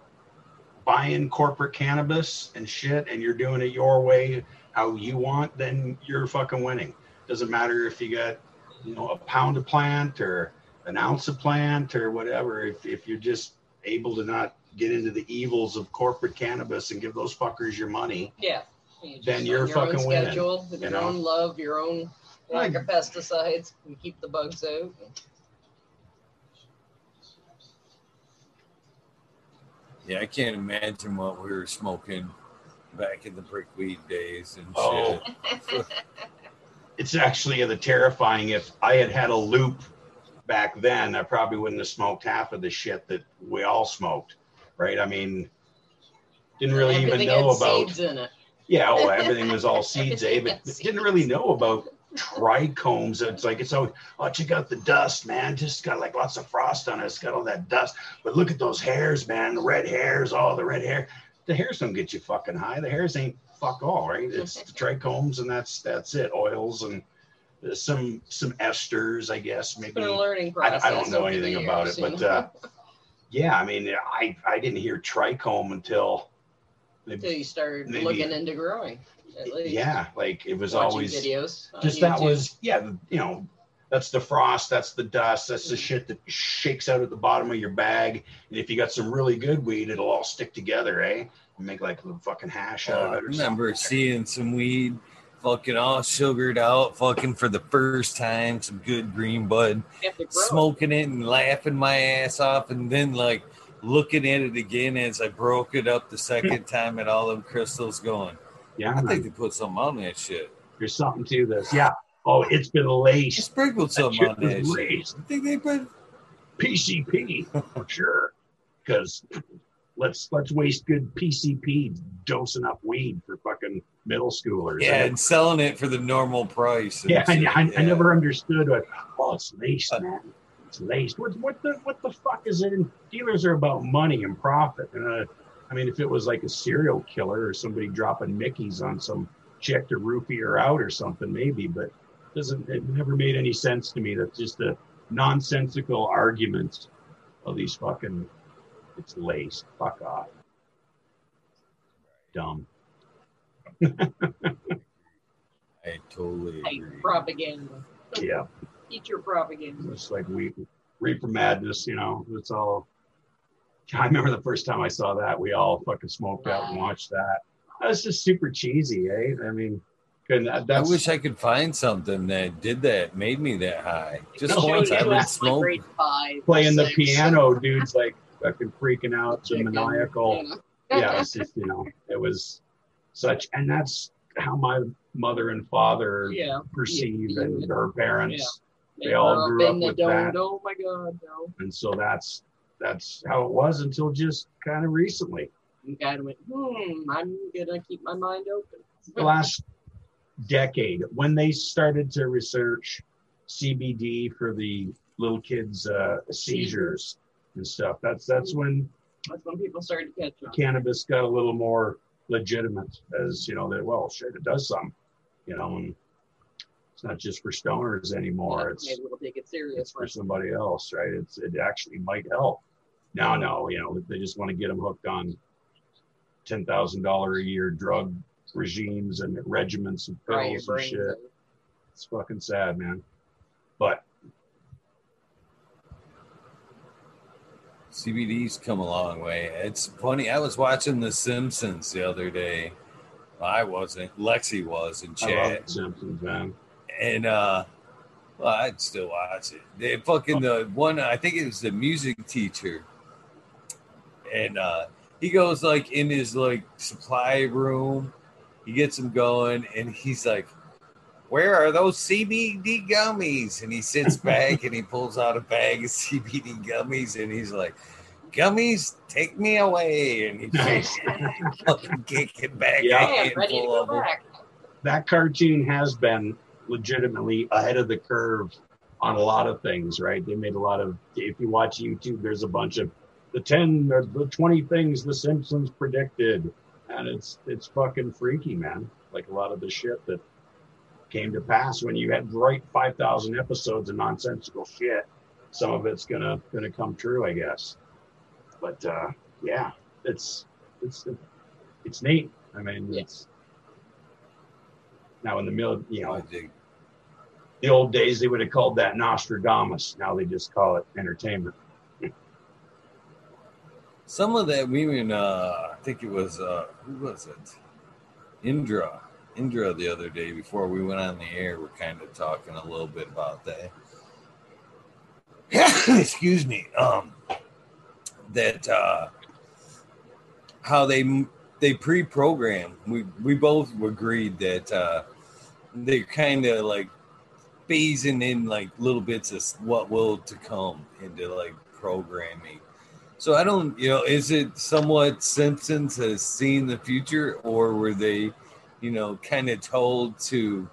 buying corporate cannabis and shit, and you're doing it your way, how you want. Then you're fucking winning. Doesn't matter if you got, you know, a pound of plant or an ounce of plant or whatever. If if you're just able to not get into the evils of corporate cannabis and give those fuckers your money, Yeah. You Then you're your fucking winning, schedule, with you your know? own love, your own lack of pesticides, and keep the bugs out. Yeah, I can't imagine what we were smoking back in the brickweed days and Oh. shit. it's actually the terrifying. If I had had a loop back then, I probably wouldn't have smoked half of the shit that we all smoked, right? I mean, didn't really Everything even know had about. seeds in it. Yeah, oh, everything was all seeds, eh? But Seeds. didn't really know about trichomes. It's like it's always, oh, check out the dust, man. Just got like lots of frost on it. It's got all that dust. But look at those hairs, man. The red hairs, all the red hair. The hairs don't get you fucking high. The hairs ain't fuck all, right? It's the trichomes, and that's that's it. Oils and some some esters, I guess. It's Maybe been a learning I, process. I don't know anything about it, but uh, yeah, I mean, I I didn't hear trichome until until you started maybe- looking into growing. Yeah, like it was Watching always videos. on just that was yeah you know that's the frost that's the dust that's the shit that shakes out at the bottom of your bag and if you got some really good weed it'll all stick together eh and make like a little fucking hash out Oh, of I it or remember something. seeing some weed fucking all sugared out, fucking for the first time, some good green bud, You have to grow. smoking it and laughing my ass off, and then like looking at it again as I broke it up the second time and all them crystals going. Yeah I think they put something on that shit. there's something to this yeah oh it's been They laced sprinkled something on that shit. I think they put pcp for sure because let's let's waste good pcp dosing up weed for fucking middle schoolers yeah, eh? and selling it for the normal price. and Yeah, I, I, yeah. I never understood what. Oh, it's laced, man. It's laced. What, what the what the fuck is it? in- Dealers are about money and profit. And uh, I mean, if it was like a serial killer or somebody dropping Mickey's on some chick to roofie her out or something, maybe. But it doesn't it never made any sense to me. That's just a nonsensical argument of these fucking. It's laced. Fuck off. Dumb. I totally Hey, agree. propaganda. Yeah. Eat your propaganda. It's like we Reefer Madness, you know. It's all. I remember the first time I saw that, we all fucking smoked out and watched that. That's just super cheesy, eh? I mean, that, I wish I could find something that did that, made me that high. Just No, once I would act like smoke. five, playing the piano, dudes like fucking freaking out, the maniacal. you know. Yeah, it's just you know, it was such, and that's how my mother and father yeah. perceive Yeah. and their parents. They, They all grew grew up up in the with that. Oh my god, no. and so that's that's how it was until just kind of recently. Kind of went, hmm, I'm gonna keep my mind open. The last decade, when they started to research CBD for the little kids' uh, seizures and stuff, that's that's when That's when people started to catch on. cannabis got a little more legitimate as you know that well shit it does some you know and it's not just for stoners anymore it's Maybe we'll take it it's serious. for somebody else right it's it actually might help now no you know they just want to get them hooked on ten thousand dollar a year drug regimes and regiments of Fry your pills and shit out. it's fucking sad man but CBD's come a long way. It's funny. I was watching The Simpsons the other day. Well, I wasn't. Lexi was in I love chat, the Simpsons man and uh, well, I'd still watch it. They fucking the one. I think it was the music teacher, and uh, he goes like in his like supply room. He gets him going, and he's like, "Where are those CBD gummies?" And he sits back and he pulls out a bag of CBD gummies, and he's like, "Gummies, take me away!" And he's Nice. fucking kicking back Yeah. ready to go back. that cartoon has been legitimately ahead of the curve on a lot of things, right? They made a lot of. If you watch YouTube, there's a bunch of the ten or the twenty things the Simpsons predicted, and it's it's fucking freaky, man. Like a lot of the shit that came to pass when you had five thousand episodes of nonsensical shit. Some of it's gonna gonna come true, I guess. But uh, yeah, it's it's it's neat. I mean, Yeah. it's now in the middle, you know, the old days they would have called that Nostradamus. Now they just call it entertainment. Some of that we even uh I think it was uh who was it? Indra. Indra the other day before we went on the air, we're kind of talking a little bit about that. Excuse me. Um that uh how they they pre-program. We we both agreed that uh they're kind of like phasing in like little bits of what will to come into like programming. So I don't, you know, is it somewhat Simpsons has seen the future, or were they, you know, kind of told to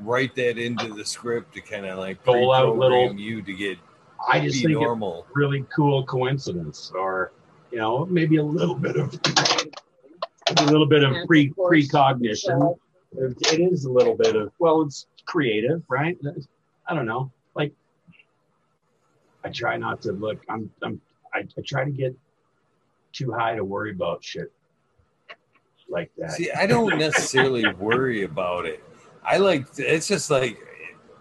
write that into the script to kind of like pull out pre-program little- you to get I just think it's normal? a really cool coincidence, or you know, maybe a little bit of a little bit of pre of precognition. It it is a little bit of well, it's creative, right? I don't know. Like I try not to look. I'm I'm I, I try to get too high to worry about shit like that. See, I don't necessarily worry about it. I like it's just like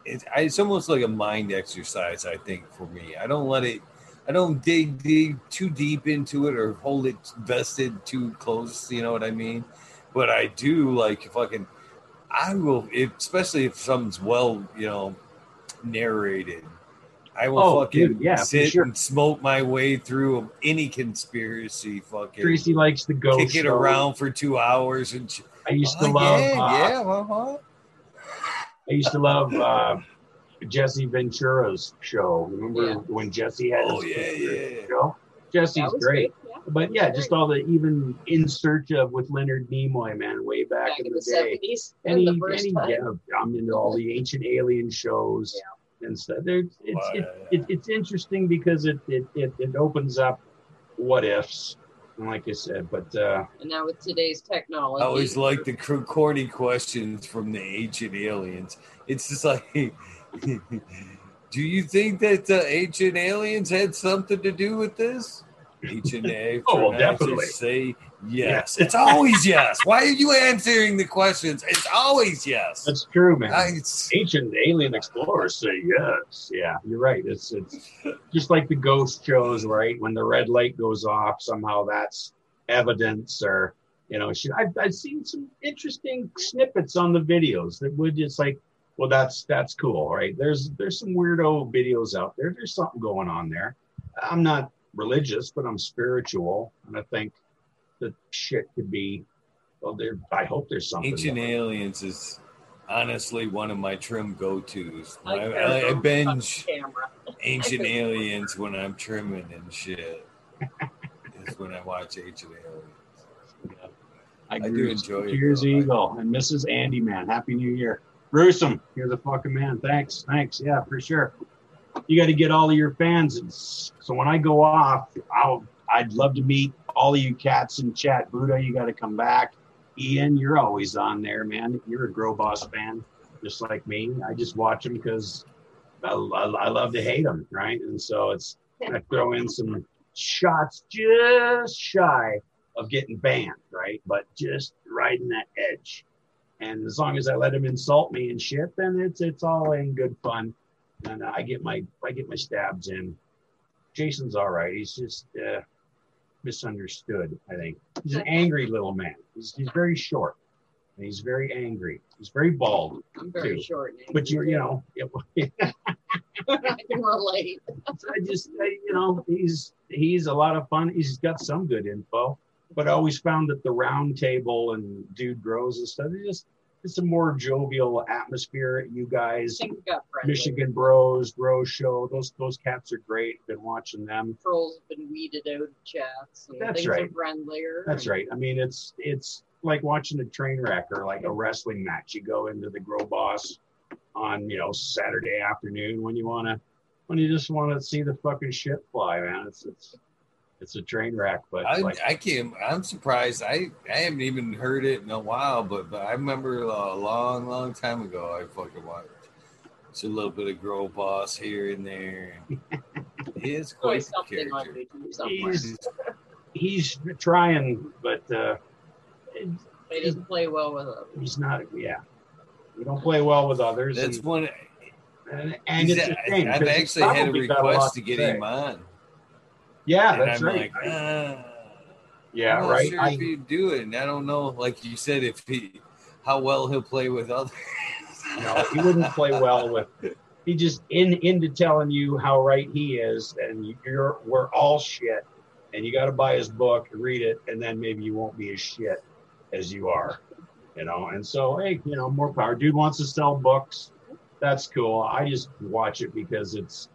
it's it's almost like a mind exercise. I think for me, I don't let it. I don't dig, dig too deep into it or hold it vested too close. You know what I mean? But I do like fucking. I will, if, especially if something's well, you know, narrated. I will Oh, fucking dude, yeah, sit sure. and smoke my way through any conspiracy. Fucking Tracy likes the ghost. kick it show. around for two hours and. ch- I used to Oh, love. yeah, uh, yeah, uh-huh. I used to love uh, Jesse Ventura's show. Remember Yeah. when Jesse had Oh, his yeah, yeah. show? Jesse's great. good, yeah. But yeah, just all the even in search of with Leonard Nimoy, man, way back, Back in in the, the day. seventies, Any, the first any, yeah, I'm into all the ancient alien shows and stuff. There, it's it, it, it's interesting because it, it it it opens up what ifs, like I said, but uh, And now with today's technology, I always like the cr- corny questions from the ancient aliens. It's just like, do you think that the ancient aliens had something to do with this? Ancient Oh, well, definitely. say yes. It's always yes. Why are you answering the questions? It's always yes. that's true, man. I, ancient alien explorers say yes. Yeah, you're right. It's it's just like the ghost shows, right? When the red light goes off, somehow that's evidence, or you know, I've I've seen some interesting snippets on the videos that would just like, well, that's that's cool, right? There's there's some weirdo videos out there. There's something going on there. I'm not religious, but I'm spiritual, and I think that shit could be. Well, there. I hope there's something. ancient there. aliens is. honestly one of my trim go tos. I, like I, I binge. Ancient I Aliens when I'm trimming and shit. is when I watch Ancient Aliens. I, do enjoy it, Here's though. Eagle and Mrs. Andy, man. Happy New Year. Gruesome. You're the fucking man. Thanks. Thanks. Yeah, for sure. You got to get all of your fans. And so when I go off, I'll, I'd love to meet all of you cats in chat. Buddha, you got to come back. Ian, you're always on there, man. You're a Grow Boss fan, just like me. I just watch them because I, I, I love to hate them, right? And so it's I throw in some shots just shy of getting banned, right? But just riding that edge. And as long as I let them insult me and shit, then it's it's all in good fun. And I get my I get my stabs in. Jason's all right. He's just uh, misunderstood. I think he's an angry little man. He's, he's very short, and he's very angry. He's very bald. I'm very too. short. and But you're, you know, it, I can relate. I just, I, you know, he's he's a lot of fun. He's got some good info, but I always found that the round table and dude grows and stuff. It's just it's a more jovial atmosphere. You guys, think we got friendly. Michigan Bros, Bro Show, those those cats are great. Been watching them. trolls have been weeded out of chats. And That's things right. Are friendlier. That's right. I mean, it's it's like watching a train wreck or like a wrestling match. You go into the Grow Boss on you know Saturday afternoon when you want to when you just want to see the fucking shit fly, man. It's it's it's a train wreck, but I, like, I can't. I'm surprised. I I haven't even heard it in a while, but, but I remember a long, long time ago. I fucking watched it's a little bit of Grow Boss here and there. He is quite the something character. YouTube he's he's trying, but uh, he doesn't play well with them. he's not. Yeah, you don't play well with others. That's and, one. and, and it's a a- shame. I've actually had a probably got request to get say. him on, Yeah, and that's I'm right. like, uh, yeah, I'm right. Sure I- if he'd do it, and I don't know, like you said, if he how well he'll play with others. No, he wouldn't play well with. He just in into telling you how right he is, and you're we're all shit, and you got to buy his book, read it, and then maybe you won't be as shit as you are, you know. And so, hey, you know, more power. Dude wants to sell books. That's cool. I just watch it because it's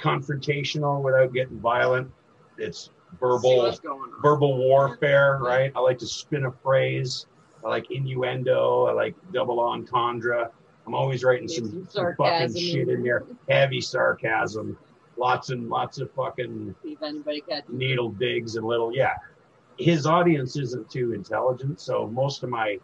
confrontational without getting violent. It's verbal verbal warfare, right? I like to spin a phrase. I like innuendo. I like double entendre. I'm always writing some, some fucking shit in there. Heavy sarcasm. Lots and lots of fucking See if anybody catches it. needle digs and little yeah. His audience isn't too intelligent, so most of my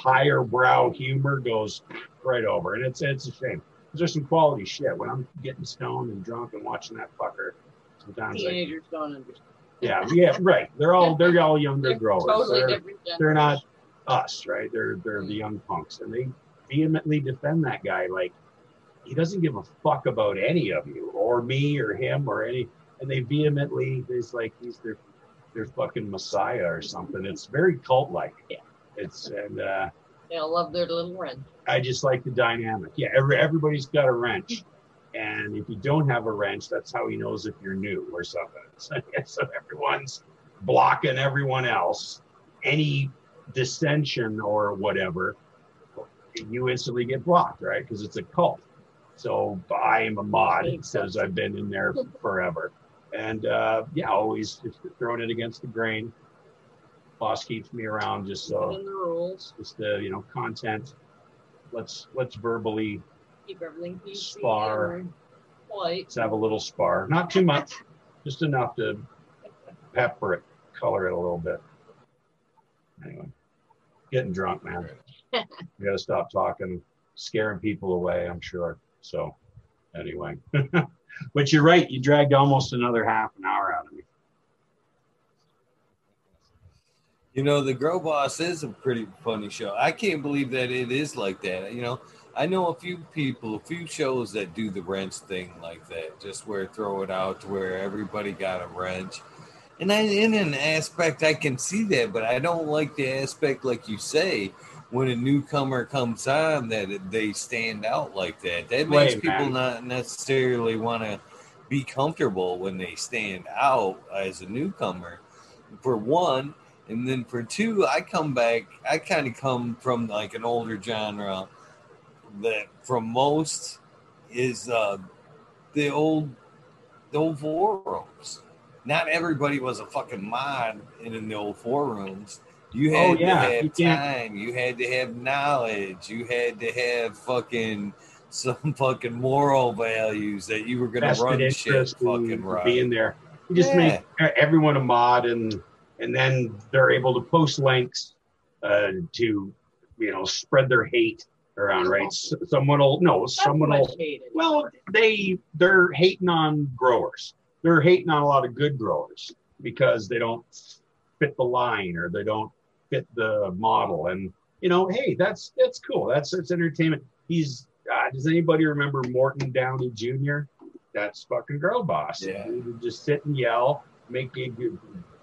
higher brow humor goes right over, and it's it's a shame. There's some quality shit when I'm getting stoned and drunk and watching that fucker. Sometimes I teenagers don't understand. yeah, yeah, right. They're all they're all younger They're growers. totally They're, they're not us, right? They're they're the young punks, and they vehemently defend that guy like he doesn't give a fuck about any of you or me or him or any. And they vehemently, it's like he's their their fucking messiah or something. It's very cult like. Yeah. It's and uh, They all love their little wrench. I just like the dynamic. Yeah, every, everybody's got a wrench. And if you don't have a wrench, that's how he knows if you're new or something. So, so everyone's blocking everyone else. Any dissension or whatever, you instantly get blocked, right? Because it's a cult. So I am a mod It says I've been in there forever. And uh, yeah, always just throwing it against the grain. Boss keeps me around just uh, Put so the rules. just the you know content let's let's verbally Keep everything PC. Spar. Polite. let's have a little spar not too much just enough to pepper it color it a little bit anyway getting drunk man we gotta stop talking scaring people away i'm sure so anyway but you're right you dragged almost another half an hour out of me You know, the Grow Boss is a pretty funny show. I can't believe that it is like that. You know, I know a few people, a few shows that do the wrench thing like that, just where throw it out to where everybody got a wrench. And I, in an aspect, I can see that, but I don't like the aspect, like you say, when a newcomer comes on, that they stand out like that. That makes people man. not necessarily want to be comfortable when they stand out as a newcomer. For one, And then for two, I come back. I kind of come from like an older genre that from most is uh, the old the old forums. Not everybody was a fucking mod in, in the old forums. You Oh, had yeah, to have can't- time. You had to have knowledge. You had to have fucking some fucking moral values that you were gonna vested run shit in fucking right. being there. You just Yeah. make everyone a mod, and and then they're able to post links uh, to you know spread their hate around. Right? S- Someone will no, Not someone will. hate it. Well, they they're hating on growers. They're hating on a lot of good growers because they don't fit the line or they don't fit the model. And you know, hey, that's that's cool. That's that's entertainment. He's uh, does anybody remember Morton Downey Jr.? That's fucking Grow Boss. Yeah. Just sit and yell, make you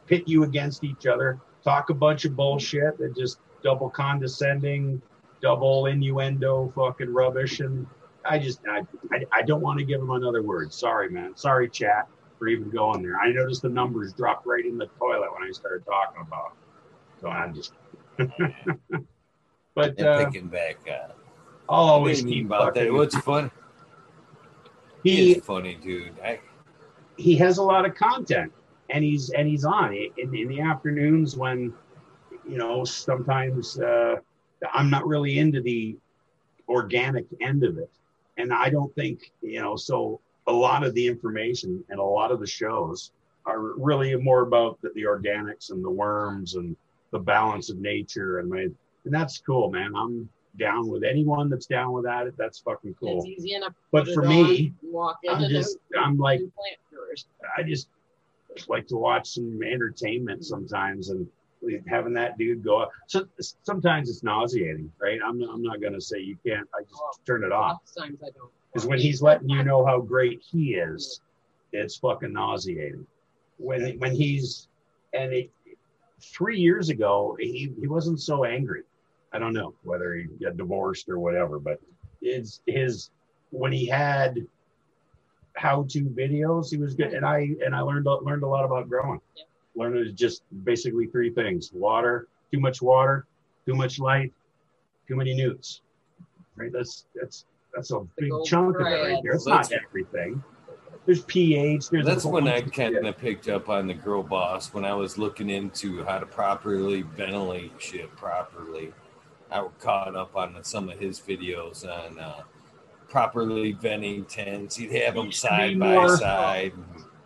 pit you against each other, talk a bunch of bullshit and just double condescending, double innuendo, fucking rubbish. And I just I I, I don't want to give him another word. Sorry, man. Sorry, chat, for even going there. I noticed the numbers dropped right in the toilet when I started talking about. it. So I'm just. but uh, picking back uh, I'll always keep about that. What's fun? He He is funny, dude. I, he has a lot of content, and he's and he's on in, in the afternoons when, you know, sometimes uh, I'm not really into the organic end of it, and I don't think you know. So a lot of the information and a lot of the shows are really more about the, the organics and the worms and the balance of nature and my and that's cool, man. I'm down with anyone that's down with that. That's fucking cool. It's easy enough. But for me, I'm just I'm like. I just like to watch some entertainment sometimes and having that dude go up. So sometimes it's nauseating, right? I'm I'm not gonna say you can't. I just turn it off Lots of times I don't. because when he's letting you know how great he is, it's fucking nauseating. When when he's and it, three years ago he he wasn't so angry. I don't know whether he got divorced or whatever, but it's his when he had how to videos. He was good. And i and i learned learned a lot about growing. Yeah. learned just basically three things water too much water too much light too many nutes. Right? That's that's that's a big golden chunk of it right there. It's That's- not everything. There's ph there's that's when I kind of picked up on the Grow Boss when I was looking into how to properly ventilate shit properly. I was caught up on some of his videos on uh, properly venting tents. He'd have them side by more- side.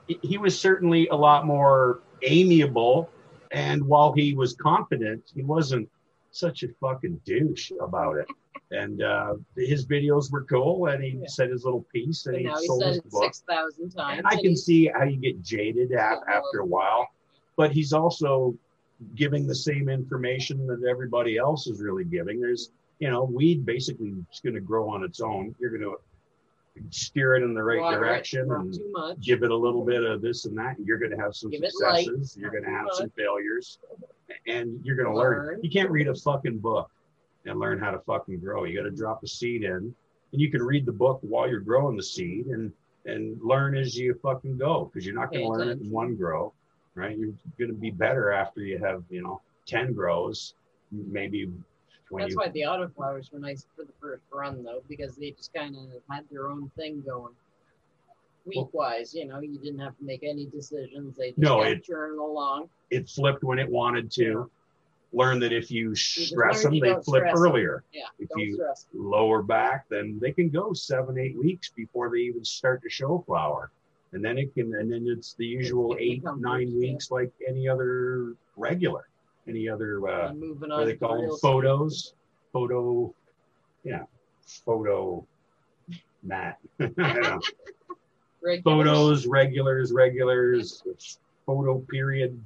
he- he was certainly a lot more amiable and while he was confident he wasn't such a fucking douche about it and uh, his videos were cool and he Yeah. said his little piece and But he now he sold said his book six thousand times. and i can see how you get jaded a- after a while but he's also giving the same information that everybody else is really giving there's you know weed basically is going to grow on its own you're going to steer it in the right water direction and much. give it a little bit of this and that. You're going to have some Give successes. You're going to have too some failures, and you're going to learn. Learn. You can't read a fucking book and learn how to fucking grow. You got to drop a seed in, and you can read the book while you're growing the seed and and learn as you fucking go because you're not going to learn it in one grow, right? You're going to be better after you have you know ten grows, maybe. That's you, why the autoflowers were nice for the first run, though, because they just kind of had their own thing going. Week wise, you know, you didn't have to make any decisions. They just No, it- churning along. it flipped when it wanted to. Learn that if you stress them, you they flip earlier. Yeah, If you- stress. lower back, then they can go seven, eight weeks before they even start to show flower. And then it can, and then it's the usual eight, nine weeks like any other regular, any other, uh, moving what on do they call them? Photos, photo, yeah, photo mat. I don't know. regulars. Photos, regulars, regulars, photo period.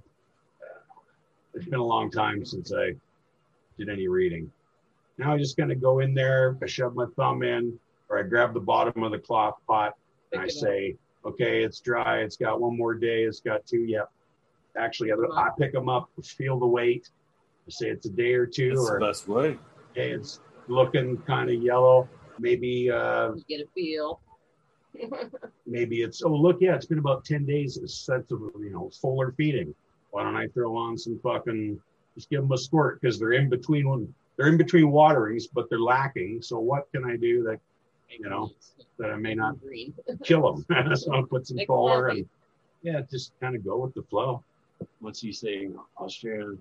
It's been a long time since I did any reading. Now I'm just going to go in there, I shove my thumb in, or I grab the bottom of the cloth pot and I Pick it up. say, okay, it's dry. It's got one more day. It's got two. Yep. Actually, I, I pick them up, feel the weight. I say it's a day or two, That's the best way. hey, it's looking kind of yellow. Maybe uh, You get a feel. maybe it's oh look yeah it's been about 10 days of sense of you know fuller feeding why don't i throw on some fucking just give them a squirt because they're in between one. They're in between waterings, but they're lacking. So what can I do that you know that I may not kill them? so I'll put some Make 'em fuller and yeah, just kind of go with the flow. What's he saying? Australia.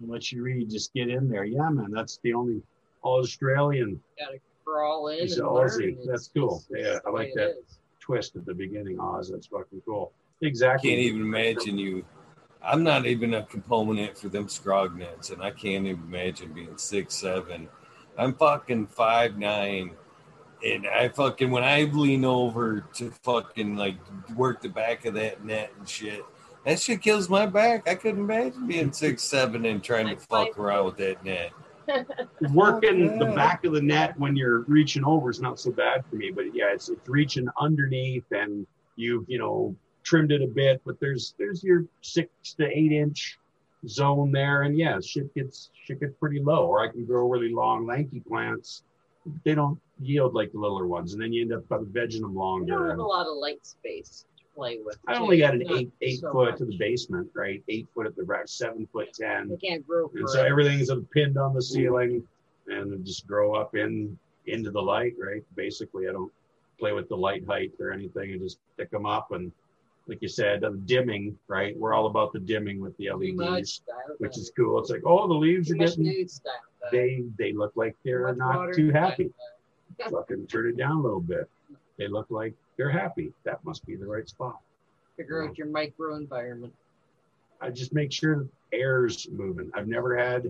How much you read? Just get in there. Yeah, man. That's the only Australian Gotta crawl in. He's and an learn. Aussie. It's That's cool. it's Yeah, I like way it that. is. twist at the beginning, Oz. That's fucking cool. Exactly. I can't even imagine you. I'm not even a component for them scrognets, and I can't even imagine being six seven. I'm fucking five nine, and I fucking when I lean over to fucking like work the back of that net and shit, that shit kills my back. I couldn't imagine being six seven and trying to I'm fuck five around with that net. Working oh, the back of the net when you're reaching over is not so bad for me, but yeah, it's it's reaching underneath and you've you know trimmed it a bit, but there's there's your six to eight inch zone there, and yeah, shit gets shit gets pretty low. Or I can grow really long, lanky plants. They don't yield like the littler ones, and then you end up vegging them You longer. don't have a lot of light space to play with. I only got an eight eight so foot much. to the basement, right? Eight foot at the back, seven foot ten. They can't grow And so everything's pinned on the ceiling and just grow up in into the light, right? Basically, I don't play with the light height or anything. I just pick them up and, like you said, the dimming, right? We're all about the dimming with the LEDs, which is cool. It's like, oh, the leaves are getting. style. They they look like they're not too happy. Fucking turn it down a little bit. They look like they're happy. That must be the right spot. Figure out your micro environment. I just make sure air's moving. I've never had,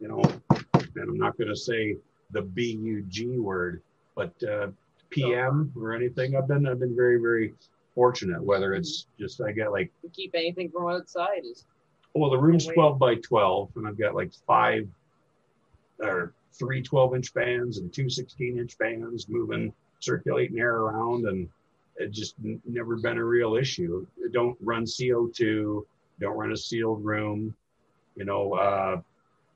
you know, and I'm not going to say the B U G word, but uh, PM or anything. I've been I've been very very fortunate. Whether it's just I get like To keep anything from outside is well the room's. 12 by 12 and I've got like five or three 12 inch fans and two 16 inch fans moving circulating air around and it just n- never been a real issue. Don't run CO2, don't run a sealed room. You know, uh,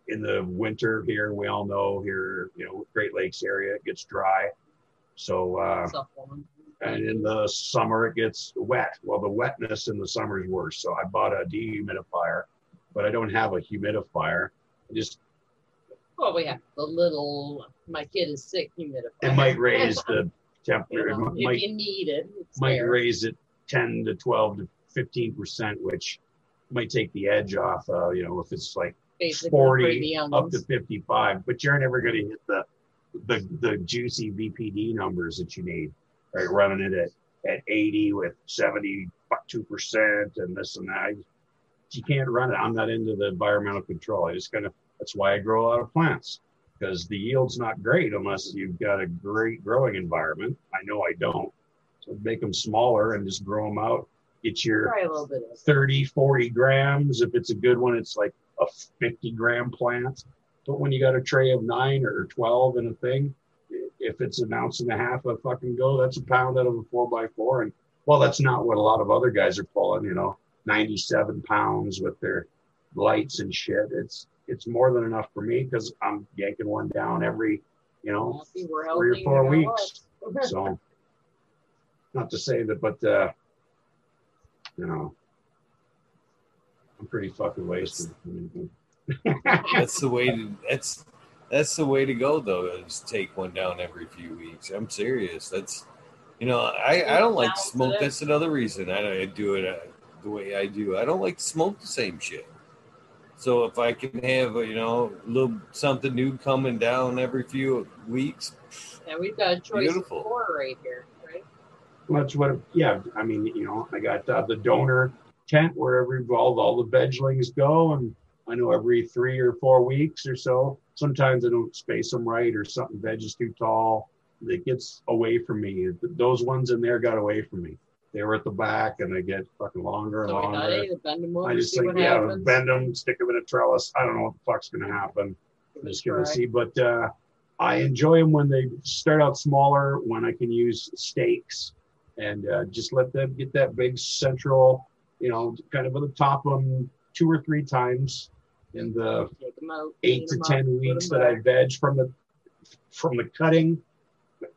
in the winter here, we all know here, you know, Great Lakes area, it gets dry. So, uh, and in the summer it gets wet. Well, the wetness in the summer is worse. So I bought a dehumidifier, but I don't have a humidifier. I just Well, we have the little. My kid is sick. Humidifier. it might raise the You temperature. Know, m- if might you need it, might there. raise it 10 to 12 to 15 percent, which might take the edge off. Uh, you know, if it's like Basically, 40 for up to 55, but you're never going to hit the, the the juicy VPD numbers that you need. Right, running it at at 80 with 72 percent and this and that. You can't run it. I'm not into the environmental control. I just kind of that's why I grow a lot of plants because the yield's not great unless you've got a great growing environment. I know I don't. So make them smaller and just grow them out. Get your Try a little bit of 30, 40 grams. If it's a good one, it's like a 50 gram plant. But when you got a tray of nine or 12 in a thing, if it's an ounce and a half of fucking go, that's a pound out of a four by four. And well, that's not what a lot of other guys are pulling, you know, 97 pounds with their lights and shit. It's, it's more than enough for me because I'm yanking one down every, you know, three or four weeks. So, not to say that, but uh, you know, I'm pretty fucking wasted. That's the way to. That's that's the way to go though. Is take one down every few weeks. I'm serious. That's you know I I don't like to smoke. That's another reason I, I do it uh, the way I do. I don't like to smoke the same shit. So if I can have a, you know a little something new coming down every few weeks, And we've got a choice Beautiful. of four right here, right? That's what, yeah. I mean, you know, I got uh, the donor tent where every all, all the vegelings go, and I know every three or four weeks or so. Sometimes I don't space them right, or something veg is too tall. that gets away from me. Those ones in there got away from me. They were at the back, and they get fucking longer and So longer. hey, bend them over, I just think, yeah, happens. bend them, stick them in a trellis. I don't know what the fuck's gonna happen. Give it a Just gonna see, but uh, I enjoy them when they start out smaller. When I can use stakes and uh, just let them get that big central, you know, kind of at the top of them two or three times in the out, eight to to 'em up, ten put weeks 'em that I veg from the from the cutting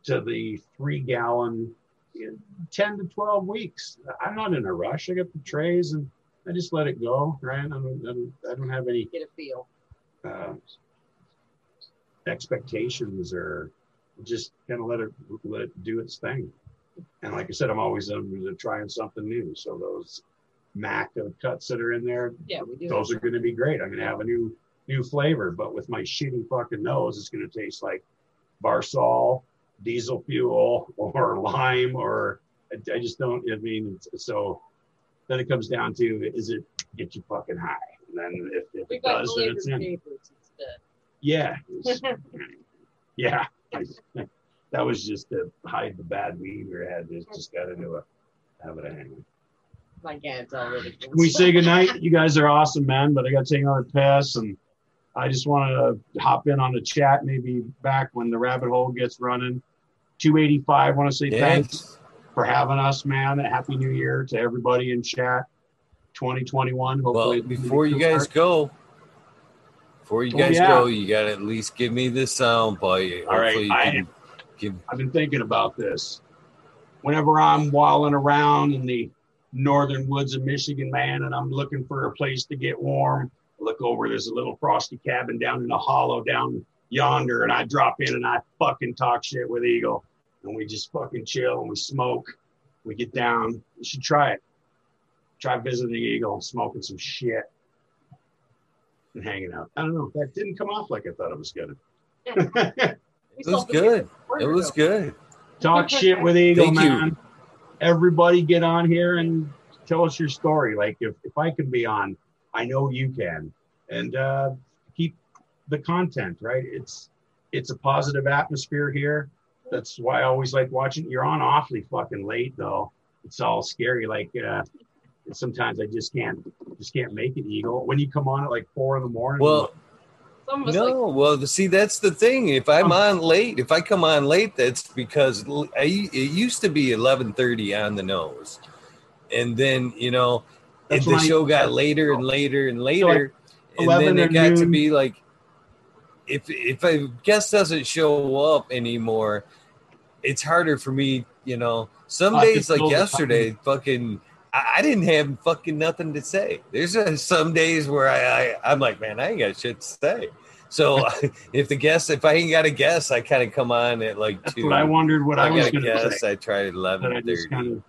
to the three gallon. You know, 10 to 12 weeks. I'm not in a rush. I got the trays and I just let it go, right? I don't, I don't, I don't have any Get a feel. uh, expectations or just kind of let it let it do its thing. And like I said, I'm always um, trying something new. So those Mac cuts that are in there, Yeah, we do. those are going to be great. I'm going to have a new new flavor, but with my shitty fucking nose, it's going to taste like Varsol, diesel fuel, or lime, or I, I just don't. I mean, so then it comes down to is it get you fucking high? And then if, if it does, then it's in. Yeah, yeah. I, that was just to hide the bad weed we had. Just, just got to do it. Have it hanging. My gad's already. Can we say goodnight? You guys are awesome, man. But I got to take another piss, and I just want to hop in on the chat, maybe back when the rabbit hole gets running. 285. Want to say thanks for having us, man. Happy New Year to everybody in chat. 2021. Hopefully, Well, before you guys go, before you Oh, guys yeah. go, you gotta at least give me this sound bite. All right, I, give... I've been thinking about this. Whenever I'm walling around in the northern woods of Michigan, man, and I'm looking for a place to get warm, look over, there's a little frosty cabin down in a hollow down yonder, and I drop in and I fucking talk shit with Eagle. And we just fucking chill and we smoke. We get down. You should try it. Try visiting Eagle, smoking some shit, and hanging out. I don't know. That didn't come off like I thought it was gonna. It was good. It was good. talk shit with Eagle, Thank you. man. Everybody get on here and tell us your story. Like if, if I could be on, I know you can. And uh, keep the content, right? It's it's a positive atmosphere here. That's why I always like watching. You're on awfully fucking late though. It's all scary. Like uh, sometimes I just can't just can't make it, Eagle. When you come on at like four in the morning, Well, Some of us no, like, well, see, that's the thing. If I'm on late, if I come on late, that's because l- I, it used to be 11:30 on the nose, and then you know, That's and the show got later and later and later, and 11 then it got to be like, if if a guest doesn't show up anymore, it's harder for me. You know, some I days like yesterday, fucking. I I didn't have fucking nothing to say. There's uh, some days where I, I I'm like, man, I ain't got shit to say. So if the guest, if I ain't got a guest, I kind of come on at like that's two. what I wondered what I, I was going to say. guess. I tried at that eleven I just kind of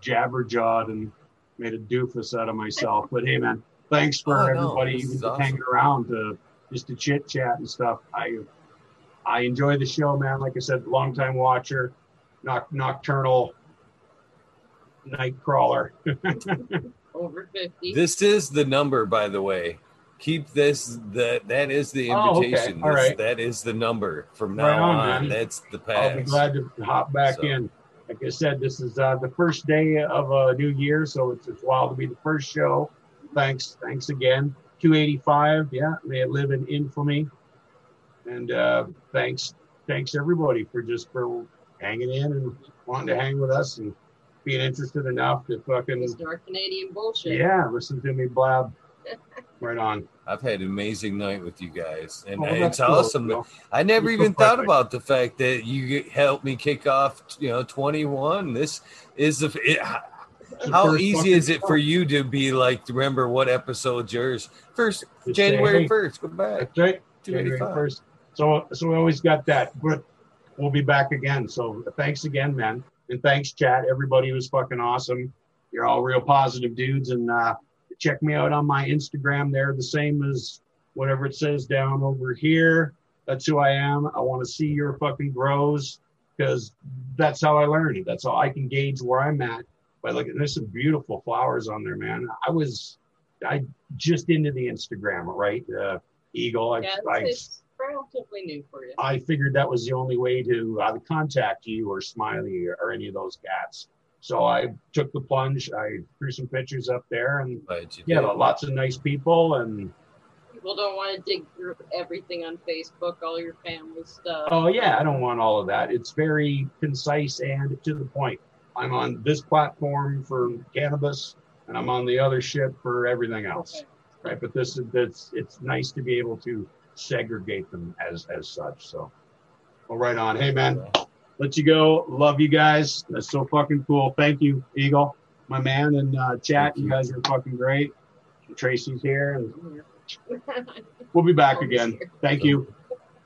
jabber jawed and made a doofus out of myself. But hey, man, thanks for Oh, everybody this even awesome. hanging around to just to chit chat and stuff. I I enjoy the show, man. Like I said, long time watcher, noc- nocturnal night crawler. over 50. This is the number, by the way. Keep this. That that is the Oh, okay. invitation. All This- right. That is the number from now Right on, on. That's the pass. I'll be glad to hop back So. in. Like I said, this is uh, the first day of a new year, so it's, it's wild to be the first show. Thanks, thanks again. 285, yeah, may it live in infamy. And uh, thanks, thanks everybody for just for hanging in and wanting to hang with us and being interested enough to fucking. Our Canadian bullshit. yeah, listen to me blab. Right on. I've had an amazing night with you guys, and Oh, it's cool, awesome. I never You're so even thought about the fact that you helped me kick off. You know, twenty one. This is the. It, how easy is it for you to be like? Remember what episode's yours? First say, January first. Go back. That's right. January first. So so we always got that. But we'll be back again. So thanks again, man. And thanks, chat. Everybody was fucking awesome. You're all real positive dudes. And uh check me out on my Instagram there, the same as whatever it says down over here. That's who I am. I want to see your fucking grows because that's how I learn. That's how I can gauge where I'm at by looking. There's some beautiful flowers on there, man. I was I just into the Instagram, right? Uh, Eagle. I, Yeah, I, relatively new for you. I figured that was the only way to either contact you or Smiley or, or any of those cats. So I took the plunge. I threw some pictures up there, and Glad you yeah, lots of nice people. And People don't want to dig through everything on Facebook, all your family stuff. oh yeah, I don't want all of that. It's very concise and to the point. I'm on this platform for cannabis, and I'm on the other ship for everything else. Okay. right? But this is that's it's nice to be able to segregate them as as such. So, well, right on. Hey, man, let you go. Love you guys. That's so fucking cool. Thank you, Eagle. my man, and uh, chat. You guys are fucking great. Tracy's here, and we'll be back again. Thank you.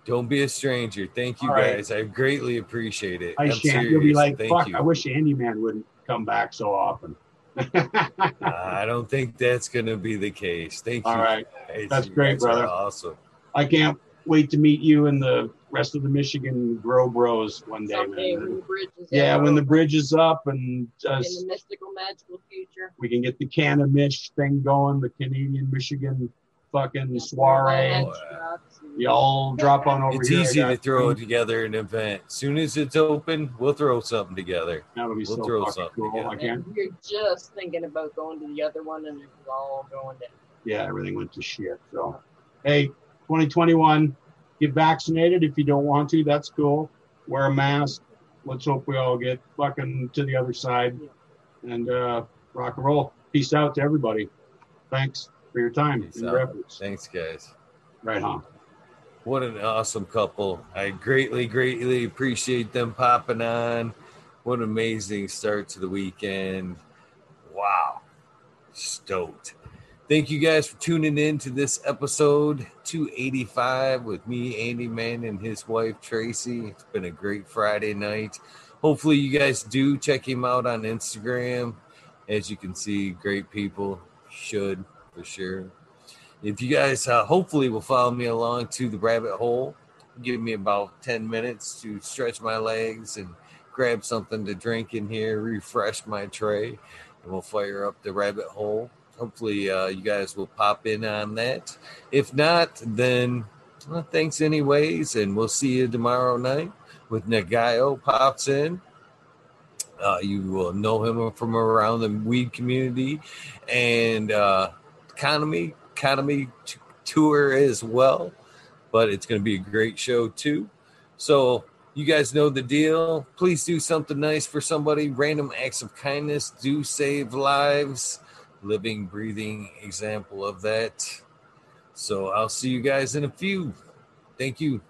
Don't be a stranger. Thank you All right. guys. I greatly appreciate it. I I'm shan't. You'll be like, Thank fuck. you. I wish Andy Man wouldn't come back so often. I don't think that's gonna be the case. Thank All you. right. guys. That's You great, brother. Awesome. I can't wait to meet you in the rest of the Michigan Grow Bros one day, Someday when man. the bridge is Yeah, when the bridge is up and in the mystical, magical future. we can get the Canamish thing going, the Canadian Michigan fucking Yeah, soiree. head shots Y'all drop on over It's here. I easy to throw food. together an event. Soon as it's open, we'll throw something together. That'll be we'll so throw something cool. Together. And you're just thinking about going to the other one, and it's all going down. Yeah, everything went to shit. So, hey, 2021, get vaccinated if you don't want to. That's cool. Wear a mask. Let's hope we all get fucking to the other side and uh, rock and roll. Peace out to everybody. Thanks for your time Peace and your efforts. Thanks, guys. Right on. What an awesome couple. I greatly, greatly appreciate them popping on. What an amazing start to the weekend. Wow. Stoked. Thank you guys for tuning in to this episode 285 with me, Andy Mann, and his wife, Tracy. It's been a great Friday night. Hopefully, you guys do check him out on Instagram. As you can see, great people. Should for sure if you guys uh, hopefully will follow me along to the rabbit hole give me about 10 minutes to stretch my legs and grab something to drink in here refresh my tray and we'll fire up the rabbit hole hopefully uh, you guys will pop in on that. If not then well, thanks anyways and we'll see you tomorrow night with nagayo pops in. Uh, you will know him from around the weed community and uh, economy economy t- tour as well but it's going to be a great show too. So you guys know the deal. Please do something nice for somebody. Random acts of kindness do save lives living breathing example of that. So i'll see you guys in a few. Thank you